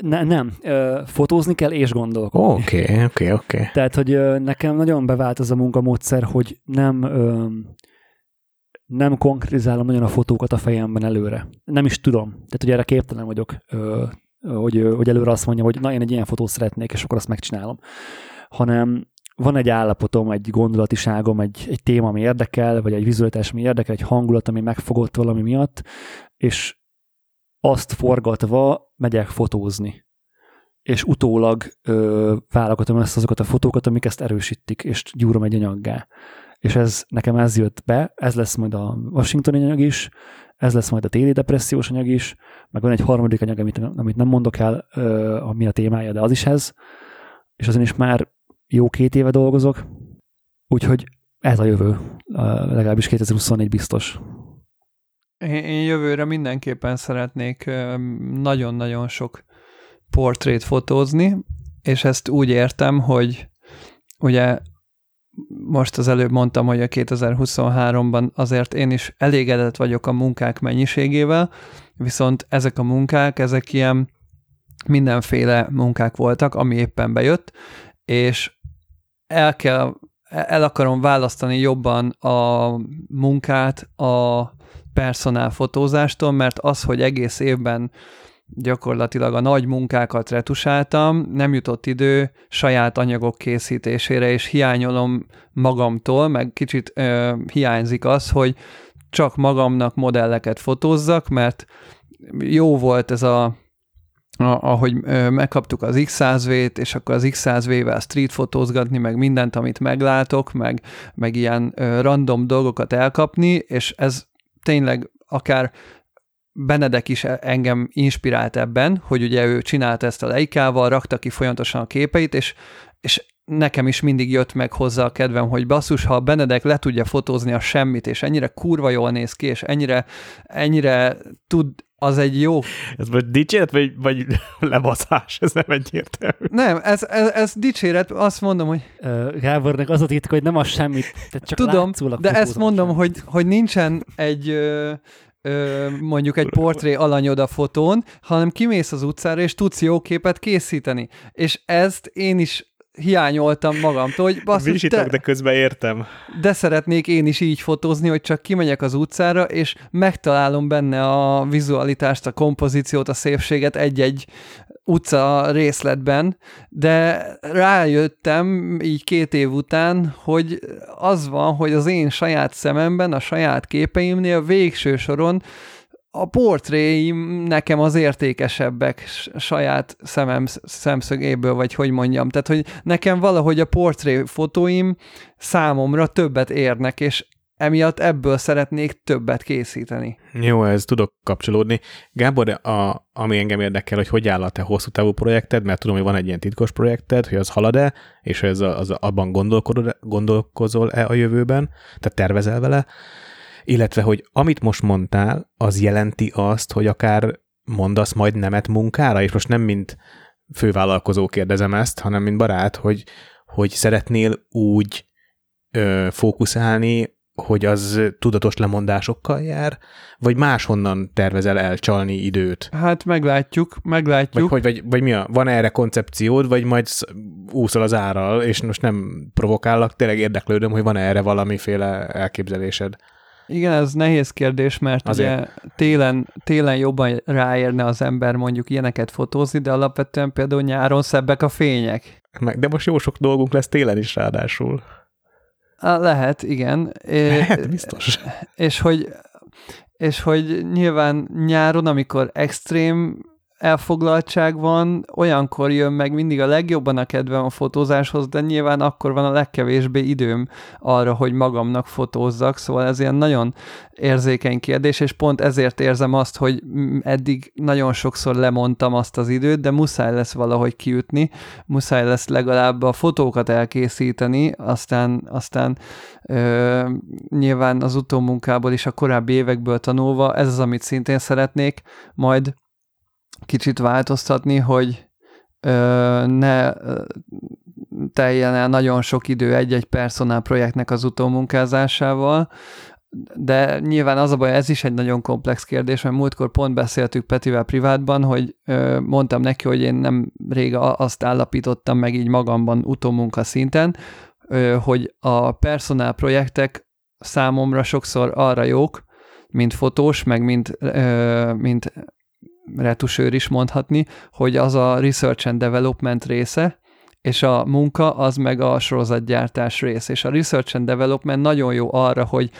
Ne, nem, Ö, fotózni kell és gondolkodni. Oké, oké, oké. Tehát, hogy ö, nekem nagyon bevált az a munkamódszer, hogy nem ö, nem konkrétizálom nagyon a fotókat a fejemben előre. Nem is tudom. Tehát, hogy erre képtelen vagyok, ö, hogy, hogy előre azt mondjam, hogy na, én egy ilyen fotót szeretnék, és akkor azt megcsinálom. Hanem van egy állapotom, egy gondolatiságom, egy, egy téma, ami érdekel, vagy egy vizualitás, ami érdekel, egy hangulat, ami megfogott valami miatt, és azt forgatva megyek fotózni. És utólag ö, válogatom ezt azokat a fotókat, amik ezt erősítik, és gyúrom egy anyaggá. És ez nekem ez jött be, ez lesz majd a Washingtoni anyag is, ez lesz majd a téli depressziós anyag is, meg van egy harmadik anyag, amit, amit nem mondok el, ö, ami a témája, de az is ez, és azon is már jó két éve dolgozok, úgyhogy ez a jövő, legalábbis 2024 biztos. Én jövőre mindenképpen szeretnék nagyon-nagyon sok portrét fotózni, és ezt úgy értem, hogy ugye most az előbb mondtam, hogy a 2023-ban azért én is elégedett vagyok a munkák mennyiségével, viszont ezek a munkák, ezek ilyen mindenféle munkák voltak, ami éppen bejött, és el kell, el akarom választani jobban a munkát a personál fotózástól, mert az, hogy egész évben gyakorlatilag a nagy munkákat retusáltam, nem jutott idő saját anyagok készítésére, és hiányolom magamtól, meg kicsit ö, hiányzik az, hogy csak magamnak modelleket fotózzak, mert jó volt ez a ahogy megkaptuk az X100V-t, és akkor az X100V-vel street fotózgatni, meg mindent, amit meglátok, meg, meg ilyen random dolgokat elkapni, és ez tényleg akár Benedek is engem inspirált ebben, hogy ugye ő csinálta ezt a leikával, rakta ki folyamatosan a képeit, és, és nekem is mindig jött meg hozzá a kedvem, hogy basszus, ha a Benedek le tudja fotózni a semmit, és ennyire kurva jól néz ki, és ennyire, ennyire tud az egy jó... Ez vagy dicséret, vagy, vagy lebaszás? Ez nem egyértelmű. Nem, ez, ez, ez dicséret, azt mondom, hogy... Uh, Gábornak az a titka, hogy nem az semmit, tehát csak Tudom, de ezt mondom, hogy, hogy nincsen egy... Ö, ö, mondjuk egy portré alanyod a fotón, hanem kimész az utcára, és tudsz jó képet készíteni. És ezt én is hiányoltam magamtól, hogy basszus, de, de közben értem. De szeretnék én is így fotózni, hogy csak kimegyek az utcára, és megtalálom benne a vizualitást, a kompozíciót, a szépséget egy-egy utca részletben, de rájöttem így két év után, hogy az van, hogy az én saját szememben, a saját képeimnél végső soron a portréim nekem az értékesebbek saját szemem szemszögéből, vagy hogy mondjam. Tehát, hogy nekem valahogy a portré fotóim számomra többet érnek, és emiatt ebből szeretnék többet készíteni. Jó, ez tudok kapcsolódni. Gábor, a, ami engem érdekel, hogy hogy áll a te hosszú távú projekted, mert tudom, hogy van egy ilyen titkos projekted, hogy az halad-e, és hogy ez az, az abban gondolkozol-e a jövőben, tehát tervezel vele, illetve, hogy amit most mondtál, az jelenti azt, hogy akár mondasz majd nemet munkára, és most nem mint fővállalkozó kérdezem ezt, hanem mint barát, hogy, hogy szeretnél úgy ö, fókuszálni, hogy az tudatos lemondásokkal jár, vagy máshonnan tervezel elcsalni időt? Hát meglátjuk, meglátjuk. Vagy, vagy, vagy, vagy mi a, van erre koncepciód, vagy majd úszol az árral, és most nem provokállak, tényleg érdeklődöm, hogy van erre valamiféle elképzelésed. Igen, ez nehéz kérdés, mert Azért. ugye télen, télen jobban ráérne az ember mondjuk ilyeneket fotózni, de alapvetően például nyáron szebbek a fények. De most jó sok dolgunk lesz télen is ráadásul. Lehet, igen. Lehet, biztos. És hogy, és hogy nyilván nyáron, amikor extrém elfoglaltság van, olyankor jön meg mindig a legjobban a kedvem a fotózáshoz, de nyilván akkor van a legkevésbé időm arra, hogy magamnak fotózzak, szóval ez ilyen nagyon érzékeny kérdés, és pont ezért érzem azt, hogy eddig nagyon sokszor lemondtam azt az időt, de muszáj lesz valahogy kiütni, muszáj lesz legalább a fotókat elkészíteni, aztán, aztán ö, nyilván az utómunkából is a korábbi évekből tanulva, ez az, amit szintén szeretnék, majd kicsit változtatni, hogy ö, ne teljen el nagyon sok idő egy-egy personál projektnek az utómunkázásával, de nyilván az a baj, ez is egy nagyon komplex kérdés, mert múltkor pont beszéltük Petivel privátban, hogy ö, mondtam neki, hogy én nem rég azt állapítottam meg így magamban utómunka szinten, ö, hogy a personál projektek számomra sokszor arra jók, mint fotós, meg mint, ö, mint retusőr is mondhatni, hogy az a research and development része, és a munka az meg a sorozatgyártás rész, és a research and development nagyon jó arra, hogy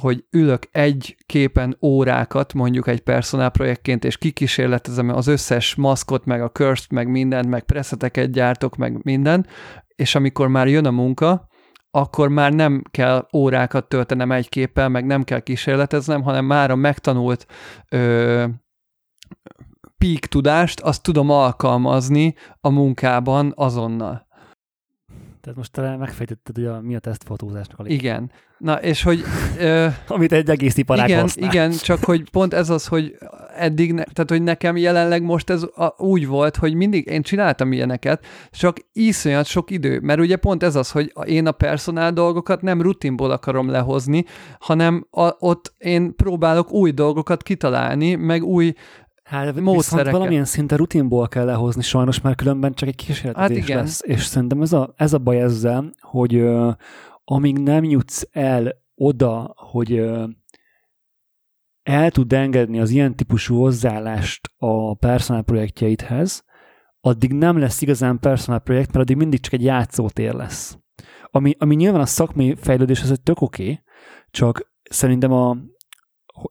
hogy ülök egy képen órákat, mondjuk egy personál projektként, és kikísérletezem az összes maszkot, meg a curse meg mindent, meg preszeteket gyártok, meg minden, és amikor már jön a munka, akkor már nem kell órákat töltenem egy képpel, meg nem kell kísérleteznem, hanem már a megtanult ö, peak tudást, azt tudom alkalmazni a munkában azonnal. Tehát most talán megfejtetted, hogy a, mi a tesztfotózásnak a lényeg. Igen. Na, és hogy... Ö, Amit egy egész iparág igen, használ. Igen, csak hogy pont ez az, hogy eddig, ne, tehát hogy nekem jelenleg most ez a, úgy volt, hogy mindig én csináltam ilyeneket, csak iszonyat sok idő, mert ugye pont ez az, hogy én a personál dolgokat nem rutinból akarom lehozni, hanem a, ott én próbálok új dolgokat kitalálni, meg új Hát módszerekkel. valamilyen szinte rutinból kell lehozni sajnos, mert különben csak egy kísérletezés hát igen. lesz. És szerintem ez a, ez a baj ezzel, hogy uh, amíg nem jutsz el oda, hogy uh, el tud engedni az ilyen típusú hozzáállást a personál projektjeidhez, addig nem lesz igazán personál projekt, mert addig mindig csak egy játszótér lesz. Ami, ami nyilván a szakmai fejlődés egy tök oké, okay, csak szerintem a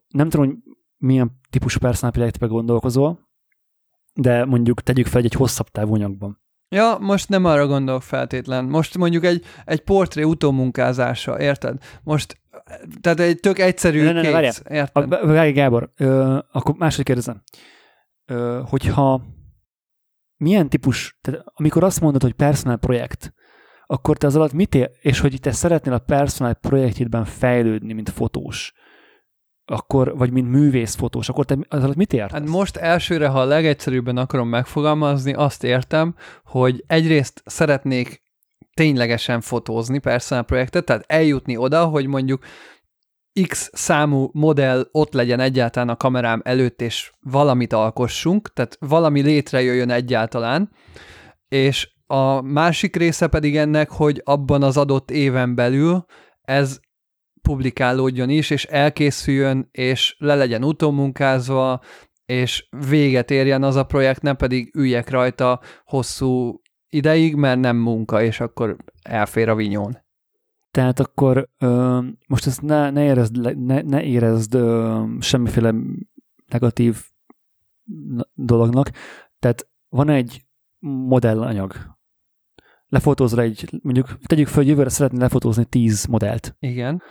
nem tudom, hogy milyen típusú personal projektbe gondolkozol, de mondjuk tegyük fel egy hosszabb távú anyagban. Ja, most nem arra gondolok feltétlen. Most mondjuk egy, egy portré utómunkázása, érted? Most, tehát egy tök egyszerű ne, ne, ne, kész, érted? Várj, Gábor, ö, akkor második kérdezem. Ö, hogyha milyen típus, tehát amikor azt mondod, hogy personal projekt, akkor te az alatt mit ér, és hogy te szeretnél a personal projektjedben fejlődni, mint fotós, akkor, vagy mint művész fotós, akkor te az alatt mit értesz? Hát most elsőre, ha a legegyszerűbben akarom megfogalmazni, azt értem, hogy egyrészt szeretnék ténylegesen fotózni personal projektet, tehát eljutni oda, hogy mondjuk X számú modell ott legyen egyáltalán a kamerám előtt, és valamit alkossunk, tehát valami létrejöjjön egyáltalán, és a másik része pedig ennek, hogy abban az adott éven belül ez publikálódjon is, és elkészüljön, és le legyen utómunkázva, és véget érjen az a projekt, nem pedig üljek rajta hosszú ideig, mert nem munka, és akkor elfér a vinyón. Tehát akkor ö, most ezt ne, ne érezd, ne, ne érezd ö, semmiféle negatív dolognak. Tehát van egy modellanyag. Lefotózol egy, mondjuk tegyük hogy jövőre szeretnél lefotózni tíz modellt. Igen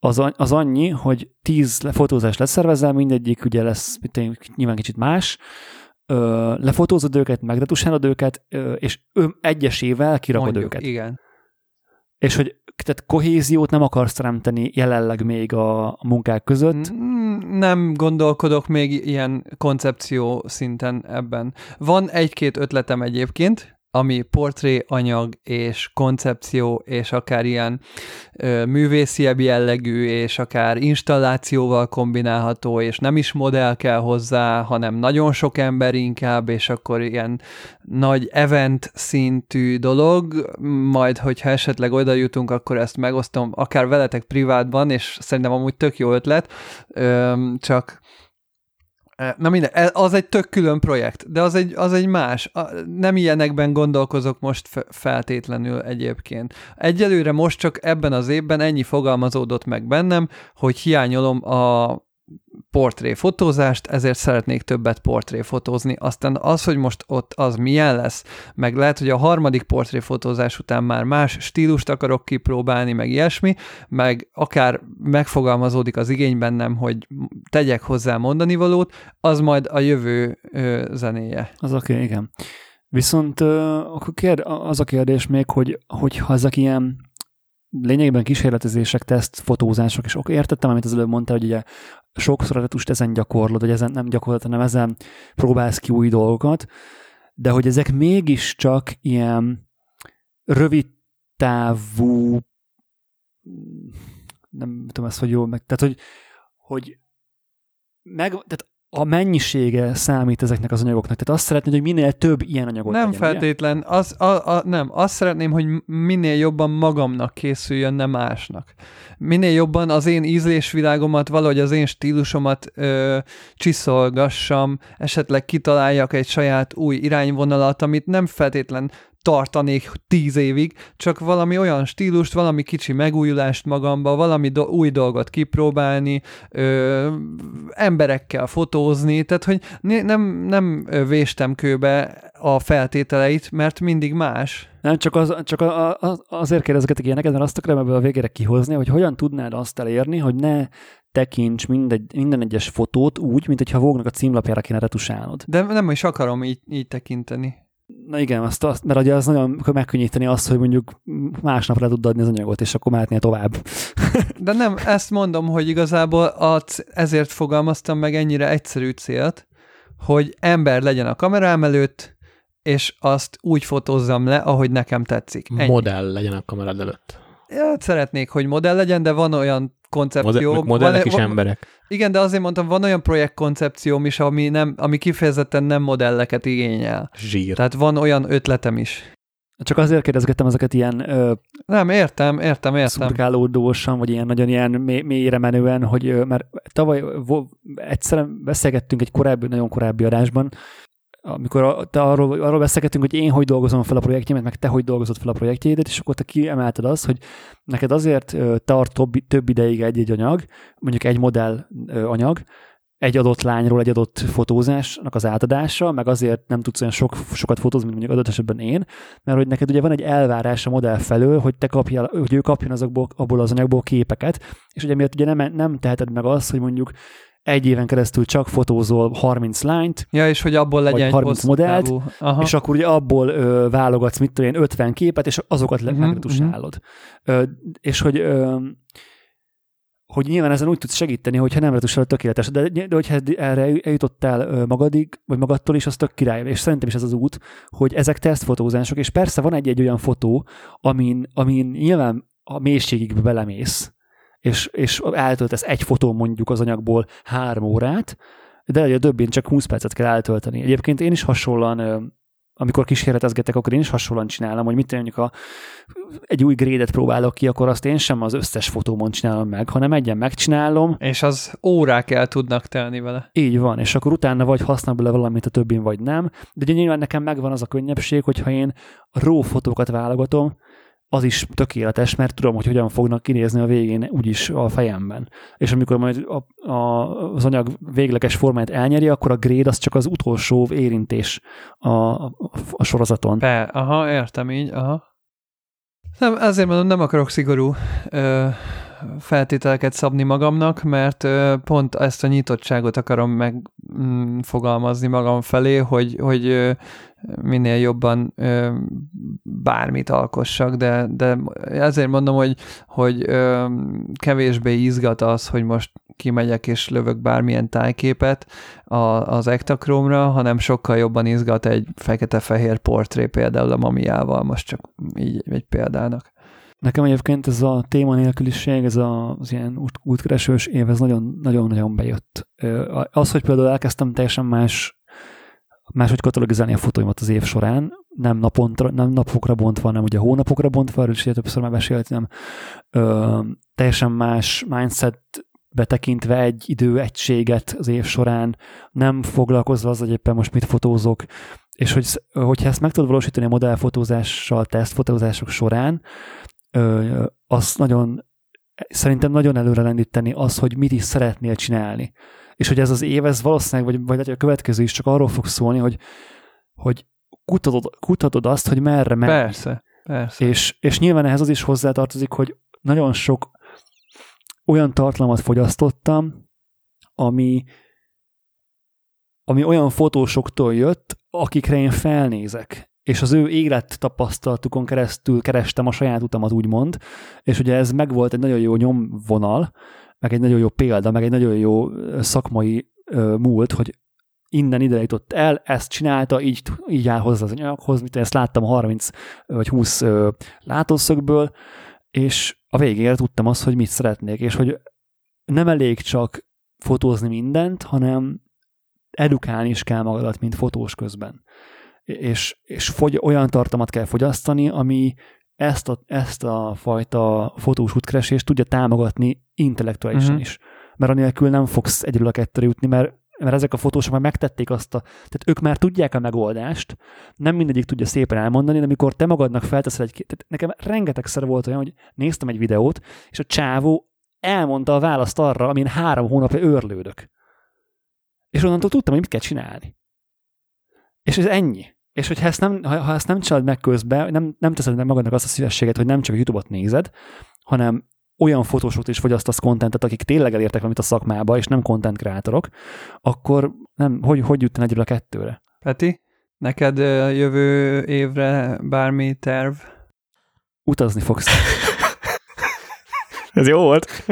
az, az annyi, hogy tíz fotózás leszervezel, mindegyik ugye lesz nyilván kicsit más, ö, lefotózod őket, megretusálod őket, ö, és ő egyesével kirakod Mondjuk, őket. igen. És hogy tehát kohéziót nem akarsz teremteni jelenleg még a, a munkák között? Nem gondolkodok még ilyen koncepció szinten ebben. Van egy-két ötletem egyébként, ami portré anyag és koncepció, és akár ilyen ö, művésziebb jellegű, és akár installációval kombinálható, és nem is modell kell hozzá, hanem nagyon sok ember inkább, és akkor ilyen nagy event szintű dolog, majd, hogyha esetleg oda jutunk, akkor ezt megosztom akár veletek privátban, és szerintem amúgy tök jó ötlet, ö, csak Na minden, e, az egy tök külön projekt, de az egy, az egy más. Nem ilyenekben gondolkozok most feltétlenül egyébként. Egyelőre most csak ebben az évben ennyi fogalmazódott meg bennem, hogy hiányolom a portréfotózást, ezért szeretnék többet portréfotózni. Aztán az, hogy most ott az milyen lesz, meg lehet, hogy a harmadik portréfotózás után már más stílust akarok kipróbálni, meg ilyesmi, meg akár megfogalmazódik az igény bennem, hogy tegyek hozzá mondani valót, az majd a jövő ö, zenéje. Az oké, okay, igen. Viszont ö, akkor kérd, az a kérdés még, hogy, hogy ha ezek ilyen lényegében kísérletezések, teszt, fotózások, és értettem, amit az előbb mondta, hogy ugye sokszor a retust ezen gyakorlod, vagy ezen nem gyakorlod, hanem ezen próbálsz ki új dolgokat, de hogy ezek mégiscsak ilyen rövid távú nem tudom ezt, hogy jól meg, tehát hogy, hogy meg, tehát a mennyisége számít ezeknek az anyagoknak. Tehát azt szeretnéd, hogy minél több ilyen anyagot Nem legyen, feltétlen. Az, a, a, nem, azt szeretném, hogy minél jobban magamnak készüljön, nem másnak. Minél jobban az én ízlésvilágomat, valahogy az én stílusomat ö, csiszolgassam, esetleg kitaláljak egy saját új irányvonalat, amit nem feltétlen tartanék tíz évig, csak valami olyan stílust, valami kicsi megújulást magamba, valami do- új dolgot kipróbálni, ö, emberekkel fotózni, tehát hogy nem, nem véstem kőbe a feltételeit, mert mindig más. Nem, csak, az, csak a, a, azért kérdezgetek ilyeneket, mert azt akarom ebből a végére kihozni, hogy hogyan tudnád azt elérni, hogy ne tekints mindegy, minden egyes fotót úgy, mint hogyha Vogue-nak a címlapjára kéne retusálnod. De nem is akarom így, így tekinteni. Na igen, azt, azt, mert ugye az nagyon megkönnyíteni azt, hogy mondjuk másnap le tud adni az anyagot, és akkor mehetnél tovább. De nem, ezt mondom, hogy igazából a, ezért fogalmaztam meg ennyire egyszerű célt, hogy ember legyen a kamerám előtt, és azt úgy fotózzam le, ahogy nekem tetszik. Ennyi. Modell legyen a kamerád előtt. Ja, szeretnék, hogy modell legyen, de van olyan koncepció. Modell, modellek van, is emberek. Igen, de azért mondtam, van olyan projektkoncepcióm is, ami, nem, ami kifejezetten nem modelleket igényel. Zsír. Tehát van olyan ötletem is. Csak azért kérdezgettem ezeket ilyen... Ö, nem, értem, értem, értem. Szurkálódósan, vagy ilyen nagyon ilyen mély, mélyre menően, hogy mert tavaly egyszerűen beszélgettünk egy korábbi, nagyon korábbi adásban, amikor te arról, arról beszélgetünk, hogy én hogy dolgozom fel a projektjémet, meg te hogy dolgozod fel a projektjédet, és akkor te kiemelted azt, hogy neked azért tart több, több ideig egy-egy anyag, mondjuk egy modell anyag, egy adott lányról egy adott fotózásnak az átadása, meg azért nem tudsz olyan sok, sokat fotózni, mint mondjuk adott esetben én, mert hogy neked ugye van egy elvárás a modell felől, hogy te kapjál, hogy ő kapjon azokból, abból az anyagból képeket, és ugye miért ugye nem, nem teheted meg azt, hogy mondjuk egy éven keresztül csak fotózol 30 lányt, ja, és hogy abból legyen vagy 30 modellt, Aha. és akkor ugye abból ö, válogatsz, mit tudom én, 50 képet, és azokat uh-huh, megretusálod. Uh-huh. és hogy ö, hogy nyilván ezen úgy tudsz segíteni, hogyha nem retusálod tökéletes, de, de hogyha erre eljutottál magadig, vagy magadtól is, az tök király. És szerintem is ez az út, hogy ezek tesztfotózások, és persze van egy-egy olyan fotó, amin, amin nyilván a mélységig belemész, és, és eltöltesz egy fotó mondjuk az anyagból három órát, de a többén csak 20 percet kell eltölteni. Egyébként én is hasonlóan, amikor kísérletezgetek, akkor én is hasonlóan csinálom, hogy mit mondjuk, a, egy új grédet próbálok ki, akkor azt én sem az összes fotómon csinálom meg, hanem egyen megcsinálom. És az órák el tudnak telni vele. Így van, és akkor utána vagy használ bele valamit a többin, vagy nem. De ugye nyilván nekem megvan az a könnyebbség, hogyha én a RAW fotókat válogatom, az is tökéletes, mert tudom, hogy hogyan fognak kinézni a végén úgyis a fejemben. És amikor majd a, a, az anyag végleges formáját elnyeri, akkor a grade az csak az utolsó érintés a, a, a sorozaton. Be, aha, értem így, aha. Nem, ezért mondom, nem akarok szigorú ö, feltételeket szabni magamnak, mert ö, pont ezt a nyitottságot akarom megfogalmazni mm, magam felé, hogy, hogy ö, minél jobban ö, bármit alkossak, de, de ezért mondom, hogy, hogy ö, kevésbé izgat az, hogy most kimegyek és lövök bármilyen tájképet a, az Ektachrome-ra, hanem sokkal jobban izgat egy fekete-fehér portré például a mamiával, most csak így egy példának. Nekem egyébként ez a téma nélküliség, ez az ilyen út, útkeresős év, ez nagyon-nagyon bejött. Az, hogy például elkezdtem teljesen más máshogy katalogizálni a fotóimat az év során, nem, napontra, nem napokra bontva, hanem ugye hónapokra bontva, erről is többször már beszéltem, ö, teljesen más mindset betekintve egy idő egységet az év során, nem foglalkozva az, hogy éppen most mit fotózok, és hogy, hogyha ezt meg tudod valósítani a modellfotózással, tesztfotózások során, az nagyon, szerintem nagyon előre lendíteni az, hogy mit is szeretnél csinálni és hogy ez az év, ez valószínűleg, vagy, vagy a következő is csak arról fog szólni, hogy, hogy kutatod, kutatod azt, hogy merre menni. Persze, persze. És, és nyilván ehhez az is hozzátartozik, hogy nagyon sok olyan tartalmat fogyasztottam, ami, ami olyan fotósoktól jött, akikre én felnézek. És az ő élet tapasztalatukon keresztül kerestem a saját utamat, úgymond, és ugye ez megvolt egy nagyon jó nyomvonal, meg egy nagyon jó példa, meg egy nagyon jó szakmai múlt, hogy innen ide jutott el, ezt csinálta, így, így áll hozzá az anyaghoz, mint ezt láttam 30 vagy 20 ö, látószögből, és a végére tudtam azt, hogy mit szeretnék, és hogy nem elég csak fotózni mindent, hanem edukálni is kell magadat, mint fotós közben. És, és fogy, olyan tartalmat kell fogyasztani, ami ezt a, ezt a fajta fotós útkeresést tudja támogatni intellektuálisan uh-huh. is. Mert anélkül nem fogsz egyről a kettőre jutni, mert mert ezek a fotósok már megtették azt a, tehát ők már tudják a megoldást, nem mindegyik tudja szépen elmondani, de amikor te magadnak felteszel egy, tehát nekem rengetegszer volt olyan, hogy néztem egy videót, és a csávó elmondta a választ arra, amin három hónapja őrlődök. És onnantól tudtam, hogy mit kell csinálni. És ez ennyi. És hogyha ezt nem, ha, ha ezt nem csinálod meg közben, nem, nem teszed meg magadnak azt a szívességet, hogy nem csak a YouTube-ot nézed, hanem olyan fotósokat is fogyasztasz kontentet, akik tényleg elértek valamit a szakmába, és nem content kreatorok, akkor nem, hogy, hogy jutni egyről a kettőre? Peti, neked jövő évre bármi terv? Utazni fogsz. Ez jó volt.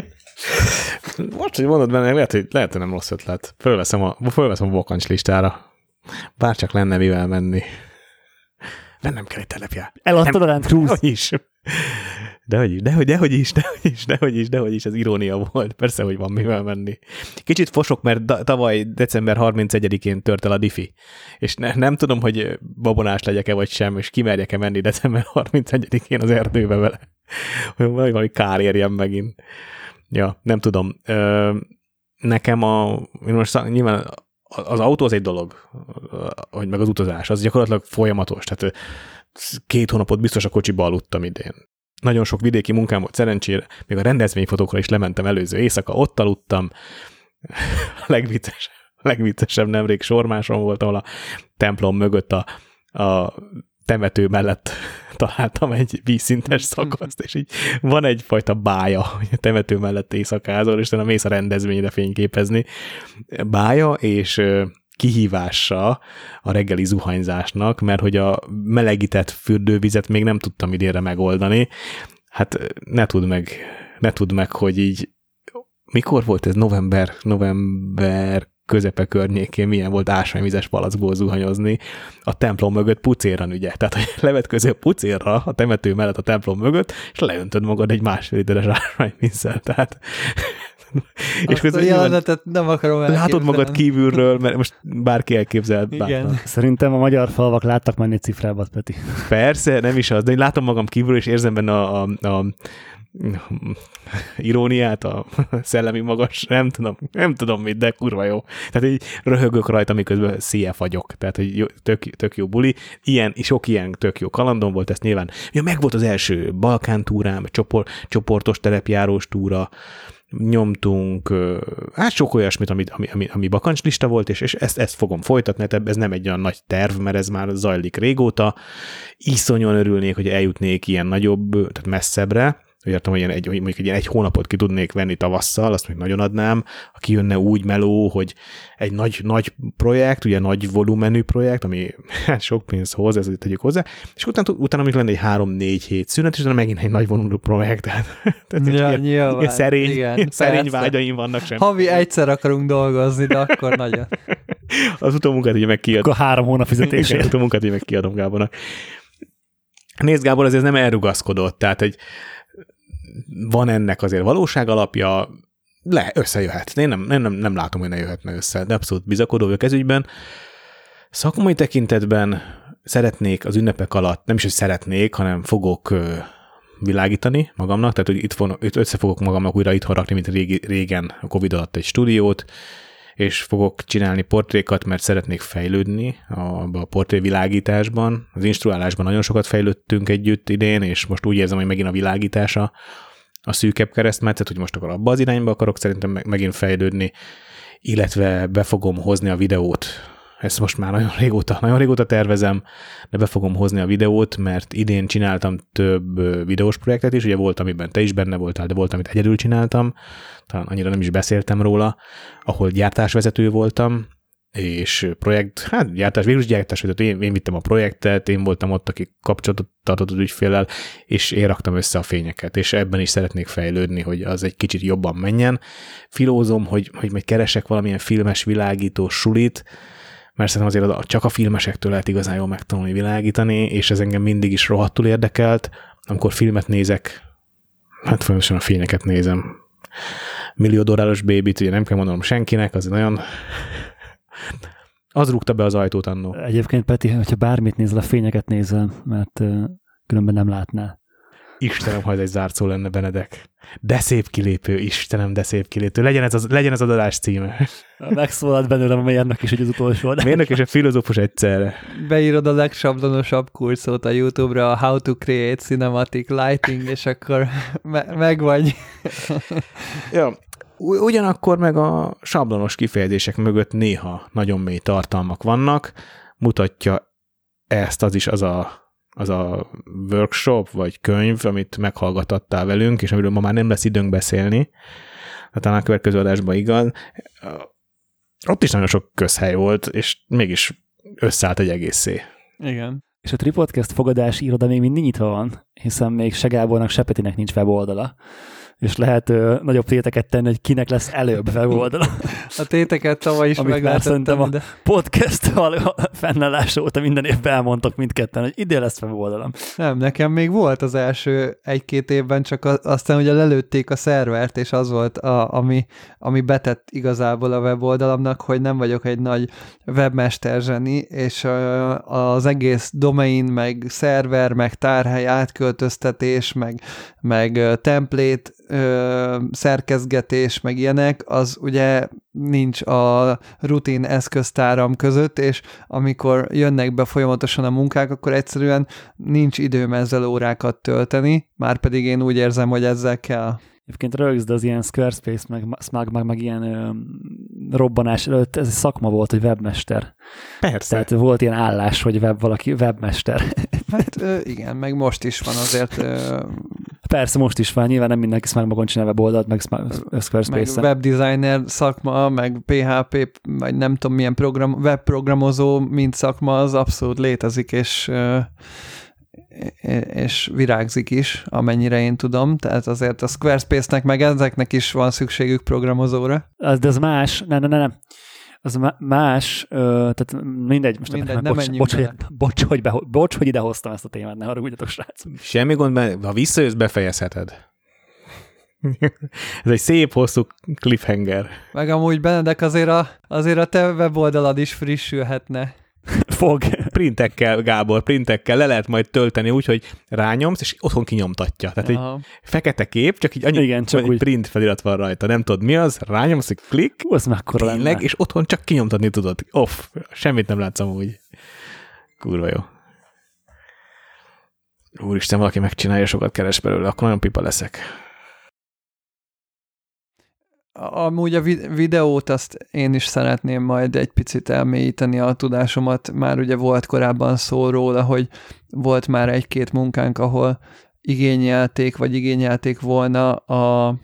Most, hogy mondod benne, lehet, hogy, lehet, hogy nem rossz ötlet. Fölveszem a, fölveszem a vakancs listára. Bár csak lenne mivel menni. Vennem kell egy telepje. Eladtad a Land Cruise. Is. Dehogy is, dehogy, dehogy is, dehogy is, dehogy is, dehogy is, ez irónia volt. Persze, hogy van mivel menni. Kicsit fosok, mert da- tavaly december 31-én tört el a diffi. És ne, nem tudom, hogy babonás legyek-e vagy sem, és kimerjek-e menni december 31-én az erdőbe vele. Hogy valami kár érjem megint. Ja, nem tudom. Ö, nekem a, én most nyilván az autó az egy dolog, hogy meg az utazás, az gyakorlatilag folyamatos. Tehát két hónapot biztos a kocsiba aludtam idén. Nagyon sok vidéki munkám volt szerencsére, még a rendezvényfotókra is lementem előző éjszaka, ott aludtam. A legviccesebb, legviccesebb nemrég sormáson volt, ahol a templom mögött a, a temető mellett találtam egy vízszintes szakaszt, és így van egyfajta bája, hogy a temető mellett éjszakázol, és a mész a rendezvényre fényképezni. Bája, és kihívása a reggeli zuhanyzásnak, mert hogy a melegített fürdővizet még nem tudtam idénre megoldani. Hát ne tudd meg, ne tudd meg, hogy így mikor volt ez? November, november közepe környékén milyen volt ásványvizes palackból zuhanyozni a templom mögött pucéran, ugye? Tehát, hogy levetközöl pucérra a temető mellett a templom mögött, és leöntöd magad egy másfél literes ásványvízzel. Tehát és Azt a jelenetet nem akarom elképzelni. Látod magad kívülről, mert most bárki elképzelt. Igen. Szerintem a magyar falvak láttak menni cifrábat, Peti. Persze, nem is az, de én látom magam kívülről, és érzem benne a, a, a iróniát, a szellemi magas, nem tudom, nem tudom mit, de kurva jó. Tehát így röhögök rajta, miközben szíje fagyok. Tehát, hogy tök, tök jó buli. Ilyen, sok ilyen tök jó kalandom volt, ezt nyilván. Ja, meg volt az első Balkán túrám, csopor, csoportos terepjárós túra, nyomtunk, hát sok olyasmit, ami, ami, ami, ami bakancslista volt, és, és ezt, ezt fogom folytatni, tehát ez nem egy olyan nagy terv, mert ez már zajlik régóta. Iszonyan örülnék, hogy eljutnék ilyen nagyobb, tehát messzebbre, értem, hogy, ilyen egy, mondjuk egy ilyen egy hónapot ki tudnék venni tavasszal, azt még nagyon adnám, aki jönne úgy meló, hogy egy nagy, nagy projekt, ugye nagy volumenű projekt, ami hát sok pénz hoz, ez tegyük hozzá, és utána, utána még lenne egy három-négy hét szünet, és utána megint egy nagy volumenű projekt. Tehát, tehát Ja, ilyen, nyilván, ilyen szerény, igen, szerény persze. vágyaim vannak sem. Havi egyszer akarunk dolgozni, de akkor nagyon. Az utómunkát ugye meg kiadom. Akkor három hónap Igen, fizetésért. az utómunkát ugye meg kiadom Gábornak. Nézd, Gábor azért nem elrugaszkodott, tehát egy van ennek azért valóság alapja, le, összejöhet. Én nem, nem, nem, látom, hogy ne jöhetne össze, de abszolút bizakodó vagyok ez ügyben. Szakmai tekintetben szeretnék az ünnepek alatt, nem is, hogy szeretnék, hanem fogok világítani magamnak, tehát hogy itt, von, itt össze fogok magamnak újra itthon rakni, mint régi, régen a Covid alatt egy stúdiót, és fogok csinálni portrékat, mert szeretnék fejlődni a, a portrévilágításban. Az instruálásban nagyon sokat fejlődtünk együtt idén, és most úgy érzem, hogy megint a világítása a szűkebb keresztmetszet, hogy most akkor abba az irányba akarok szerintem meg, megint fejlődni, illetve be fogom hozni a videót. Ezt most már nagyon régóta, nagyon régóta tervezem, de be fogom hozni a videót, mert idén csináltam több videós projektet is, ugye volt, amiben te is benne voltál, de volt, amit egyedül csináltam, talán annyira nem is beszéltem róla, ahol gyártásvezető voltam, és projekt, hát gyártás, végül is gyártásvezető, én, én vittem a projektet, én voltam ott, aki kapcsolatot tartott az ügyféllel, és én raktam össze a fényeket, és ebben is szeretnék fejlődni, hogy az egy kicsit jobban menjen. Filózom, hogy, hogy majd keresek valamilyen filmes világító sulit, mert szerintem azért az- csak a filmesektől lehet igazán jól megtanulni világítani, és ez engem mindig is rohadtul érdekelt. Amikor filmet nézek, hát folyamatosan a fényeket nézem. Millió dolláros bébit, ugye nem kell mondanom senkinek, az nagyon... Az rúgta be az ajtót annó. Egyébként, Peti, hogyha bármit nézel, a fényeket nézel, mert különben nem látnál. Istenem, ha ez egy zárt szó lenne, Benedek. De szép kilépő, Istenem, de szép kilépő. Legyen ez, az, legyen ez az adás címe. Megszólalt belőlem a mérnök is, hogy az utolsó. De... Mérnök és a filozófus egyszerre. Beírod a legsablonosabb kurszót a YouTube-ra, a How to Create Cinematic Lighting, és akkor me- meg vagy. ja. Ugyanakkor meg a sablonos kifejezések mögött néha nagyon mély tartalmak vannak, mutatja ezt az is az a az a workshop vagy könyv, amit meghallgatattál velünk, és amiről ma már nem lesz időnk beszélni, hát talán a következő adásban igaz, ott is nagyon sok közhely volt, és mégis összeállt egy egészé. Igen. És a Tripodcast fogadási iroda még mindig nyitva van, hiszen még se Gábornak, se Petinek nincs weboldala és lehet ö, nagyobb téteket tenni, hogy kinek lesz előbb weboldala. A téteket tavaly is lehet tenni. a podcast fennállás óta minden évben elmondtak mindketten, hogy ide lesz weboldalam. Nem, nekem még volt az első egy-két évben, csak aztán ugye lelőtték a szervert, és az volt, a, ami, ami betett igazából a weboldalamnak, hogy nem vagyok egy nagy webmester zseni, és az egész domain, meg szerver, meg tárhely átköltöztetés, meg, meg template ö, szerkezgetés, meg ilyenek, az ugye nincs a rutin eszköztáram között, és amikor jönnek be folyamatosan a munkák, akkor egyszerűen nincs időm ezzel órákat tölteni, már pedig én úgy érzem, hogy ezzel kell. Egyébként rögzd az ilyen Squarespace, meg Smug, meg, meg ilyen ö, robbanás előtt, ez egy szakma volt, hogy webmester. Persze. Tehát volt ilyen állás, hogy web, valaki webmester. Hát ö, igen, meg most is van azért. Ö... Persze, most is van, nyilván nem mindenki Smug magon csinál weboldalt, meg Squarespace-en. Meg webdesigner szakma, meg PHP, vagy nem tudom milyen program, webprogramozó, mint szakma, az abszolút létezik, és és virágzik is, amennyire én tudom, tehát azért a Squarespace-nek meg ezeknek is van szükségük programozóra. Az, de az más, nem, nem, nem, az más, tehát mindegy, most mindegy, nem bocs, bocs, hogy, bocs, hogy be, bocs, hogy idehoztam ezt a témát, ne haragudjatok, srác. Semmi gond, ha visszajössz, befejezheted. Ez egy szép, hosszú cliffhanger. Meg amúgy Benedek azért a, azért a te weboldalad is frissülhetne. Fog. Printekkel, Gábor, printekkel le lehet majd tölteni úgy, hogy rányomsz, és otthon kinyomtatja. Tehát Aha. egy fekete kép, csak így annyi Igen, csak úgy. print felirat van rajta. Nem tudod mi az, rányomsz, egy klik, az mekkora tényleg, lenne. és otthon csak kinyomtatni tudod. Off, semmit nem látsz amúgy. Kurva jó. Úristen, valaki megcsinálja, sokat keres belőle, akkor nagyon pipa leszek. Amúgy a videót azt én is szeretném majd egy picit elmélyíteni a tudásomat. Már ugye volt korábban szó róla, hogy volt már egy-két munkánk, ahol igényelték, vagy igényelték volna a,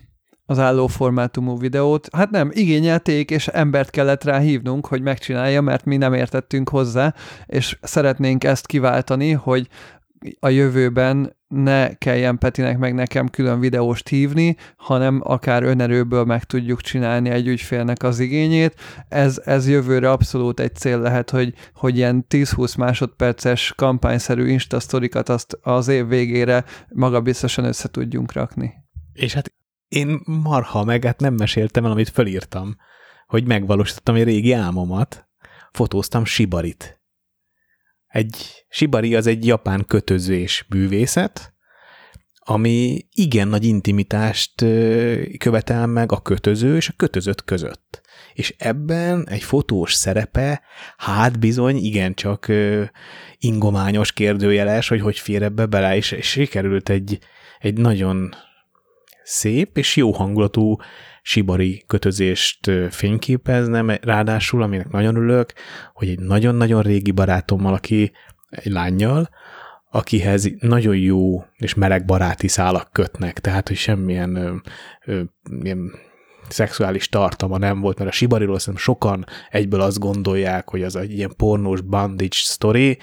az álló formátumú videót. Hát nem, igényelték, és embert kellett rá hívnunk, hogy megcsinálja, mert mi nem értettünk hozzá, és szeretnénk ezt kiváltani, hogy a jövőben ne kelljen Petinek meg nekem külön videóst hívni, hanem akár önerőből meg tudjuk csinálni egy ügyfélnek az igényét. Ez, ez jövőre abszolút egy cél lehet, hogy, hogy ilyen 10-20 másodperces kampányszerű instasztorikat azt az év végére magabiztosan össze tudjunk rakni. És hát én marha meg, hát nem meséltem el, amit fölírtam, hogy megvalósítottam egy régi álmomat, fotóztam Sibarit egy shibari az egy japán kötözés művészet, ami igen nagy intimitást követel meg a kötöző és a kötözött között. És ebben egy fotós szerepe, hát bizony igencsak ingományos kérdőjeles, hogy hogy fér ebbe bele, és, és sikerült egy, egy nagyon szép és jó hangulatú sibari kötözést fényképeznem, ráadásul, aminek nagyon ülök, hogy egy nagyon-nagyon régi barátommal, aki egy lányjal, akihez nagyon jó és meleg baráti szálak kötnek, tehát, hogy semmilyen ö, ö, ilyen szexuális tartalma nem volt, mert a Sibariról szerintem sokan egyből azt gondolják, hogy az egy ilyen pornós bandage story,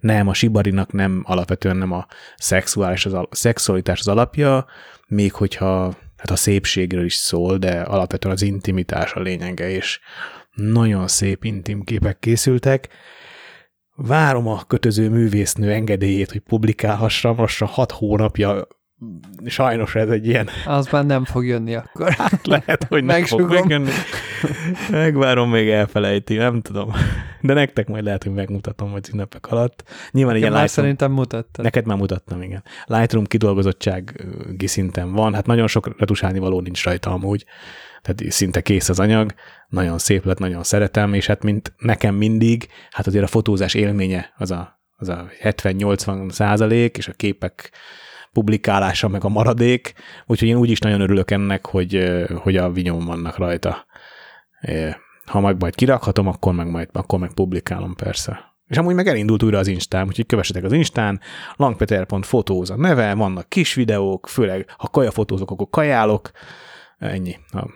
nem, a Sibarinak nem alapvetően nem a szexuális az, a szexualitás az alapja, még hogyha hát a szépségről is szól, de alapvetően az intimitás a lényege, és nagyon szép intim képek készültek. Várom a kötöző művésznő engedélyét, hogy publikálhassam, lassan hat hónapja sajnos ez egy ilyen, Az már nem fog jönni akkor. lehet, hogy nem fog Megsugom. megjönni. Megvárom, még elfelejti, nem tudom. De nektek majd lehet, hogy megmutatom majd ünnepek alatt. Nyilván már Lightroom, szerintem mutattad. neked már mutattam, igen. Lightroom kidolgozottsági szinten van, hát nagyon sok retusálni való nincs rajta amúgy, tehát szinte kész az anyag, nagyon szép lett, nagyon szeretem, és hát mint nekem mindig, hát azért a fotózás élménye az a, az a 70-80 százalék, és a képek publikálása meg a maradék, úgyhogy én úgy is nagyon örülök ennek, hogy, hogy a vinyom vannak rajta. Ha meg majd kirakhatom, akkor meg majd akkor meg publikálom persze. És amúgy meg elindult újra az Instám, úgyhogy kövessetek az Instán, langpeter.fotóz a neve, vannak kis videók, főleg ha kajafotózok, akkor kajálok, ennyi. Ha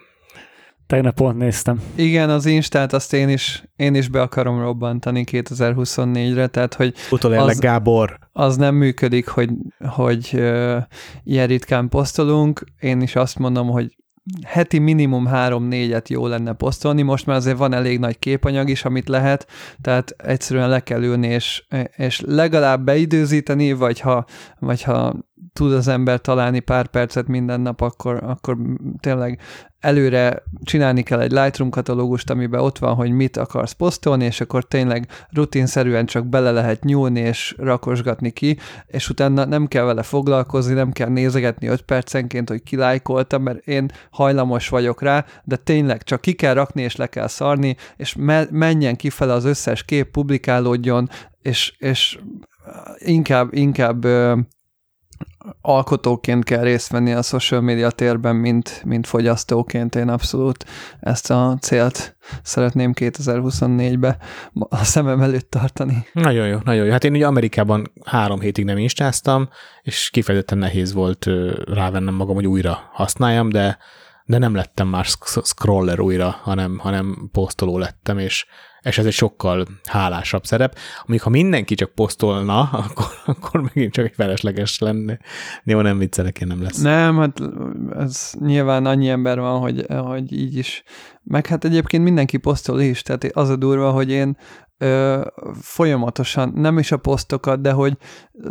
Tegnap pont néztem. Igen, az Instát azt én is, én is be akarom robbantani 2024-re, tehát hogy Utolérlek Az- Gábor, az nem működik, hogy, hogy uh, ilyen ritkán posztolunk. Én is azt mondom, hogy heti minimum három-négyet jó lenne posztolni, most már azért van elég nagy képanyag is, amit lehet, tehát egyszerűen le kell ülni, és, és legalább beidőzíteni, vagy ha, vagy ha tud az ember találni pár percet minden nap, akkor, akkor tényleg előre csinálni kell egy Lightroom katalógust, amiben ott van, hogy mit akarsz posztolni, és akkor tényleg rutinszerűen csak bele lehet nyúlni és rakosgatni ki, és utána nem kell vele foglalkozni, nem kell nézegetni 5 percenként, hogy ki lájkoltam, mert én hajlamos vagyok rá, de tényleg csak ki kell rakni, és le kell szarni, és me- menjen kifele az összes kép, publikálódjon, és, és inkább, inkább alkotóként kell részt venni a social media térben, mint, mint fogyasztóként. Én abszolút ezt a célt szeretném 2024-be a szemem előtt tartani. Nagyon jó, nagyon jó. Hát én ugye Amerikában három hétig nem instáztam, és kifejezetten nehéz volt rávennem magam, hogy újra használjam, de, de nem lettem már scroller újra, hanem, hanem posztoló lettem, és, és ez egy sokkal hálásabb szerep. Amíg ha mindenki csak posztolna, akkor, akkor megint csak egy felesleges lenne. Jó, nem viccelek, én nem lesz. Nem, hát ez nyilván annyi ember van, hogy, hogy így is. Meg hát egyébként mindenki posztol is, tehát az a durva, hogy én ö, folyamatosan, nem is a posztokat, de hogy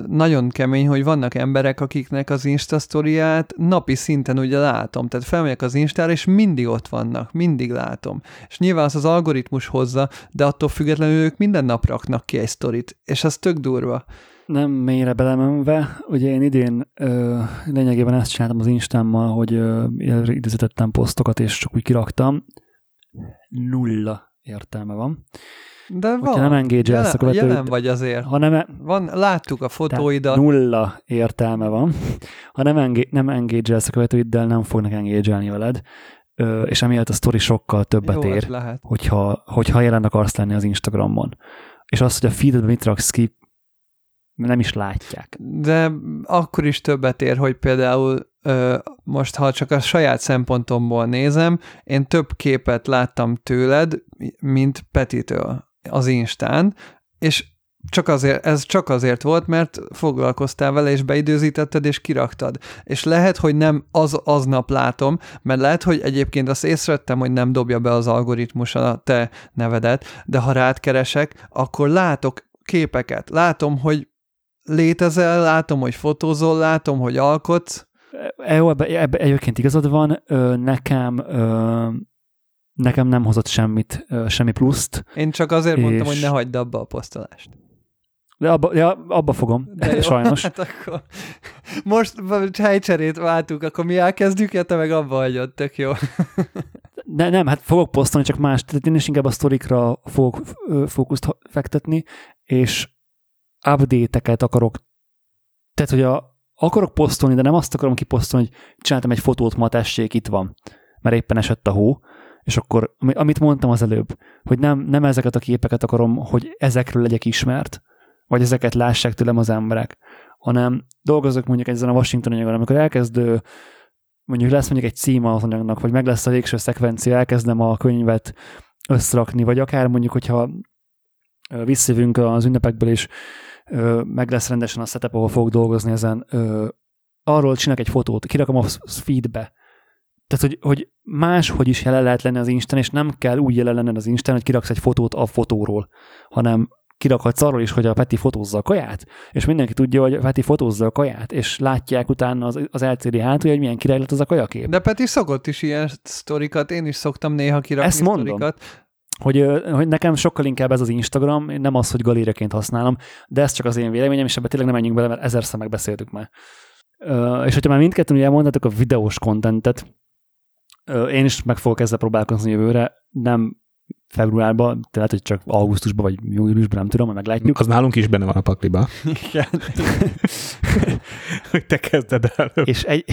nagyon kemény, hogy vannak emberek, akiknek az Insta sztoriát napi szinten ugye látom. Tehát felmegyek az Instára, és mindig ott vannak, mindig látom. És nyilván az az algoritmus hozza, de attól függetlenül ők minden nap raknak ki egy sztorit, és az tök durva. Nem mélyre belemenve, ugye én idén ö, lényegében ezt csináltam az Instámmal, hogy időzítettem posztokat, és csak úgy kiraktam. Nulla értelme van. De van. Hogyha nem engage jelen, a követőid, jelen vagy azért. ha nem, Van, láttuk a fotóidat. nulla értelme van. Ha nem, engage, nem engage a követőiddel, nem fognak engage veled, és emiatt a sztori sokkal többet Jó, ér, lehet. hogyha, hogyha jelen akarsz lenni az Instagramon. És azt, hogy a feededben mit raksz ki, nem is látják. De akkor is többet ér, hogy például ö, most, ha csak a saját szempontomból nézem, én több képet láttam tőled, mint Petitől az Instán, és csak azért, ez csak azért volt, mert foglalkoztál vele, és beidőzítetted, és kiraktad. És lehet, hogy nem az aznap látom, mert lehet, hogy egyébként azt észrevettem, hogy nem dobja be az algoritmus a te nevedet, de ha rád keresek, akkor látok képeket. Látom, hogy létezel, látom, hogy fotózol, látom, hogy alkotsz. E, ebbe egyébként igazad van, nekem nekem nem hozott semmit, semmi pluszt, Én csak azért és... mondtam, hogy ne hagyd abba a posztolást. de abba, ja, abba fogom, De jó, sajnos. Hát akkor most helycserét váltunk, akkor mi elkezdjük, ja, te meg abba hagyod, tök jó. De nem, hát fogok posztolni, csak más, tehát én is inkább a sztorikra fogok fókuszt fektetni, és update-eket akarok, tehát hogy a, akarok posztolni, de nem azt akarom kiposztolni, hogy csináltam egy fotót, ma tessék, itt van, mert éppen esett a hó, és akkor, ami- amit mondtam az előbb, hogy nem, nem ezeket a képeket akarom, hogy ezekről legyek ismert, vagy ezeket lássák tőlem az emberek, hanem dolgozok mondjuk ezen a Washington anyagon, amikor elkezdő mondjuk lesz mondjuk egy címe az anyagnak, vagy meg lesz a végső szekvencia, elkezdem a könyvet összerakni, vagy akár mondjuk, hogyha visszajövünk az ünnepekből, ö, meg lesz rendesen a setup, ahol fogok dolgozni ezen, arról csinálok egy fotót, kirakom a feedbe, tehát, hogy, hogy máshogy is jelen lehet lenni az Instán, és nem kell úgy jelen lenni az Instán, hogy kiraksz egy fotót a fotóról, hanem kirakhatsz arról is, hogy a Peti fotózza a kaját, és mindenki tudja, hogy a Peti fotózza a kaját, és látják utána az, az LCD hátul, hogy milyen király lett az a kajakép. De Peti szokott is ilyen sztorikat, én is szoktam néha kirakni Ezt mondom. sztorikat. hogy, hogy nekem sokkal inkább ez az Instagram, nem az, hogy galériaként használom, de ez csak az én véleményem, és ebbe tényleg nem menjünk bele, mert ezerszer megbeszéltük már. És hogyha már mindketten ugye elmondhatok a videós kontentet, én is meg fogok ezzel próbálkozni jövőre, nem februárban, de lehet, hogy csak augusztusban vagy júliusban, nem tudom, majd meglátjuk. Az nálunk is benne van a pakliba, Igen. hogy te kezded el. és egy,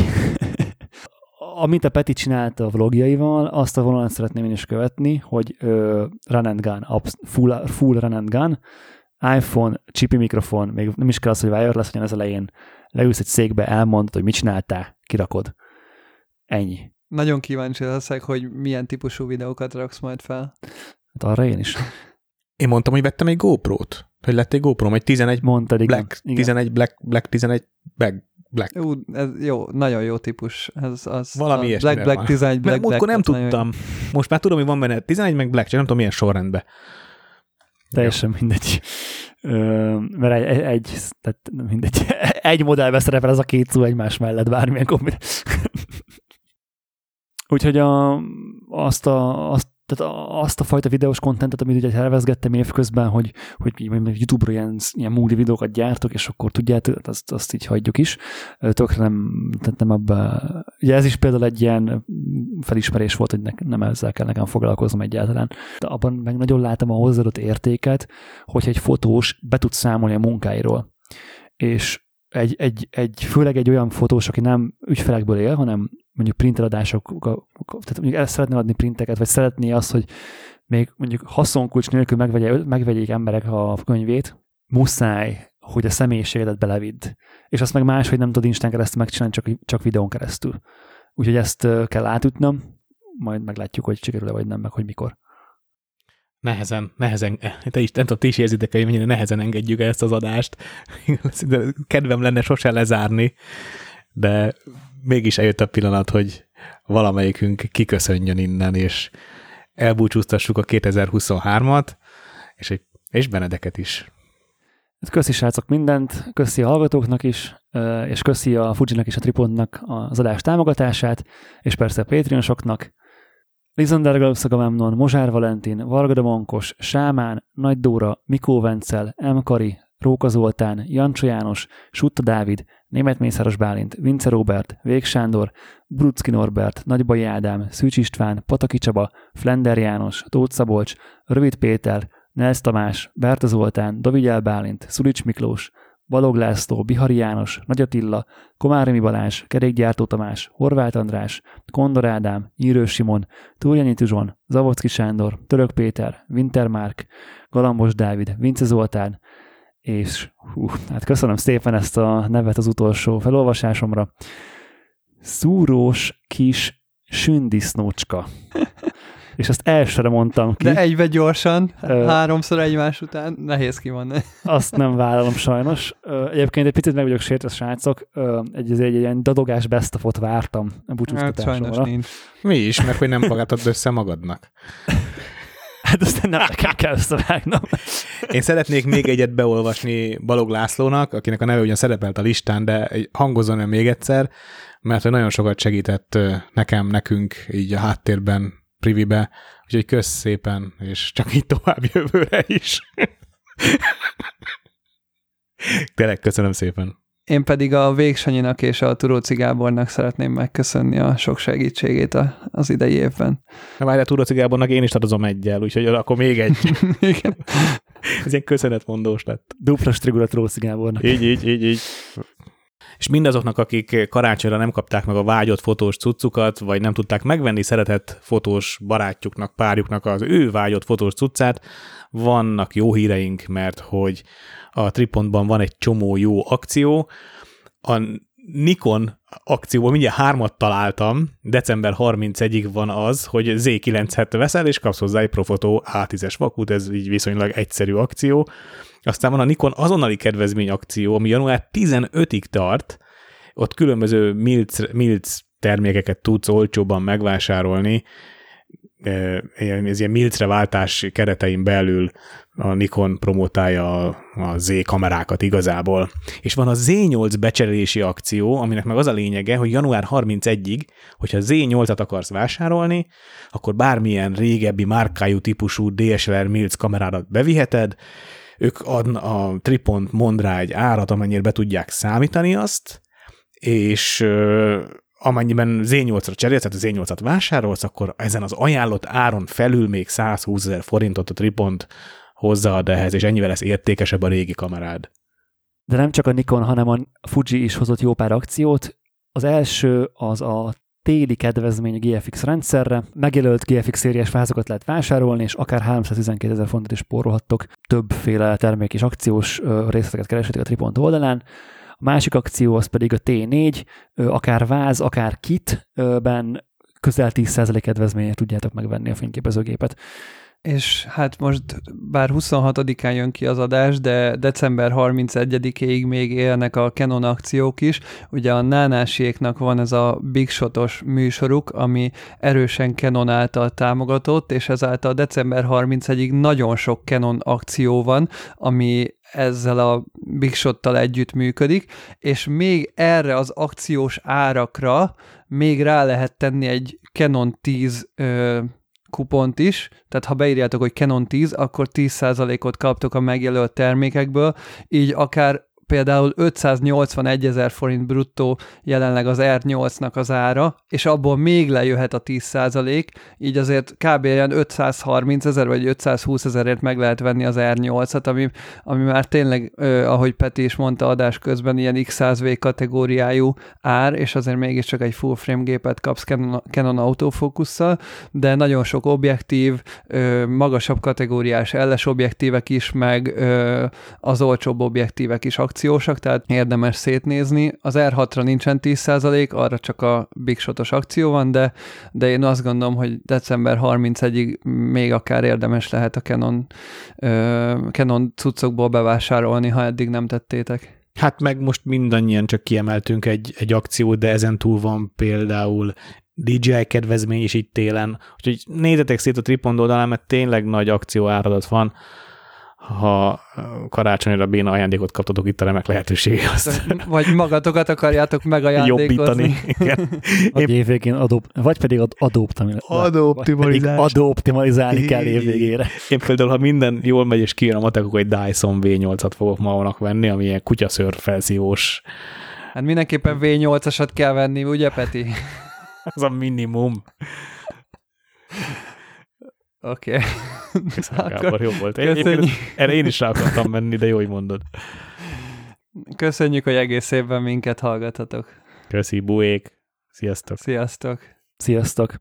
amit a Peti csinált a vlogjaival, azt a vonalat szeretném én is követni, hogy ö, run and gun, abs- full, full run and gun, iPhone, csipi mikrofon, még nem is kell az, hogy wireless legyen az elején, leülsz egy székbe, elmondod, hogy mit csináltál, kirakod. Ennyi. Nagyon kíváncsi leszek, hogy milyen típusú videókat raksz majd fel. Hát arra én is. Én mondtam, hogy vettem egy GoPro-t. Hogy lett egy GoPro, egy 11 Mondtad, igen. Black, igen. 11 Black, Black 11 Black, Black. Ú, ez jó, nagyon jó típus. Ez, az, Valami a ilyesmire Black Black van. 11 Black Mert nem Black, az nagyon jó. tudtam. Most már tudom, hogy van benne 11 meg Black, csak nem tudom milyen sorrendben. Teljesen mindegy. Ö, mert egy, egy, tehát nem mindegy. Egy modellben szerepel ez a két szó egymás mellett, bármilyen kombináció. Úgyhogy a, azt, a, azt, tehát azt a fajta videós kontentet, amit ugye tervezgettem évközben, hogy, hogy YouTube-ra ilyen, ilyen múli videókat gyártok, és akkor tudjátok, azt, azt így hagyjuk is. Tökre nem, tehát nem abba, ugye ez is például egy ilyen felismerés volt, hogy ne, nem ezzel kell nekem foglalkoznom egyáltalán. De abban meg nagyon látom a hozzáadott értéket, hogyha egy fotós be tud számolni a munkáiról. És egy, egy, egy, főleg egy olyan fotós, aki nem ügyfelekből él, hanem mondjuk printeladások, tehát mondjuk el szeretne adni printeket, vagy szeretné azt, hogy még mondjuk haszonkulcs nélkül megvegye, megvegyék emberek a könyvét, muszáj, hogy a személyiségedet belevidd. És azt meg máshogy nem tud Instán keresztül megcsinálni, csak, csak videón keresztül. Úgyhogy ezt kell átütnöm, majd meglátjuk, hogy sikerül-e vagy nem, meg hogy mikor. Nehezen, nehezen, te is, nem tudom, ti is érzitek, hogy mennyire nehezen engedjük el ezt az adást. Kedvem lenne sose lezárni, de mégis eljött a pillanat, hogy valamelyikünk kiköszönjön innen, és elbúcsúztassuk a 2023-at, és, egy- és Benedeket is. Hát köszi srácok mindent, köszi a hallgatóknak is, és köszi a Fujinak és a Tripodnak az adás támogatását, és persze a Patreonosoknak. Lizander Galaxagamemnon, Mozsár Valentin, Vargada Monkos, Sámán, Nagy Dóra, Mikó Vencel, M. Kari, Róka Zoltán, Jancso János, Sutta Dávid, Német Mészáros Bálint, Vince Robert, Vég Sándor, Brucki Norbert, Nagybai Ádám, Szűcs István, Pataki Csaba, Flender János, Tóth Szabolcs, Rövid Péter, Nelsz Tamás, Berta Zoltán, Davigyel Bálint, Szulics Miklós, Balog László, Bihari János, Nagy Attila, Komáromi Balázs, Kerékgyártó Tamás, Horváth András, Kondor Ádám, Nyírős Simon, Túljanyi Tuzson, Zavocki Sándor, Török Péter, Wintermark, Galambos Dávid, Vince Zoltán, és hú, hát köszönöm szépen ezt a nevet az utolsó felolvasásomra. Szúrós kis sündisznócska. És ezt elsőre mondtam ki. De egybe gyorsan, Ö. háromszor egymás után, nehéz kimondani. Azt nem vállalom sajnos. Ö, Egyébként egy picit meg vagyok sértve, srácok. Ö, Egy, egy, egy ilyen dadogás bestafot vártam a Hát sajnos búcsúztatásomra. nincs. Mi is, meg hogy nem fogadtad össze magadnak. Hát aztán nem nekem kell összevágnom. Én szeretnék még egyet beolvasni Balog Lászlónak, akinek a neve ugyan szerepelt a listán, de el még egyszer, mert hogy nagyon sokat segített nekem, nekünk így a háttérben, privibe, úgyhogy kösz szépen, és csak így tovább jövőre is. Tényleg köszönöm szépen. Én pedig a Végsanyinak és a Turóci Gábornak szeretném megköszönni a sok segítségét a, az idei évben. Na várjál, Turoci Gábornak én is tartozom egyel, úgyhogy akkor még egy. Igen. Ez ilyen köszönetmondós lett. Dupla strigulat Rószi Gábornak. Így, így, így, így. És mindazoknak, akik karácsonyra nem kapták meg a vágyott fotós cuccukat, vagy nem tudták megvenni szeretett fotós barátjuknak, párjuknak az ő vágyott fotós cuccát, vannak jó híreink, mert hogy a Tripontban van egy csomó jó akció. A Nikon akcióból mindjárt hármat találtam, december 31-ig van az, hogy Z9-et veszel, és kapsz hozzá egy Profoto A10-es vakút, ez így viszonylag egyszerű akció. Aztán van a Nikon azonnali kedvezmény akció, ami január 15-ig tart, ott különböző milc, milc termékeket tudsz olcsóban megvásárolni, ez ilyen milcre váltás keretein belül a Nikon promotálja a, Z kamerákat igazából. És van a Z8 becserélési akció, aminek meg az a lényege, hogy január 31-ig, hogyha Z8-at akarsz vásárolni, akkor bármilyen régebbi márkájú típusú DSLR milc kamerádat beviheted, ők ad, a Tripont mond rá egy árat, amennyire be tudják számítani azt, és amennyiben Z8-ra cserélsz, tehát Z8-at vásárolsz, akkor ezen az ajánlott áron felül még 120 ezer forintot a Tripont hozzáad ehhez, és ennyivel lesz értékesebb a régi kamerád. De nem csak a Nikon, hanem a Fuji is hozott jó pár akciót. Az első az a téli kedvezmény a GFX rendszerre. Megjelölt GFX szériás vázokat lehet vásárolni, és akár 312 ezer fontot is spórolhattok. Többféle termék és akciós részleteket kereshetek a Tripont oldalán. A másik akció az pedig a T4, akár váz, akár kitben közel 10% kedvezménye tudjátok megvenni a fényképezőgépet. És hát most bár 26-án jön ki az adás, de december 31-ig még élnek a Canon akciók is. Ugye a Nánásiéknak van ez a Big Shotos műsoruk, ami erősen Canon által támogatott, és ezáltal december 31-ig nagyon sok Canon akció van, ami ezzel a Big Shot-tal együtt működik, és még erre az akciós árakra még rá lehet tenni egy Canon 10 ö, kupont is, tehát ha beírjátok, hogy Canon 10, akkor 10%-ot kaptok a megjelölt termékekből, így akár például 581 ezer forint bruttó jelenleg az R8-nak az ára, és abból még lejöhet a 10% így azért kb. ilyen 530 ezer vagy 520 ezerért meg lehet venni az R8-at, ami, ami már tényleg, ahogy Peti is mondta adás közben, ilyen X100V kategóriájú ár, és azért mégiscsak egy full frame gépet kapsz Canon, Canon autofókusszal, de nagyon sok objektív, magasabb kategóriás LS objektívek is, meg az olcsóbb objektívek is akciósak, tehát érdemes szétnézni. Az R6-ra nincsen 10%, arra csak a Big Shotos akció van, de, de én azt gondolom, hogy december 31-ig még akár érdemes lehet a Canon, uh, Canon cuccokból bevásárolni, ha eddig nem tettétek. Hát meg most mindannyian csak kiemeltünk egy, egy akciót, de ezen túl van például DJI kedvezmény is itt télen, úgyhogy nézzetek szét a Tripond oldalán, mert tényleg nagy akció áradat van ha karácsonyra béna ajándékot kaptatok itt a remek lehetőség. Azt vagy magatokat akarjátok megajándékozni. Jobbítani. Igen. Vagy évvégén adó, vagy pedig adóoptimalizálni. Adóoptimalizálni. Adóoptimalizálni kell évvégére. Én például, ha minden jól megy és kijön a matek, akkor egy Dyson V8-at fogok magamnak venni, ami ilyen kutyaszőr felszívós. Hát mindenképpen V8-asat kell venni, ugye Peti? Ez a minimum. Oké. Okay. Gábor, jó volt. Én, én, erre én is rá akartam menni, de jó, hogy mondod. Köszönjük, hogy egész évben minket hallgatatok. Köszi, buék. Sziasztok. Sziasztok. Sziasztok.